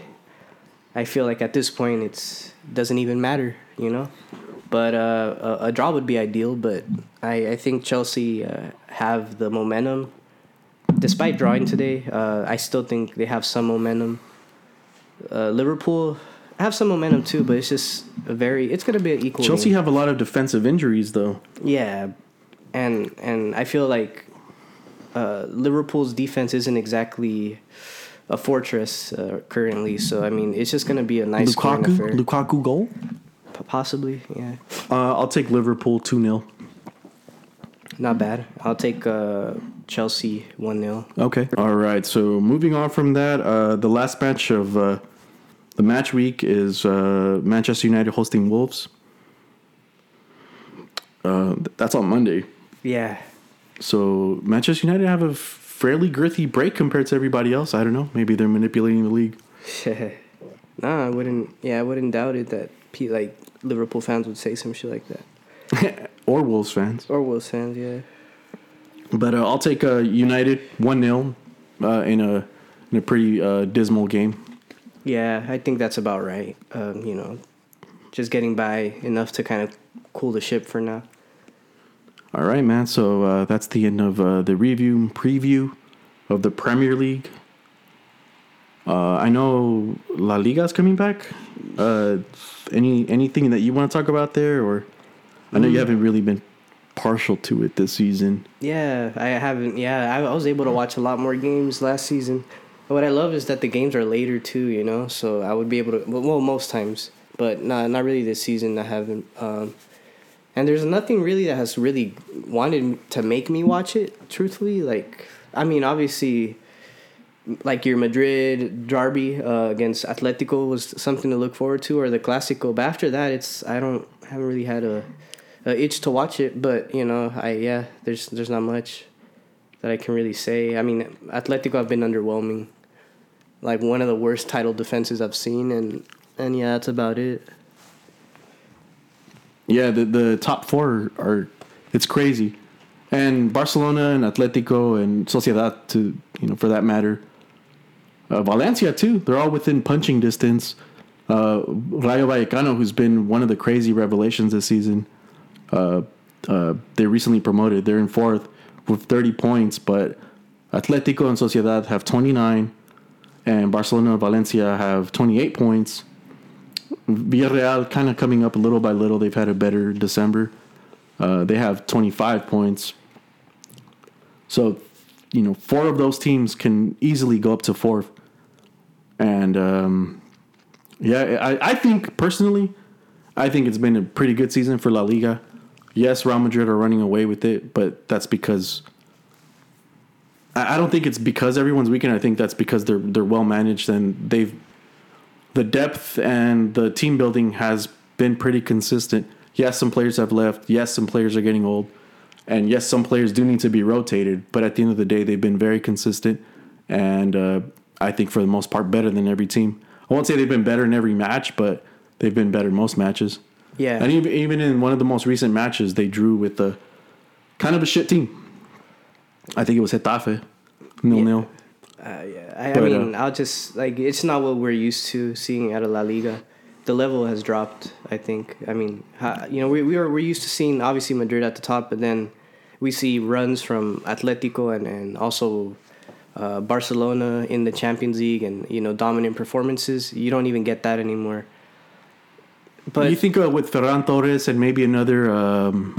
[LAUGHS] I feel like at this point it's doesn't even matter, you know. But uh, a, a draw would be ideal. But I, I think Chelsea uh, have the momentum. Despite drawing today, uh, I still think they have some momentum. Uh, Liverpool have some momentum too, but it's just a very. It's gonna be an equal. Chelsea game. have a lot of defensive injuries, though. Yeah, and and I feel like uh, Liverpool's defense isn't exactly a fortress uh, currently. So I mean, it's just gonna be a nice Lukaku. Lukaku goal. P- Possibly, yeah, Uh, I'll take Liverpool two 0 not bad. I'll take uh, Chelsea one 0 Okay. All right. So moving on from that, uh, the last match of uh, the match week is uh, Manchester United hosting Wolves. Uh, that's on Monday. Yeah, So Manchester United have a fairly girthy break compared to everybody else. I don't know. Maybe they're manipulating the league. [LAUGHS] nah, I wouldn't. Yeah, I wouldn't doubt it that like Liverpool fans would say some shit like that, [LAUGHS] or Wolves fans. or Wolves fans. Yeah, But uh, I'll take uh, United 1 0 uh, in, a, in a pretty uh, dismal game. Yeah, I think that's about right. Um, you know, just getting by enough to kind of cool the ship for now. All right, man. So uh, that's the end of uh, the review preview of the Premier League. Uh, I know La Liga's coming back. Uh, any anything that you want to talk about there, or I know you haven't really been partial to it this season. Yeah, I haven't. Yeah, I, I was able to watch a lot more games last season. What I love is that the games are later too. You know, so I would be able to. Well, well most times, but not not really this season. I haven't. Um, and there's nothing really that has really wanted to make me watch it. Truthfully, like I mean, obviously, like your Madrid derby uh, against Atletico was something to look forward to, or the Clásico. But after that, it's I don't I haven't really had a, a itch to watch it. But you know, I yeah, there's there's not much that I can really say. I mean, Atletico have been underwhelming, like one of the worst title defenses I've seen, and and yeah, that's about it. Yeah, the the top four are it's crazy, and Barcelona and Atletico and Sociedad to you know for that matter, uh, Valencia too. They're all within punching distance. Uh, Rayo Vallecano, who's been one of the crazy revelations this season, uh, uh, they recently promoted. They're in fourth with thirty points, but Atletico and Sociedad have twenty nine, and Barcelona and Valencia have twenty eight points. Villarreal kind of coming up a little by little. They've had a better December. Uh, they have 25 points. So, you know, four of those teams can easily go up to fourth. And um, yeah, I, I think personally, I think it's been a pretty good season for La Liga. Yes, Real Madrid are running away with it, but that's because I, don't think it's because everyone's weakened. I think that's because they're they're well managed and they've the depth and the team building has been pretty consistent. Yes, some players have left. Yes, some players are getting old. And yes, some players do need to be rotated. But at the end of the day, they've been very consistent. And uh, I think for the most part, better than every team. I won't say they've been better in every match, but they've been better in most matches. Yeah, And even, even in one of the most recent matches, they drew with a kind of a shit team. I think it was Getafe, nil nil. Uh, yeah, I, I But, uh, mean, I'll just like it's not what we're used to seeing out of La Liga. The level has dropped. I think. I mean, you know, we we are we're used to seeing obviously Madrid at the top, but then we see runs from Atletico and and also uh, Barcelona in the Champions League, and you know, dominant performances. You don't even get that anymore. But you think uh, with Ferran Torres and maybe another um,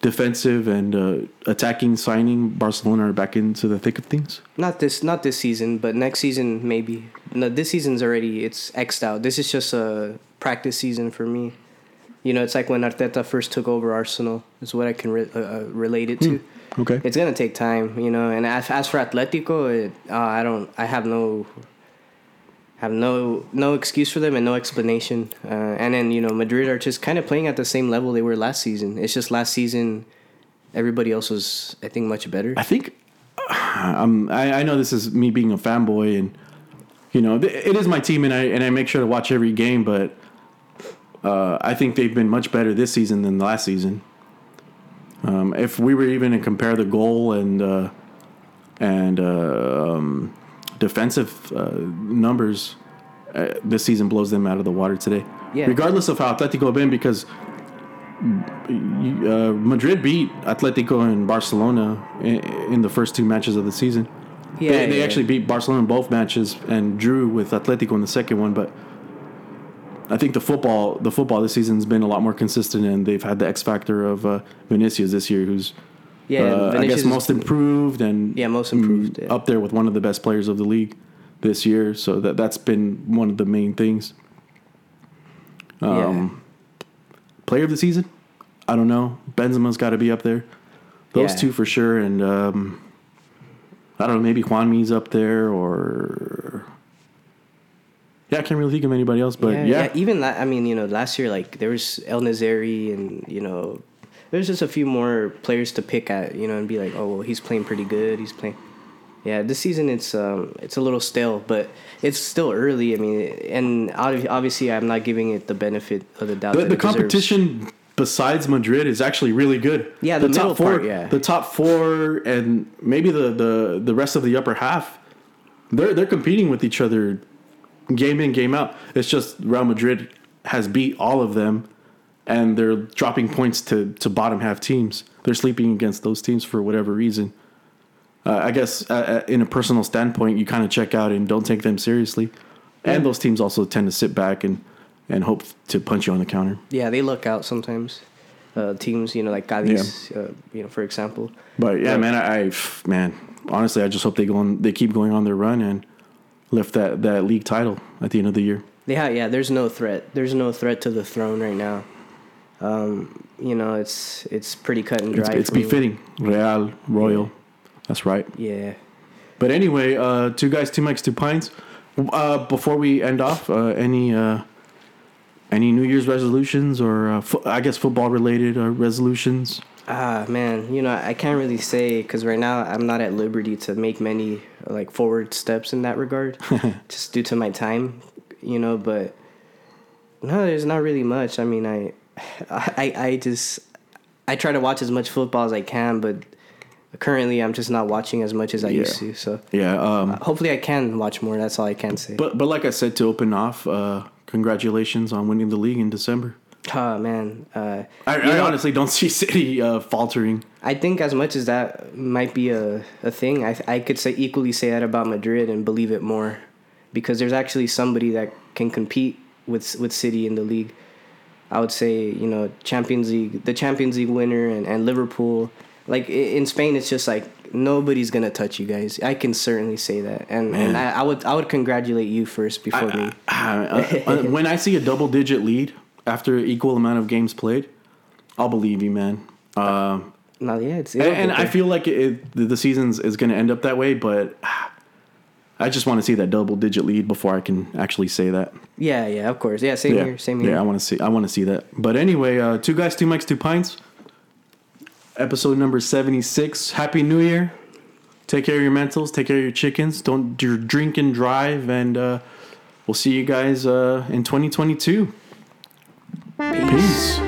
defensive and uh, attacking signing, Barcelona are back into the thick of things? Not this, not this season, but next season maybe. No, this season's already it's xed out. This is just a practice season for me. You know, it's like when Arteta first took over Arsenal. Is what I can re- uh, uh, relate it to. Okay. It's gonna take time, you know. And as, as for Atletico, it, uh, I don't. I have no. Have no no excuse for them and no explanation. Uh, and then you know Madrid are just kind of playing at the same level they were last season. It's just last season, everybody else was I think much better. I think [SIGHS] um, I, I know this is me being a fanboy, and you know it is my team, and I and I make sure to watch every game. But uh, I think they've been much better this season than last season. Um, if we were even to compare the goal and uh, and uh, um, defensive uh, numbers, uh, this season blows them out of the water today. Yeah. Regardless of how Atletico have been, because uh, Madrid beat Atletico and Barcelona in, in the first two matches of the season. Yeah, they, they yeah. actually beat Barcelona in both matches and drew with Atletico in the second one. But I think the football, the football this season's been a lot more consistent, and they've had the X factor of uh, Vinicius this year, who's Yeah, uh, I guess most improved and Yeah, most improved, mm, yeah. up there with one of the best players of the league this year. So that that's been one of the main things. Um, Player of the season, I don't know. Benzema's got to be up there. Those Yeah. two for sure, and um, I don't know. Maybe Juanmi's up there, or yeah, I can't really think of anybody else. But yeah, yeah, yeah, even that. I mean, you know, last year like there was El Nazari, and you know, there's just a few more players to pick at, you know, and be like, oh, well, he's playing pretty good. He's playing. Yeah, this season it's um it's a little stale, but it's still early. I mean, and obvi- obviously I'm not giving it the benefit of the doubt. the, the it deserves. competition besides Madrid is actually really good. Yeah, the middle top four, part, yeah. the top four, and maybe the, the the rest of the upper half, they're they're competing with each other, game in game out. It's just Real Madrid has beat all of them, and they're dropping points to to bottom half teams. They're sleeping against those teams for whatever reason. Uh, I guess uh, uh, in a personal standpoint, you kind of check out and don't take them seriously, and those teams also tend to sit back and and hope to punch you on the counter. Yeah, they look out sometimes. Uh, teams, you know, like Cadiz, uh, you know, for example. But yeah, Yeah. man, I, I man, honestly, I just hope they go on, they keep going on their run and lift that that league title at the end of the year. Yeah, yeah. There's no threat. There's no threat to the throne right now. Um, you know, it's it's pretty cut and dry. it's me. befitting, Real, Royal. That's right. Yeah. But anyway, uh, two guys, two mics, two pints. Uh, before we end off, uh, any uh, any New Year's resolutions or uh, fo- I guess football related uh, resolutions? Ah, man. You know, I can't really say because right now I'm not at liberty to make many like forward steps in that regard, [LAUGHS] just due to my time. You know, but no, there's not really much. I mean, I, I, I just I try to watch as much football as I can, but currently I'm just not watching as much as I used to. So Yeah. Um, hopefully I can watch more. That's all I can say. but but like I said to open off, uh, congratulations on winning the league in December. Oh man, uh, I, I know, honestly don't [LAUGHS] see City uh, faltering. I think as much as that might be a, a thing, I I could say equally say that about Madrid and believe it more, because there's actually somebody that can compete with with City in the league. I would say you know Champions League, the Champions League winner, and, and Liverpool. Like in Spain, it's just like nobody's gonna touch you guys. I can certainly say that, and and I, I would I would congratulate you first before me. Uh, uh, when I see a double digit lead after equal amount of games played, I'll believe you, man. Um, No, yeah, it's and and I feel like it, the the seasons is going to end up that way, but ah, I just want to see that double digit lead before I can actually say that. yeah, yeah, of course, yeah, same yeah, here, same here. Yeah, I want to see. I want to see that. But anyway, uh, two guys, two mics, two pints. Episode number seventy six. Happy New Year. Take care of your mentals. Take care of your chickens. Don't dr- drink and drive. And uh, we'll see you guys uh, in twenty twenty two. Peace.